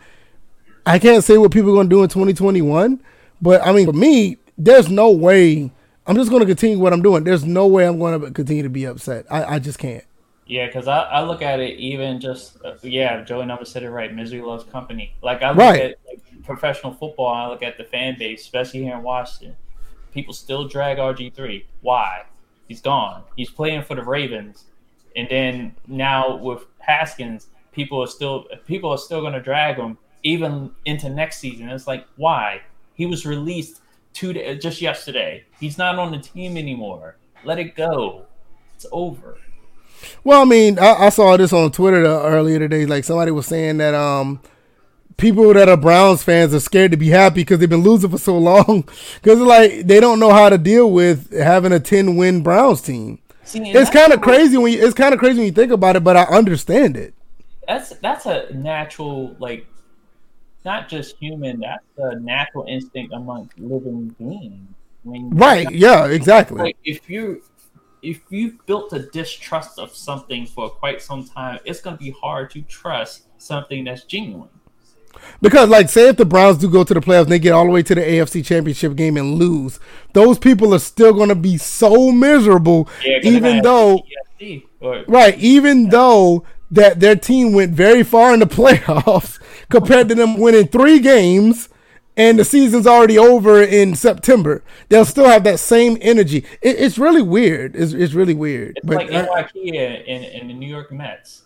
I can't say what people are gonna do in 2021, but I mean for me, there's no way I'm just gonna continue what I'm doing. There's no way I'm gonna continue to be upset. I, I just can't. Yeah, because I, I look at it even just uh, yeah, Joey never said it right. Misery loves company. Like I look Right. at like, professional football, I look at the fan base, especially here in Washington. People still drag RG three. Why? He's gone. He's playing for the Ravens, and then now with Haskins, people are still people are still going to drag him even into next season. It's like why? He was released two day, just yesterday. He's not on the team anymore. Let it go. It's over. Well, I mean, I, I saw this on Twitter the, earlier today. Like somebody was saying that um, people that are Browns fans are scared to be happy because they've been losing for so long. Because like they don't know how to deal with having a ten win Browns team. See, It's kind of crazy when you, it's kind of crazy when you think about it, but I understand it. That's that's a natural like, not just human. That's a natural instinct among living beings. I mean, Right? Yeah, exactly. Like if you if you've built a distrust of something for quite some time, it's going to be hard to trust something that's genuine. Because, like, say if the Browns do go to the playoffs and they get all the way to the AFC Championship game and lose, those people are still going to be so miserable, Yeah, even though, or right, even though that their team went very far in the playoffs compared to them winning three games and the season's already over in September, they'll still have that same energy. It, it's really weird. It's, it's really weird. it's But like NYPD in, in the New York Mets.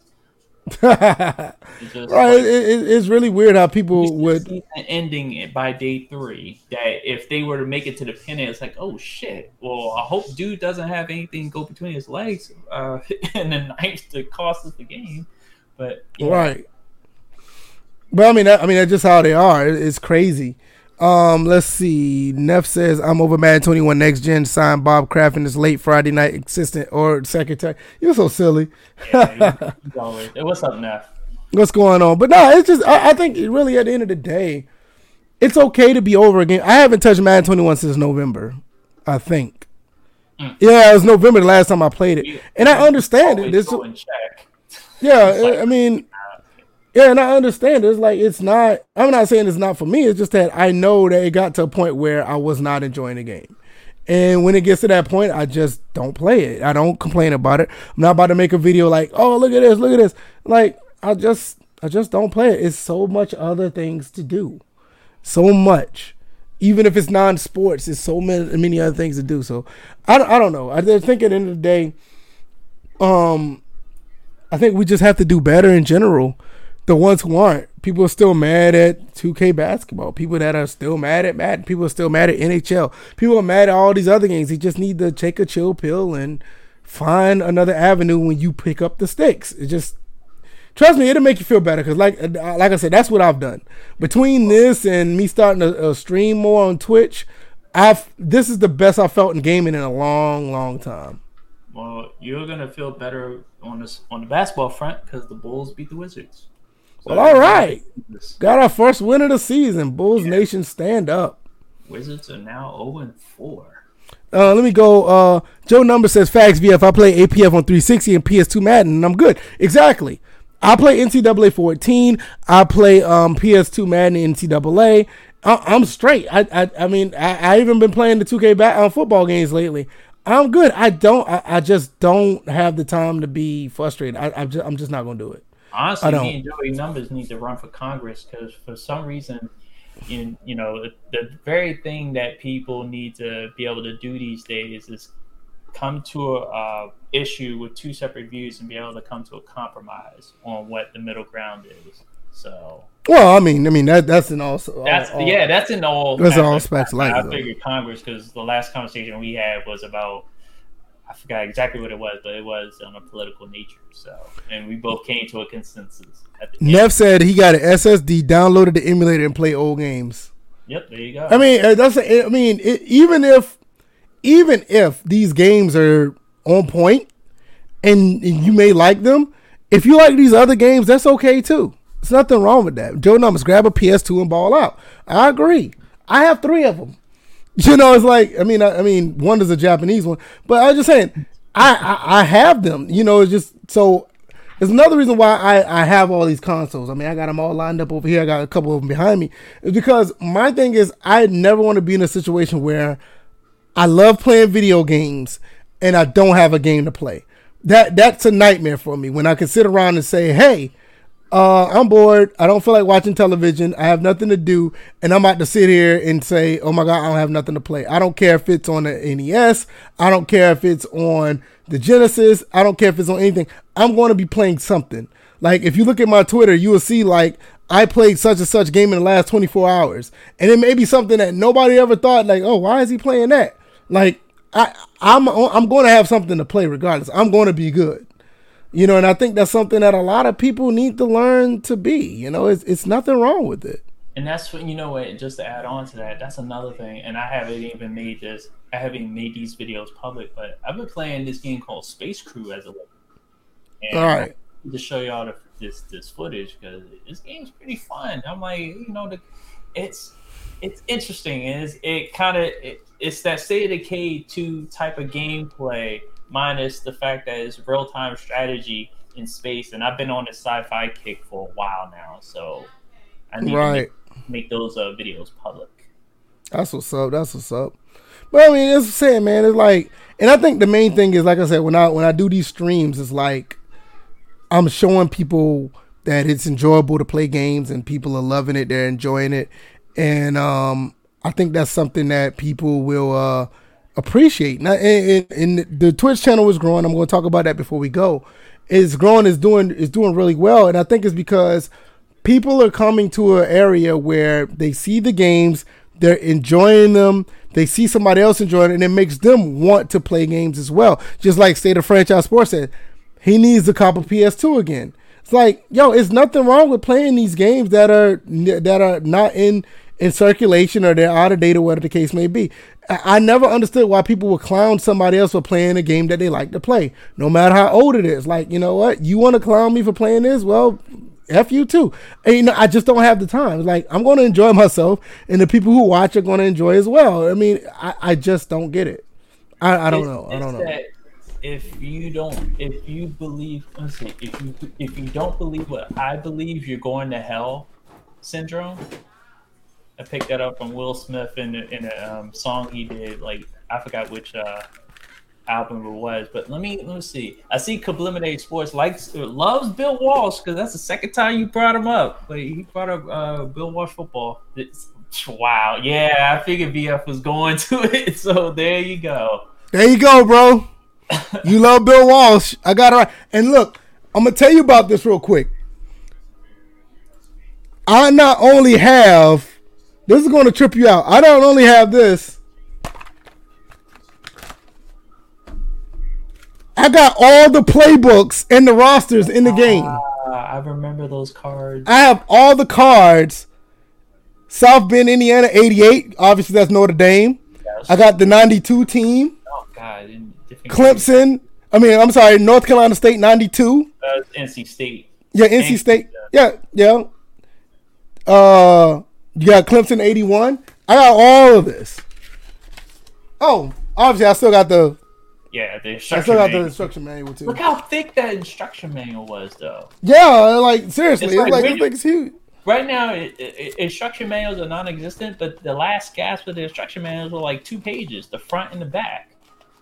right, It's just it, like- it- it's really weird how people would. ending it by day three. That if they were to make it to the pennant, it's like, oh shit. Well, I hope dude doesn't have anything go between his legs uh, in the ninth to cost us the game. But yeah, Right. But I mean, that, I mean, that's just how they are. It- It's crazy. Um, let's see. Neff says I'm over Madden 21 next gen. Signed Bob Kraft in this late Friday night assistant or secretary. You're so silly. yeah, what's up, Neff? What's going on? But no, it's just I, I think really at the end of the day, it's okay to be over again. I haven't touched Madden 21 since November. I think. Mm. Yeah, it was November the last time I played it, and I understand it. This, go and check. yeah, like- I mean, yeah, and I understand. It's like it's not. I'm not saying it's not for me. It's just that I know that it got to a point where I was not enjoying the game, and when it gets to that point, I just don't play it. I don't complain about it. I'm not about to make a video like, "Oh, look at this, look at this." Like I just, I just don't play it. It's so much other things to do, so much. Even if it's non-sports, it's so many, many other things to do. So I, I don't know. I think at the end of the day, um, I think we just have to do better in general. The ones who aren't, people are still mad at 2K basketball. People that are still mad at Madden. People are still mad at NHL. People are mad at all these other games. They just need to take a chill pill and find another avenue when you pick up the sticks. It just trust me, it'll make you feel better. Cause like like I said, that's what I've done. Between this and me starting to uh, stream more on Twitch, I've this is the best I felt in gaming in a long, long time. Well, you're gonna feel better on this on the basketball front because the Bulls beat the Wizards. So Well, all right. Got our first win of the season. Bulls Nation stand up. Wizards are now 0 and 4. Uh, let me go. Uh, Joe Number says facts. VF. I play APF on 360 and PS2 Madden, and I'm good. Exactly. I play NCAA 14. I play um, PS2 Madden and NCAA. I, I'm straight. I, I, I mean, I, I even been playing the 2K bat on football games lately. I'm good. I don't. I, I just don't have the time to be frustrated. I, I'm just. I'm just not gonna do it. Honestly, I don't. me and Joey Numbers need to run for Congress because for some reason, you, you know, the, the very thing that people need to be able to do these days is come to a uh, issue with two separate views and be able to come to a compromise on what the middle ground is. So Well, I mean, I mean that that's an also. that's all, yeah, that's in all. That's in all aspects. aspects like I that. figured Congress because the last conversation we had was about. I forgot exactly what it was, but it was on a political nature. So, and we both came to a consensus. At. Neff said he got an SSD, downloaded the emulator, and play old games. Yep, there you go. I mean, uh, that's. I mean, it, even if, even if these games are on point, and, and you may like them, if you like these other games, that's okay too. There's nothing wrong with that. Joe Numbers, grab a PS2 and ball out. I agree. I have three of them. You know, it's like I mean, I, I mean, one is a Japanese one, but I was just saying, I, I I have them. You know, it's just so It's another reason why I, I have all these consoles. I mean, I got them all lined up over here. I got a couple of them behind me. Is because my thing is, I never want to be in a situation where I love playing video games and I don't have a game to play. That that's a nightmare for me when I can sit around and say, "Hey, uh, I'm bored. I don't feel like watching television. I have nothing to do, and I'm about to sit here and say, "Oh my god, I don't have nothing to play." I don't care if it's on the NES. I don't care if it's on the Genesis. I don't care if it's on anything. I'm going to be playing something. Like if you look at my Twitter, you will see like I played such and such game in the last 24 hours, and it may be something that nobody ever thought. Like, oh, why is he playing that? Like, I I'm I'm going to have something to play regardless. I'm going to be good. You know, and I think that's something that a lot of people need to learn to be. You know, it's it's nothing wrong with it. And that's what you know. What just to add on to that, that's another thing. And I haven't even made this. I haven't made these videos public, but I've been playing this game called Space Crew as a. And All right. To show y'all the, this this footage because this game's pretty fun. I'm like, you know, the it's it's interesting. It's it kind of it, it's that state of decay two type of gameplay minus the fact that it's real time strategy in space. And I've been on a sci-fi kick for a while now, so I need right. to make, make those uh, videos public. That's what's up. That's what's up. But I mean, it's saying, man, it's like, and I think the main thing is, like I said, when I when I do these streams, it's like I'm showing people that it's enjoyable to play games and people are loving it, they're enjoying it, and um, I think that's something that people will uh, appreciate. Now, and, and, the Twitch channel is growing. I'm going to talk about that before we go. It's growing, It's doing, It's doing really well, and I think it's because people are coming to an area where they see the games, they're enjoying them. They see somebody else enjoying it, and it makes them want to play games as well. Just like State of Franchise Sports said, he needs to cop a PS2 again. It's like, yo, it's nothing wrong with playing these games that are that are not in in circulation or they're out of date or whatever the case may be. I never understood why people would clown somebody else for playing a game that they like to play, no matter how old it is. Like, you know what? You want to clown me for playing this? Well, F you too. And, you know, I just don't have the time. Like, I'm going to enjoy myself, and the people who watch are going to enjoy as well. I mean, I, I just don't get it. I, I don't it's, know. I don't know. If you don't, if you believe, let's see, if you if you don't believe what I believe, you're going to hell syndrome. I picked that up from Will Smith in a, in a um, song he did. Like I forgot which uh, album it was, but let me let me see. I see Subliminate Sports likes loves Bill Walsh because that's the second time you brought him up. But he brought up uh, Bill Walsh football. It's, wow, yeah, I figured BF was going to it, so there you go. There you go, bro. you love Bill Walsh. I got it right. And look, I'm gonna tell you about this real quick. I not only have this is going to trip you out. I don't only have this. I got all the playbooks and the rosters in the game. Uh, I remember those cards. I have all the cards. South Bend, Indiana, 88. Obviously, that's Notre Dame. Yes. I got the 92 team. Oh, God. Clemson. I mean, I'm sorry, North Carolina State, 92. Uh, NC State. Yeah, NC State. Yeah, yeah. Uh, you got Clemson 81. I got all of this. Oh, obviously, I still got the. Yeah, the instruction. I still got manual. the instruction manual too. Look how thick that instruction manual was, though. Yeah, like seriously, it's, like, it's like this huge. Right now, it, it, instruction manuals are non-existent, but the last gasp of the instruction manuals were like two pages, the front and the back.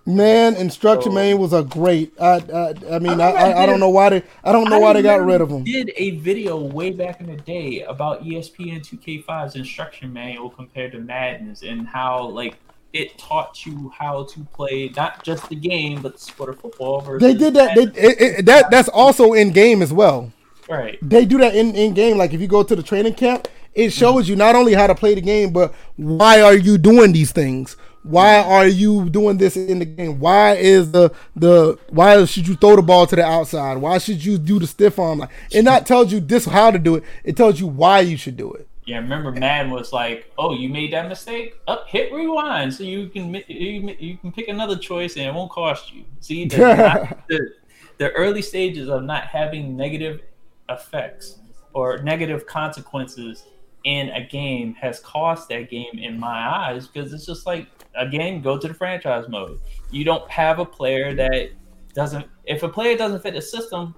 Man, instruction so, was a great. I I, I mean I, I, I, don't know why they I don't know I why they got rid of them. Did a video way back in the day about ESPN 2K5's instruction manual compared to Madden's and how like it taught you how to play not just the game but the sport of football. They did that. They, it, it, that that's also in game as well. Right. They do that in in game. Like if you go to the training camp, it shows you not only how to play the game, but why are you doing these things why are you doing this in the game? Why is the the why should you throw the ball to the outside? Why should you do the stiff arm? Like, it not tells you this how to do it. It tells you why you should do it. Yeah, remember Madden was like, "Oh, you made that mistake? Up, hit rewind, so you can you, you can pick another choice and it won't cost you." See, the, the, the early stages of not having negative effects or negative consequences in a game has cost that game in my eyes because it's just like again, go to the franchise mode. You don't have a player that doesn't. If a player doesn't fit the system,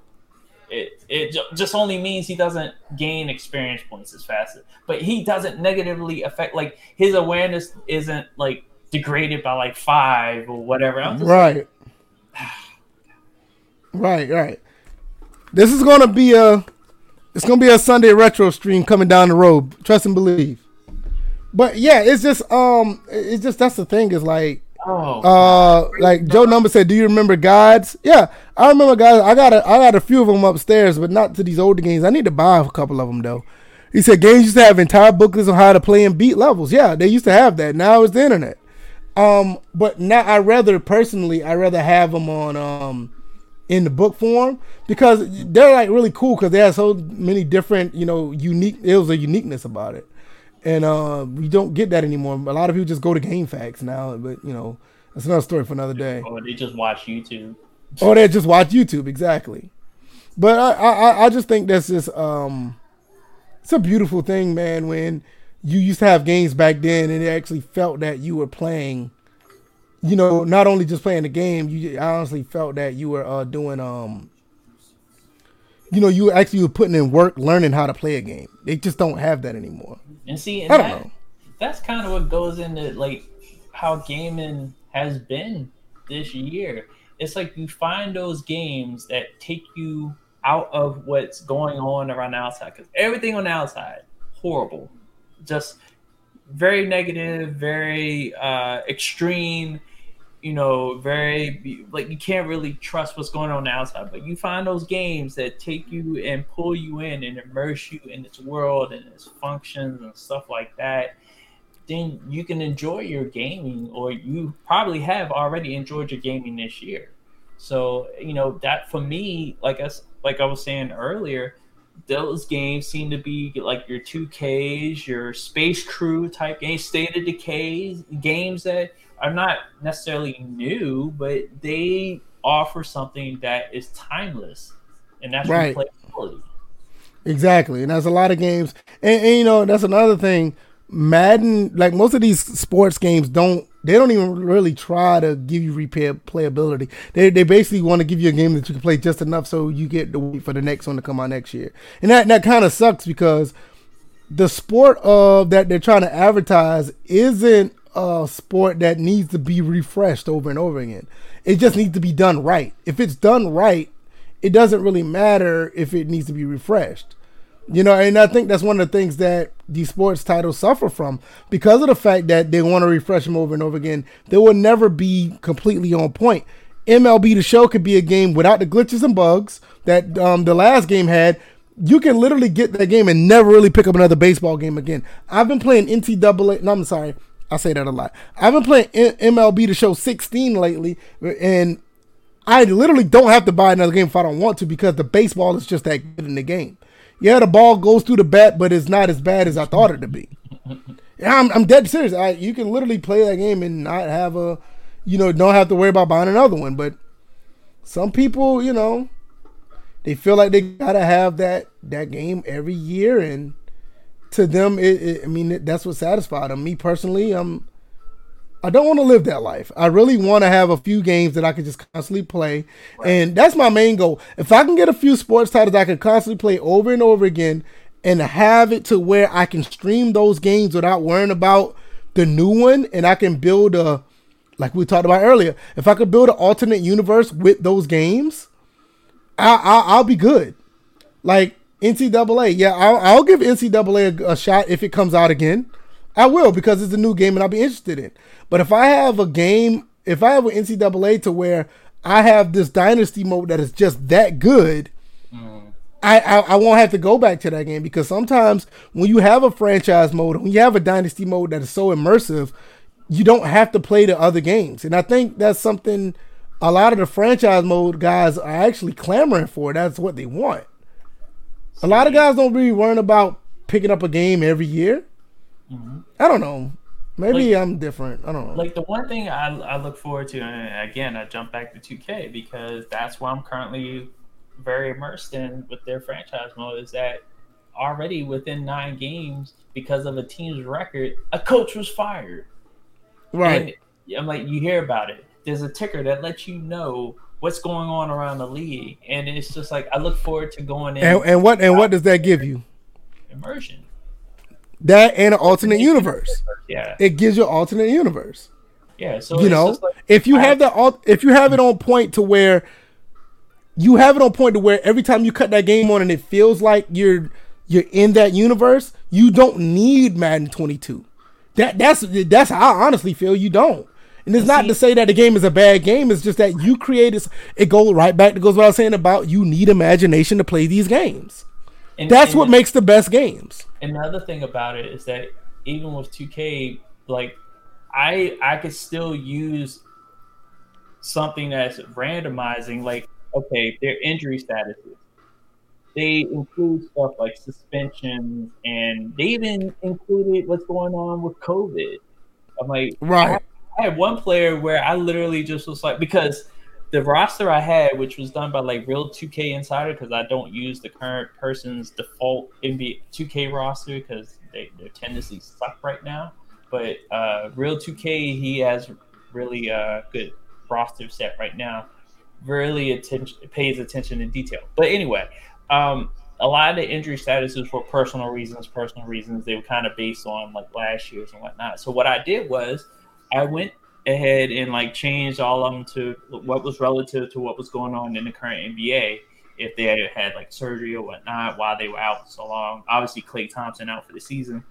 It it just only means he doesn't gain experience points as fast, but he doesn't negatively affect like his awareness isn't like degraded by like five or whatever. right. Like, right, right. This is gonna be a it's gonna be a Sunday retro stream coming down the road. Trust and believe. But yeah, it's just um, it's just that's the thing is like. Oh, uh, like Joe Number said, do you remember Gods? Yeah, I remember Gods. I got a, I got a few of them upstairs, but not to these older games. I need to buy a couple of them though. He said games used to have entire booklets on how to play and beat levels. Yeah, they used to have that. Now it's the internet. Um, but now I rather personally, I rather have them on um in the book form because they're like really cool because they have so many different, you know, unique. It was a uniqueness about it, and uh, we don't get that anymore. A lot of people just go to GameFAQs now, but you know, that's another story for another day. Or they just watch YouTube. Or they just watch YouTube exactly. But I, I, I just think that's just um, it's a beautiful thing, man. When you used to have games back then, and it actually felt that you were playing you know, not only just playing the game, you I honestly felt that you were uh, doing um you know, you actually were putting in work learning how to play a game. They just don't have that anymore. And see, and I don't that, know. That's kind of what goes into like how gaming has been this year. It's like you find those games that take you out of what's going on around the outside because everything on the outside horrible, just very negative, very uh, extreme you know, very like you can't really trust what's going on outside. But you find those games that take you and pull you in and immerse you in its world and its functions and stuff like that. Then you can enjoy your gaming, or you probably have already enjoyed your gaming this year. So you know that for me, like us, like I was saying earlier, those games seem to be like your 2Ks, your Space Crew type games, State of Decay games that are not necessarily new, but they offer something that is timeless, and that's right. replayability. Exactly, and that's a lot of games, and, and, you know that's another thing. Madden, like most of these sports games, don't they don't even really try to give you repair playability. They they basically want to give you a game that you can play just enough so you get to wait for the next one to come out next year, and that that kind of sucks because the sport of that they're trying to advertise isn't a sport that needs to be refreshed over and over again. It just needs to be done right. If it's done right, it doesn't really matter if it needs to be refreshed. You know, and I think that's one of the things that these sports titles suffer from because of the fact that they want to refresh them over and over again. They will never be completely on point. MLB The Show could be a game without the glitches and bugs that um, the last game had. You can literally get that game and never really pick up another baseball game again. I've been playing NCAA. No, I'm sorry, I say that a lot. I've been playing MLB The Show 16 lately, and I literally don't have to buy another game if I don't want to because the baseball is just that good in the game. Yeah, the ball goes through the bat, but it's not as bad as I thought it to be. Yeah, I'm, I'm dead serious. I, you can literally play that game and not have a, you know, don't have to worry about buying another one. But some people, you know, they feel like they gotta have that that game every year, and to them, it, it, I mean, that's what satisfied them. Me personally, um, I don't want to live that life. I really want to have a few games that I can just constantly play, right. and that's my main goal. If I can get a few sports titles I can constantly play over and over again, and have it to where I can stream those games without worrying about the new one, and I can build a, like we talked about earlier, if I could build an alternate universe with those games, I, I I'll be good. Like NCAA, yeah, I'll, I'll give NCAA a, a, shot if it comes out again. I will because it's a new game and I'll be interested in. But if I have a game, if I have an NCAA to where I have this dynasty mode that is just that good, mm. I, I, I won't have to go back to that game because sometimes when you have a franchise mode, when you have a dynasty mode that is so immersive, you don't have to play the other games. And I think that's something a lot of the franchise mode guys are actually clamoring for. That's what they want. A lot of guys don't really worry about picking up a game every year. Mm-hmm. I don't know. Maybe like, I'm different. I don't know. Like the one thing I, I look forward to, and again, I jump back to 2K because that's what I'm currently very immersed in with their franchise mode. Is that already within nine games because of a team's record, a coach was fired. Right. And I'm like, you hear about it. There's a ticker that lets you know what's going on around the league, and it's just like I look forward to going in. And, and what and what does that give you? Immersion. That and an alternate universe. Yeah. It gives you an alternate universe. Yeah. So you know, like, if you I, have that, if you have it on point to where you have it on point to where every time you cut that game on and it feels like you're you're in that universe, you don't need Madden 22. That that's that's how I honestly feel. You don't. And it's not to say that the game is a bad game. It's just that you created it. Goes right back to goes what I was saying about you need imagination to play these games. And, That's and what the, makes the best games. And the other thing about it is that even with 2K, like I I could still use something that's randomizing, like okay, their injury statuses. They include stuff like suspensions, and they even included what's going on with COVID. I'm like, right. I had one player where I literally just was like, because the roster I had, which was done by like Real 2K Insider, because I don't use the current person's default NBA 2K roster because they, their tendencies suck right now. But uh, Real 2K, he has really uh, good roster set right now. Really attention pays attention to detail. But anyway, um, a lot of the injury statuses were personal reasons. Personal reasons they were kind of based on like last year's and whatnot. So what I did was I went ahead and like changed all of them to what was relative to what was going on in the current NBA. If they had, had like surgery or whatnot while they were out so long, obviously Klay Thompson out for the season.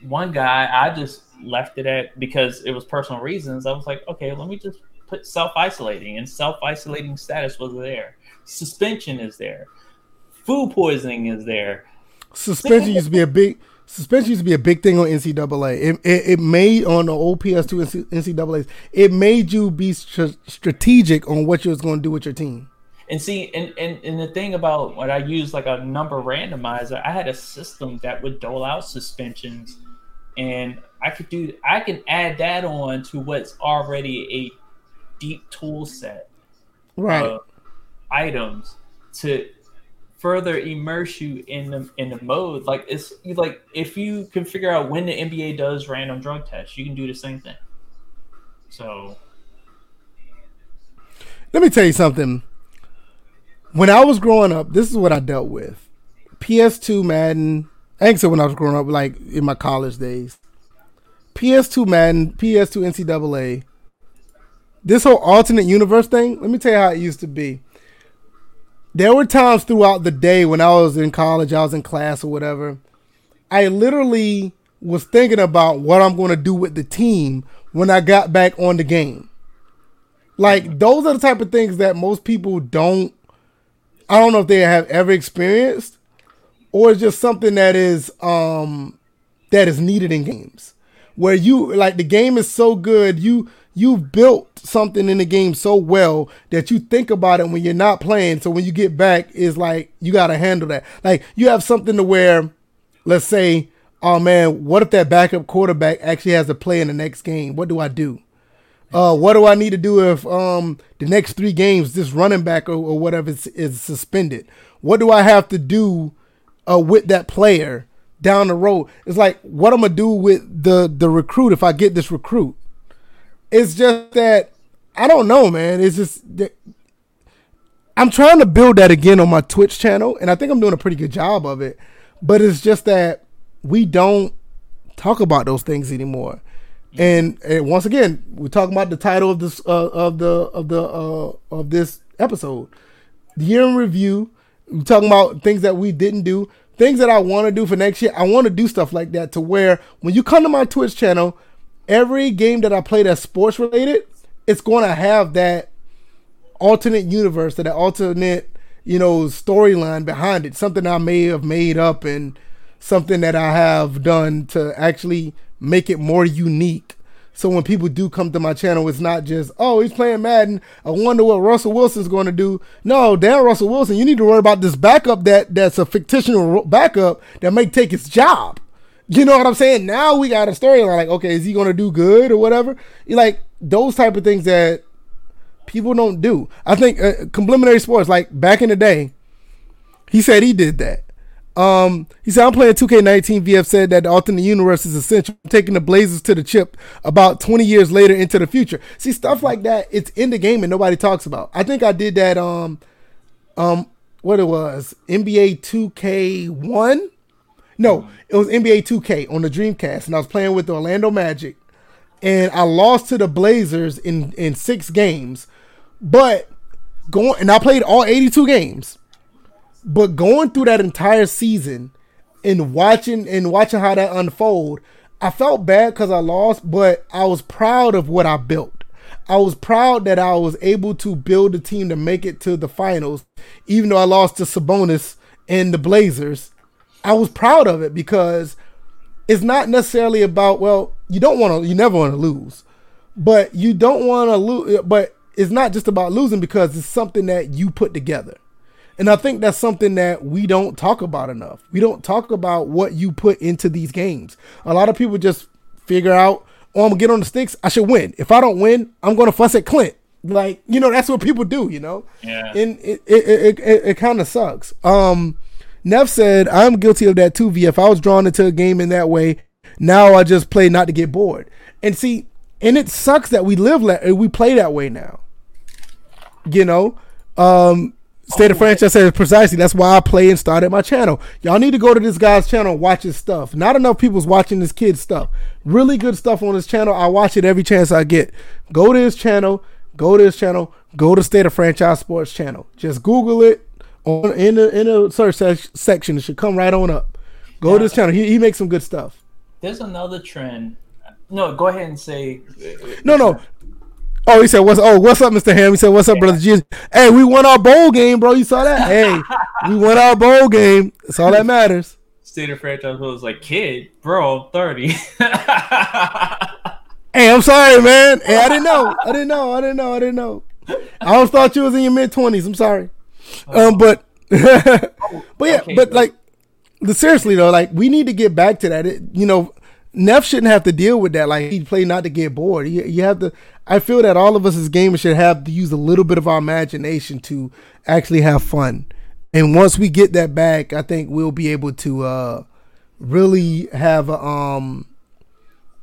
One guy I just left it at because it was personal reasons. I was like, okay, let me just put self isolating, and self isolating status was there. Suspension is there. Food poisoning is there. Suspension used to be a big suspension used to be a big thing on NCAA. It, it, it made on the old PS2 NCAA's. It made you be strategic on what you was going to do with your team. And see, and, and and the thing about what I used like a number randomizer, I had a system that would dole out suspensions, and I could do I can add that on to what's already a deep tool set, right? items to further immerse you in the in the mode. Like it's like if you can figure out when the NBA does random drug tests, you can do the same thing. So let me tell you something. When I was growing up, this is what I dealt with. PS2 Madden. I ain't when I was growing up, like in my college days. PS2 Madden, PS2 NCAA. This whole alternate universe thing, let me tell you how it used to be there were times throughout the day when I was in college, I was in class or whatever. I literally was thinking about what I'm going to do with the team when I got back on the game. Like those are the type of things that most people don't I don't know if they have ever experienced or it's just something that is um that is needed in games. Where you like the game is so good, you you've built something in the game so well that you think about it when you're not playing. So when you get back, is like you got to handle that. Like you have something to where, let's say, oh man, what if that backup quarterback actually has to play in the next game? What do I do? Uh, what do I need to do if um the next three games this running back or, or whatever is, is suspended? What do I have to do uh, with that player down the road? It's like what I'm gonna do with the the recruit if I get this recruit. It's just that I don't know, man. It's just that I'm trying to build that again on my Twitch channel, and I think I'm doing a pretty good job of it. But it's just that we don't talk about those things anymore. And, and once again, we're talking about the title of this uh, of the of the uh, of this episode, the year in review. We're talking about things that we didn't do, things that I want to do for next year. I want to do stuff like that to where when you come to my Twitch channel, every game that I play that's sports related, it's going to have that alternate universe, that alternate, you know, storyline behind it. Something I may have made up and something that I have done to actually make it more unique. So when people do come to my channel, it's not just, oh, he's playing Madden. I wonder what Russell Wilson's going to do. No, damn Russell Wilson, you need to worry about this backup that that's a fictional backup that may take his job. You know what I'm saying? Now we got a storyline like, okay, is he gonna do good or whatever? Like those type of things that people don't do. I think uh, complimentary sports, like back in the day, he said he did that. Um, he said, I'm playing 2K19. VF said that the alternate universe is essential. I'm taking the Blazers to the chip about 20 years later into the future. See, stuff like that, it's in the game and nobody talks about. I think I did that, um, um, what it was, NBA 2K1? No, it was NBA 2K on the Dreamcast, and I was playing with the Orlando Magic, and I lost to the Blazers in, in six games, but going, and I played all 82 games but going through that entire season and watching and watching how that unfold, I felt bad because I lost, but I was proud of what I built. I was proud that I was able to build a team to make it to the finals, even though I lost to Sabonis and the Blazers. I was proud of it because it's not necessarily about well, you don't want to, you never want to lose, but you don't want to lose. But it's not just about losing because it's something that you put together. And I think that's something that we don't talk about enough. We don't talk about what you put into these games. A lot of people just figure out, oh, I'm gonna get on the sticks. I should win. If I don't win, I'm gonna fuss at Clint. Like, you know, that's what people do, you know? Yeah. And it it, it, it, it kind of sucks. Um, Neff said, I'm guilty of that too, V. If I was drawn into a game in that way, now I just play not to get bored. And see, and it sucks that we live, la- we play that way now. You know? Um, State of Franchise says precisely. That's why I play and started my channel. Y'all need to go to this guy's channel and watch his stuff. Not enough people's watching this kid's stuff. Really good stuff on his channel. I watch it every chance I get. Go to his channel. Go to his channel. Go to State of Franchise Sports channel. Just Google it on in the in the search section. It should come right on up. Go yeah. to his channel. He he makes some good stuff. There's another trend. No, go ahead and say. No, no. Oh, he said, "What's oh, what's up, Mister Ham?" He said, "What's up, yeah. brother G?" Hey, we won our bowl game, bro. You saw that? hey, we won our bowl game. That's all that matters. State of franchise was like, "Kid, bro, 30. hey, I'm sorry, man. Hey, I didn't know. I didn't know. I didn't know. I didn't know. I always thought you was in your mid twenties. I'm sorry. Oh. Um, but but yeah, okay, but bro. like, seriously though, like we need to get back to that. It, you know, Neff shouldn't have to deal with that. Like he play not to get bored. You, you have to. I feel that all of us as gamers should have to use a little bit of our imagination to actually have fun. And once we get that back, I think we'll be able to uh, really have a, um,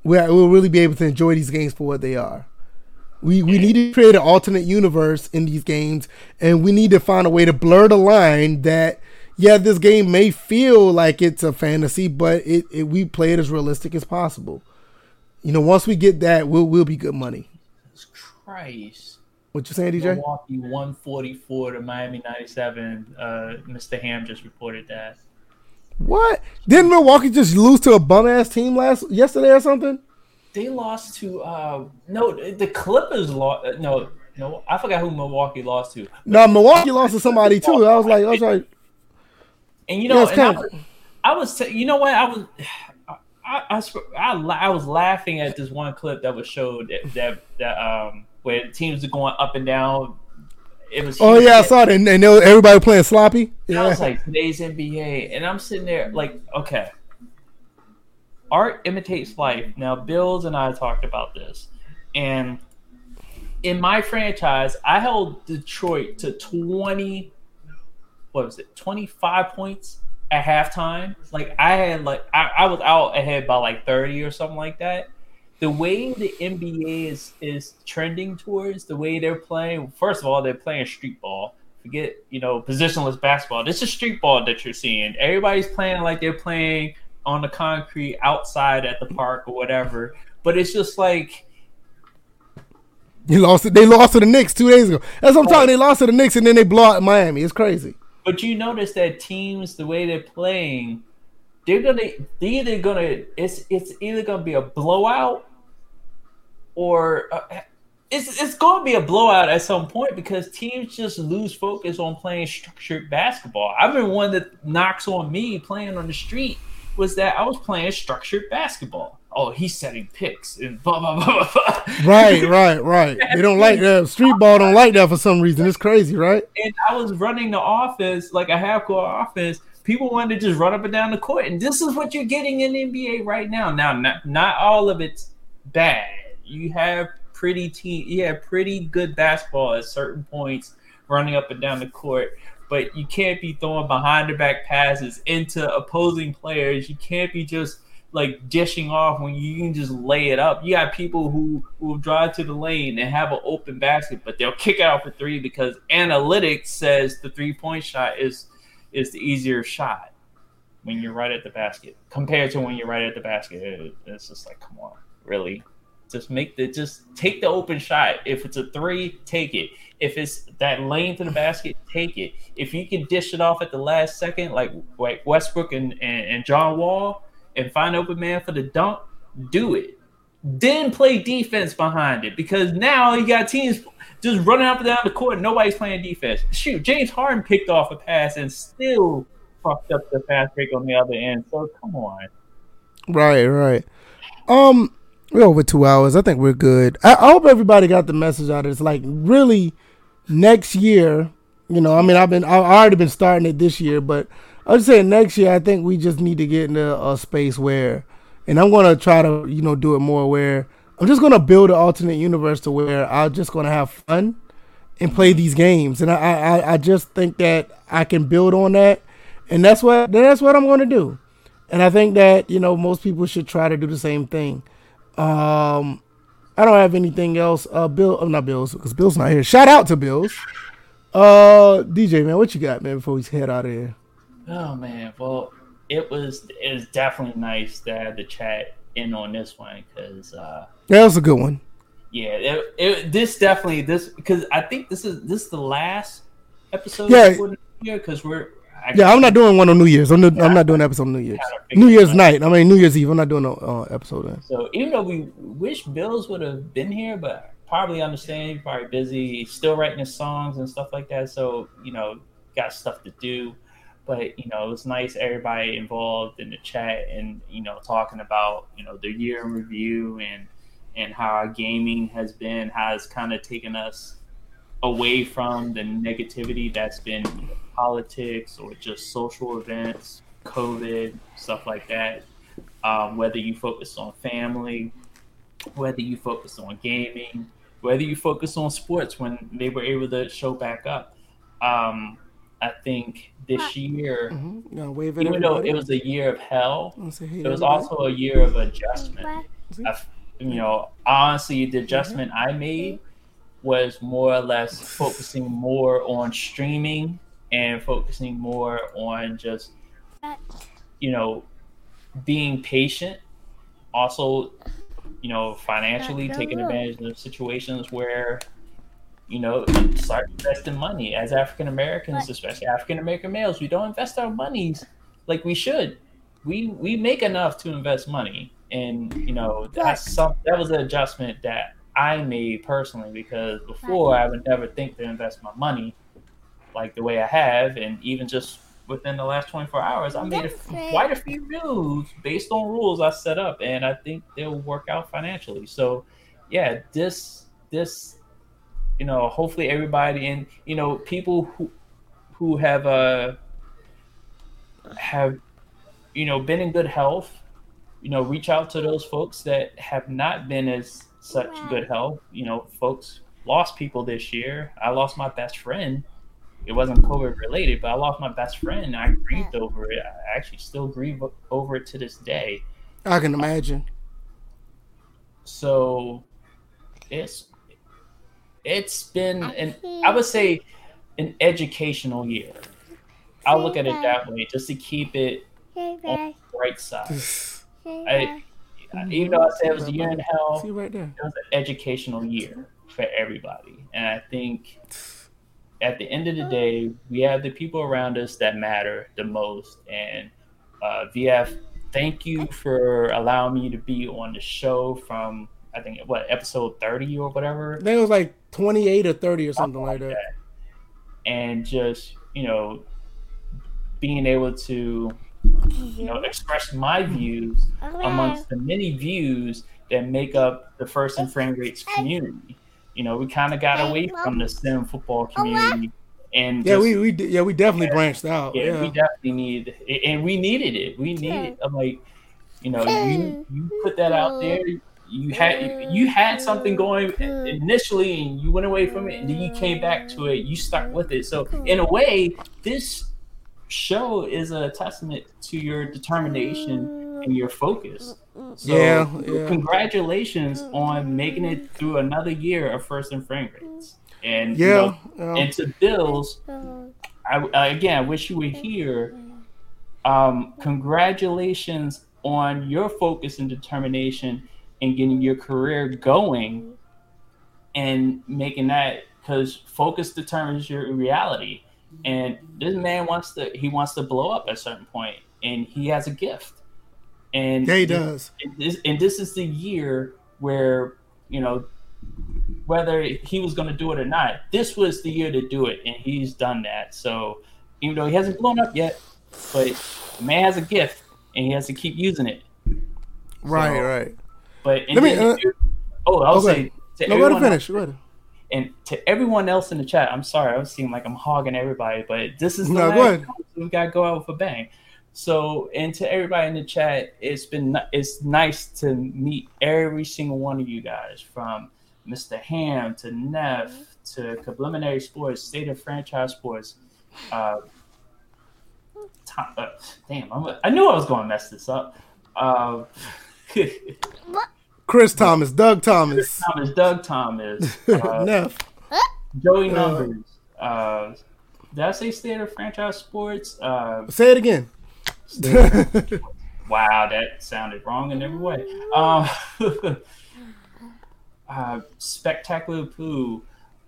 we'll really be able to enjoy these games for what they are. We we need to create an alternate universe in these games, and we need to find a way to blur the line that yeah, this game may feel like it's a fantasy, but it, it we play it as realistic as possible. You know, once we get that, we'll we'll be good money. Christ. What you saying, DJ? Milwaukee 144 to Miami 97. Uh, Mr. Ham just reported that. What? Didn't Milwaukee just lose to a bum ass team last yesterday or something? They lost to uh no the Clippers lost no no I forgot who Milwaukee lost to. No, Milwaukee lost to somebody too. I was like I was like and you know, yeah, and I, was, I was, you know what, I was, I, I, I, I, was laughing at this one clip that was showed that that, that um where teams are going up and down. It was. Oh yeah, I saw it, and, and everybody playing sloppy. Yeah. I was like today's NBA, and I'm sitting there like, okay, art imitates life. Now, Bills and I talked about this, and in my franchise, I held Detroit to 20 what was it, 25 points at halftime. Like I had like I, I was out ahead by like 30 or something like that. The way the NBA is is trending towards the way they're playing, first of all, they're playing street ball. Forget, you know, positionless basketball. This is street ball that you're seeing. Everybody's playing like they're playing on the concrete outside at the park or whatever. But it's just like you lost it. They lost to the Knicks two days ago. That's what I'm talking. They lost to the Knicks and then they blow out Miami. It's crazy. But you notice that teams, the way they're playing, they're gonna they're either gonna it's it's either gonna be a blowout or uh, it's it's gonna be a blowout at some point because teams just lose focus on playing structured basketball. I've been one that knocks on me playing on the street was that I was playing structured basketball oh, he's setting picks and blah blah blah. blah. Right, right, right. They don't like that. Street ball don't like that for some reason. It's crazy, right? And I was running the offense like a half court offense. People wanted to just run up and down the court, and this is what you're getting in NBA right now. Now, not not all of it's bad. You have pretty team. You have pretty good basketball at certain points, running up and down the court. But you can't be throwing behind the back passes into opposing players. You can't be just like dishing off when you can just lay it up. You got people who will drive to the lane and have an open basket, but they'll kick it out for three because analytics says the three point shot is is the easier shot when you're right at the basket compared to when you're right at the basket. It's just like, come on, really? Just make the just take the open shot. If it's a three, take it. If it's that lane to the basket, take it. If you can dish it off at the last second, like like Westbrook and, and, and John Wall, and find open man for the dunk, do it. Then play defense behind it because now you got teams just running up and down the court. Nobody's playing defense. Shoot, James Harden picked off a pass and still fucked up the fast break on the other end. So come on. Right, right. Um, we're over two hours. I think we're good. I, hope everybody got the message out. It's like really next year. You know, I mean, I've been I've already been starting it this year, but I would say next year I think we just need to get into a space where, and I'm gonna try to you know do it more where I'm just gonna build an alternate universe to where I'm just gonna have fun and play these games, and I I, I just think that I can build on that, and that's what that's what I'm gonna do, and I think that you know most people should try to do the same thing. Um, I don't have anything else. Uh, Bill, oh, not Bills, because Bill's not here. Shout out to Bills. Uh, DJ man, what you got, man? Before we head out of here. Oh man, well, it was it was definitely nice to have the chat in on this one because uh, that was a good one. Yeah, it, it, this definitely this because I think this is this is the last episode. Yeah, because we're yeah, I'm not doing one on New Year's. I'm, no, I'm not doing episode on New Year's. New Year's night. I mean New Year's Eve. I'm not doing no uh, episode. Then. So even though we wish Bills would have been here, but probably understand probably busy, still writing his songs and stuff like that. So you know, got stuff to do. But you know, it was nice everybody involved in the chat and you know talking about you know the year in review and and how our gaming has been has kind of taken us away from the negativity that's been politics or just social events, COVID, stuff like that. Um, whether you focus on family, whether you focus on gaming, whether you focus on sports when they were able to show back up. Um, I think this year, mm-hmm. even though it was a year of hell, it was also a year of adjustment. I, you know, honestly, the adjustment I made was more or less focusing more on streaming and focusing more on just you know being patient also you know financially taking advantage of situations where you know start investing money. As african americans especially african american males we don't invest our monies like we should. We we make enough to invest money. And you know that's some that was an adjustment that i made personally because before i would never think to invest my money like the way I have, and even just within the last 24 hours, I made a, quite a few moves based on rules I set up, and I think they'll work out financially. So, yeah, this this you know, hopefully everybody and you know people who who have uh have you know been in good health, you know, reach out to those folks that have not been as such good health. You know, folks lost people this year. I lost my best friend it wasn't COVID related, but I lost my best friend. I grieved over it. I actually still grieve over it to this day. I can imagine. So it's it's been an I would say an educational year. I'll look at it that way, just to keep it on the right side. I, even though I said it was a year in hell, right there. it was an educational year for everybody, and I think at the end of the day, we have the people around us that matter the most. And uh, VF, thank you for allowing me to be on the show from I think what episode thirty or whatever. I think it was like twenty eight or thirty or something, like, like that. that. And just you know, being able to you know express my views amongst the many views that make up the first and frame rates community. You know, we kind of got away from the sim football community. And yeah, just, we, we yeah we definitely yeah, branched out. Yeah, yeah, we definitely need and we needed it. We needed. I'm like, you know, you you put that out there. you had you had something going initially and you went away from it and then you came back to it you stuck with it so in a way this show is a testament to your determination and your focus so Yeah, yeah. congratulations on making it through another year of first and frame rates and you Yeah, know, yeah. and to bills I, I again I wish you were here um, congratulations on your focus and determination and getting your career going and making that because focus determines your reality and this man wants to he wants to blow up at a certain point and he has a gift and Yeah, he does. and this, and this is the year where you know whether he was going to do it or not this was the year to do it and he's done that so even though he hasn't blown up yet but the man has a gift and he has to keep using it Right, So- right. but Let me, uh, oh i'll okay. say to No, ahead finish. Go ahead. and to everyone else in the chat, I'm sorry, I was seem like I'm hogging everybody, but this is the No, last go ahead. we gotta go out with a bang. So, and to everybody in the chat, it's been it's nice to meet every single one of you guys, from Mr. Ham to Neff to Subliminary Sports, State of Franchise Sports. Uh, Tom, uh, damn, I'm, I knew I was going to mess this up. Uh, Chris Thomas, Doug Thomas, Thomas, Doug Thomas, uh, Neff. Joey Uh, Numbers. Uh, did I say state of franchise sports? Uh, Say it again. wow, that sounded wrong in every way. Um, uh, Spectacular Pooh,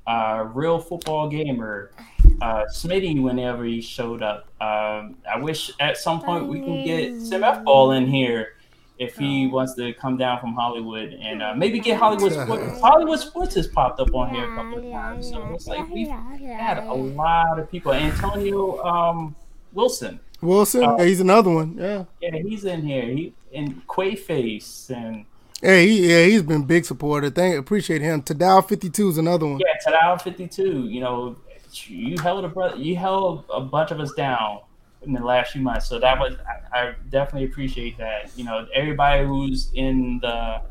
uh, Real Football Gamer, uh, Smitty whenever he showed up. Um, I wish at some point we can get Sim F Ball in here if he wants to come down from Hollywood and uh, maybe get Hollywood Sports. Hollywood Sports has popped up on here a couple of times, so it's like we've had a lot of people. Antonio um, Wilson, Wilson, Uh, yeah, he's another one. Yeah. yeah, he's in here. He and Quayface and Hey, he, yeah, he's been big supporter. Thank, appreciate him. Tadal fifty two is another one. yeah, Tadao fifty two. You know, you held a brother, you held a bunch of us down in the last few months. So that was I, I definitely appreciate that. You know, everybody who's in the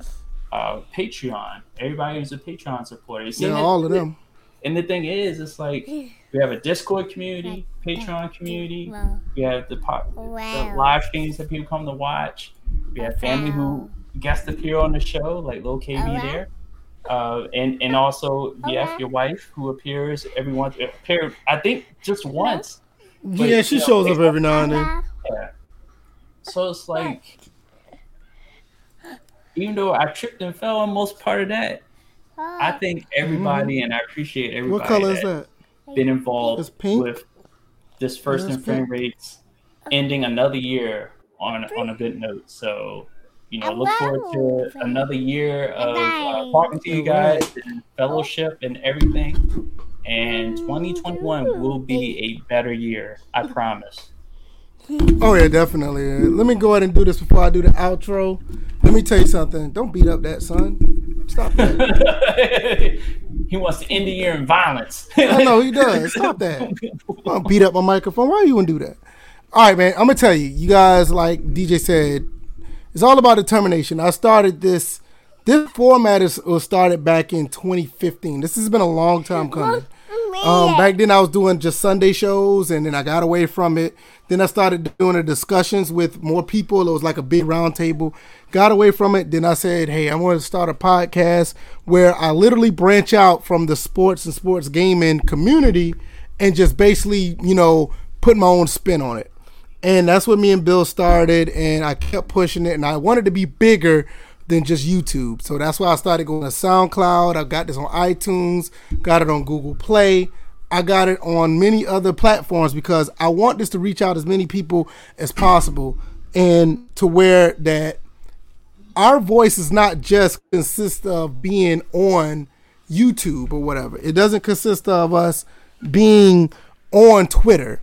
uh, Patreon, everybody who's a Patreon supporter. See, Yeah, all of them. And the thing is, it's like we have a Discord community, Patreon community. We have the, pop, the live streams that people come to watch. We have family who guest appear on the show, like Lil KB there. Uh, and and also Jeff, your wife, who appears every once appeared I think just once. But, yeah, she you know, shows up every now and then. Yeah. So it's like, even though I tripped and fell on most part of that, I think everybody and I appreciate everybody What color is that that? Been involved pink? with this first and it's frame rates ending another year on on a good note. So you know, look forward to another year of uh, talking to you guys and fellowship and everything. And 2021 will be a better year, I promise. Oh yeah, definitely. Let me go ahead and do this before I do the outro. Let me tell you something. Don't beat up that son. Stop that. he wants to end the year in violence. I know he does. Stop that. Don't beat up my microphone. Why are you gonna do that? All right, man. I'm gonna tell you. You guys, like DJ said, it's all about determination. I started this. This format is was started back in 2015. This has been a long time coming. Um, back then I was doing just Sunday shows, and then I got away from it. Then I started doing the discussions with more people. It was like a big round table. Got away from it. Then I said, "Hey, I want to start a podcast where I literally branch out from the sports and sports gaming community, and just basically, you know, put my own spin on it." And that's what me and Bill started, and I kept pushing it, and I wanted to be bigger than just YouTube. So that's why I started going to SoundCloud. I got this on iTunes, got it on Google Play. I got it on many other platforms because I want this to reach out as many people as possible and to where that our voice is not just consist of being on YouTube or whatever. It doesn't consist of us being on Twitter.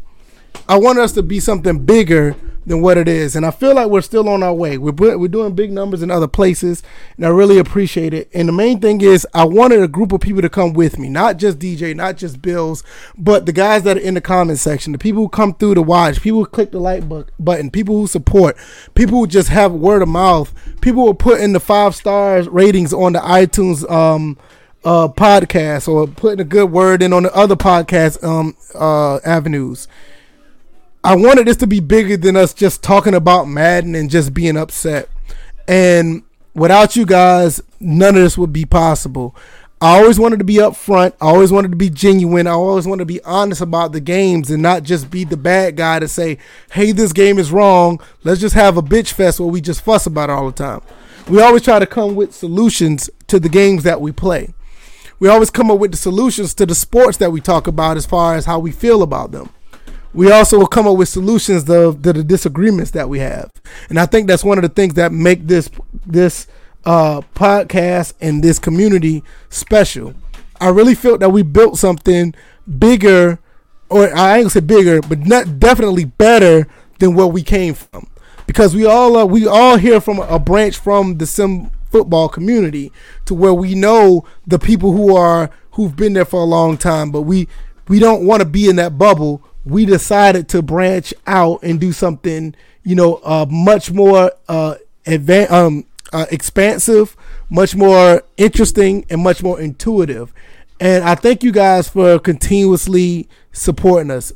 I want us to be something bigger than what it is, and I feel like we're still on our way. We're we're doing big numbers in other places, and I really appreciate it. And the main thing is, I wanted a group of people to come with me, not just DJ, not just Bills, but the guys that are in the comment section, the people who come through to watch, people who click the like bu- button, people who support, people who just have word of mouth, people who put in the five stars ratings on the iTunes um, uh, podcast or putting a good word in on the other podcast um, uh, avenues. I wanted this to be bigger than us just talking about Madden and just being upset. And without you guys, none of this would be possible. I always wanted to be upfront. I always wanted to be genuine. I always wanted to be honest about the games and not just be the bad guy to say, hey, this game is wrong. Let's just have a bitch fest where we just fuss about it all the time. We always try to come with solutions to the games that we play. We always come up with the solutions to the sports that we talk about as far as how we feel about them. We also will come up with solutions to, to the disagreements that we have. And I think that's one of the things that make this this uh, podcast and this community special. I really felt that we built something bigger, or I ain't gonna say bigger, but not definitely better than where we came from. Because we all we all hear from a branch from the sim football community to where we know the people who are who've been there for a long time, but we we don't want to be in that bubble. We decided to branch out and do something, you know, uh, much more uh, advanced, um, uh, expansive, much more interesting, and much more intuitive. And I thank you guys for continuously supporting us.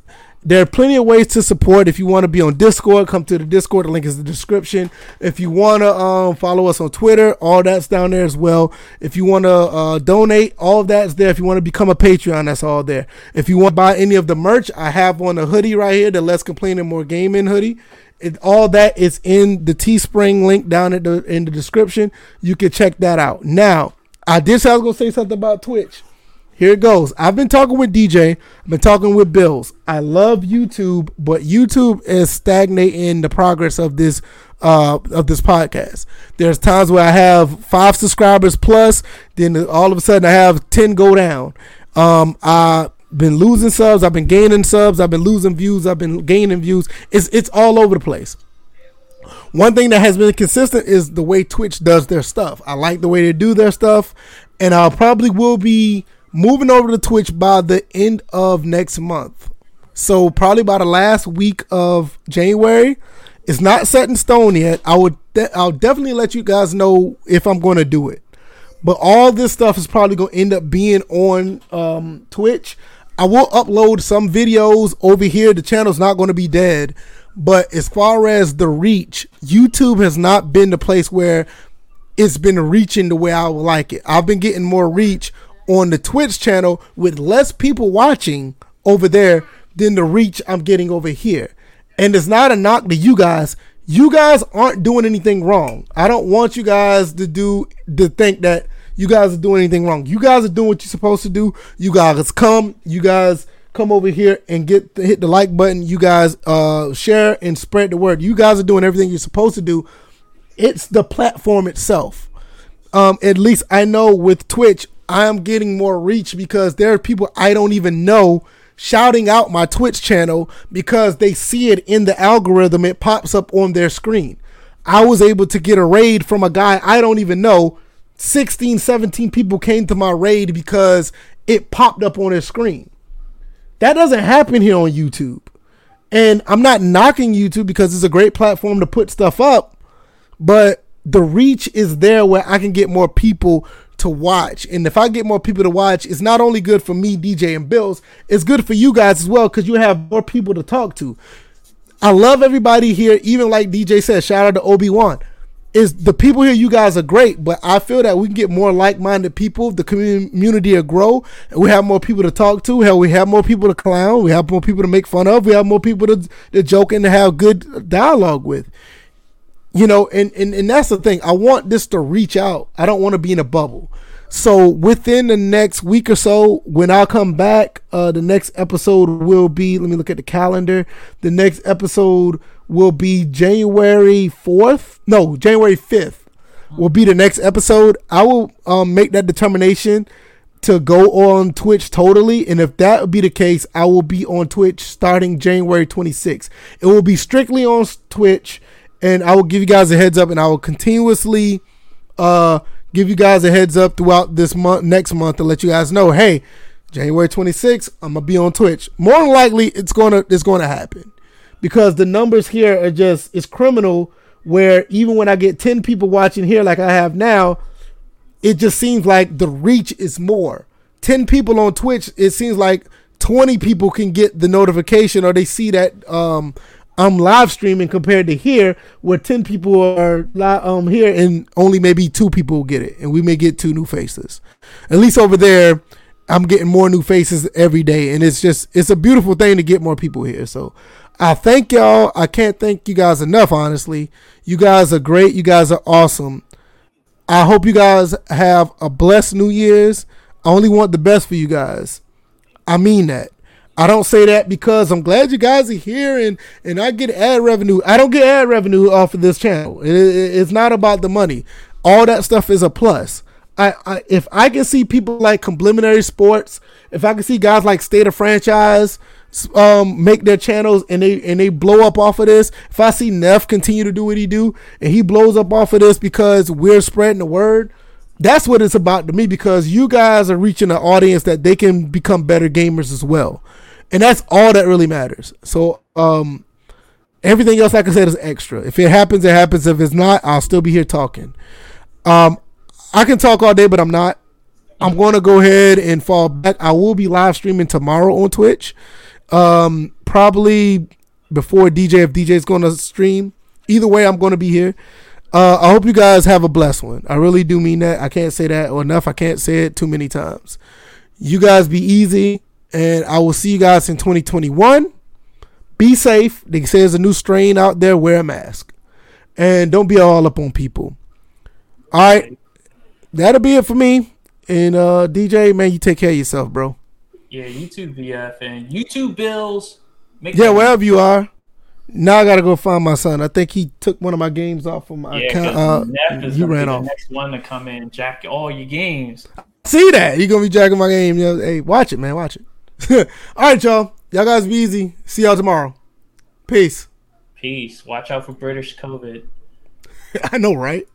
There are plenty of ways to support. If you want to be on Discord, come to the Discord. The link is in the description. If you want to um, follow us on Twitter, all that's down there as well. If you want to uh, donate, all that's there. If you want to become a Patreon, that's all there. If you want to buy any of the merch, I have on a hoodie right here, the Less Complaining More Gaming hoodie. It, all that is in the Teespring link down at the in the description. You can check that out. Now, I did say I was gonna say something about Twitch. Here it goes. I've been talking with DJ. I've been talking with Bills. I love YouTube, but YouTube is stagnating the progress of this uh, of this podcast. There's times where I have five subscribers plus, then all of a sudden I have ten go down. Um, I been losing subs. I've been gaining subs. I've been losing views. I've been gaining views. It's it's all over the place. One thing that has been consistent is the way Twitch does their stuff. I like the way they do their stuff, and I probably will be moving over to Twitch by the end of next month. So probably by the last week of January. It's not set in stone yet. I would de- I'll definitely let you guys know if I'm going to do it. But all this stuff is probably going to end up being on um, Twitch. I will upload some videos over here. The channel's not going to be dead. But as far as the reach, YouTube has not been the place where it's been reaching the way I would like it. I've been getting more reach on the Twitch channel with less people watching over there than the reach I'm getting over here. And it's not a knock to you guys. You guys aren't doing anything wrong. I don't want you guys to do to think that you guys are doing anything wrong. You guys are doing what you're supposed to do. You guys come. You guys come over here and get the, hit the like button. You guys uh, share and spread the word. You guys are doing everything you're supposed to do. It's the platform itself. Um, at least I know with Twitch, I'm getting more reach because there are people I don't even know shouting out my Twitch channel because they see it in the algorithm. It pops up on their screen. I was able to get a raid from a guy I don't even know 16, 17 people came to my raid because it popped up on their screen. That doesn't happen here on YouTube. And I'm not knocking YouTube because it's a great platform to put stuff up, but the reach is there where I can get more people to watch. And if I get more people to watch, it's not only good for me, DJ, and Bills, it's good for you guys as well because you have more people to talk to. I love everybody here, even like DJ said, shout out to Obi Wan is the people here you guys are great but i feel that we can get more like-minded people the community will grow and we have more people to talk to hell we have more people to clown we have more people to make fun of we have more people to, to joke and to have good dialogue with you know and, and and that's the thing i want this to reach out i don't want to be in a bubble so within the next week or so when i come back uh the next episode will be let me look at the calendar the next episode will be January 4th. No, January 5th will be the next episode. I will um, make that determination to go on Twitch totally. And if that would be the case, I will be on Twitch starting January 26th. It will be strictly on Twitch. And I will give you guys a heads up and I will continuously uh, give you guys a heads up throughout this month, next month to let you guys know, hey, January 26th, I'm gonna be on Twitch. More than likely, it's gonna it's gonna happen because the numbers here are just it's criminal where even when I get 10 people watching here like I have now, it just seems like the reach is more. 10 people on Twitch, it seems like 20 people can get the notification or they see that um, I'm live streaming compared to here where 10 people are um here and only maybe two people get it and we may get two new faces. At least over there I'm getting more new faces every day and it's just it's a beautiful thing to get more people here. So I thank y'all. I can't thank you guys enough honestly. You guys are great. You guys are awesome. I hope you guys have a blessed New Year's. I only want the best for you guys. I mean that. I don't say that because I'm glad you guys are here and, and I get ad revenue. I don't get ad revenue off of this channel. It, it, it's not about the money. All that stuff is a plus. I, I if I can see people like Complementary Sports, if I can see guys like State of Franchise um, make their channels and they and they blow up off of this, if I see Neff continue to do what he do and he blows up off of this because we're spreading the word, that's what it's about to me because you guys are reaching an audience that they can become better gamers as well and that's all that really matters. So, um, everything else, I said, is extra. If it happens, it happens. If it's not, I'll still be here talking. Um, I can talk all day, but I'm not. I'm going to go ahead and fall back. I will be live streaming tomorrow on Twitch. Um, probably before DJ if DJ is going to stream. Either way, I'm going to be here. Uh, I hope you guys have a blessed one. I really do mean that. I can't say that enough. I can't say it too many times. You guys be easy. And I will see you guys in 2021. Be safe. They say there's a new strain out there. Wear a mask. And don't be all up on people. All right. That'll be it for me. And uh DJ, man, you take care of yourself, bro. Yeah, YouTube VF and YouTube bills. yeah, wherever you are. Now I gotta go find my son. I think he took one of my games off of my yeah, account. Uh, he ran off. next one to come in, jack all your games. See that? You gonna be jacking my game? You know, hey, watch it, man. Watch it. All right, y'all. Y'all guys be easy. See y'all tomorrow. Peace. Peace. Watch out for British COVID. I know, right?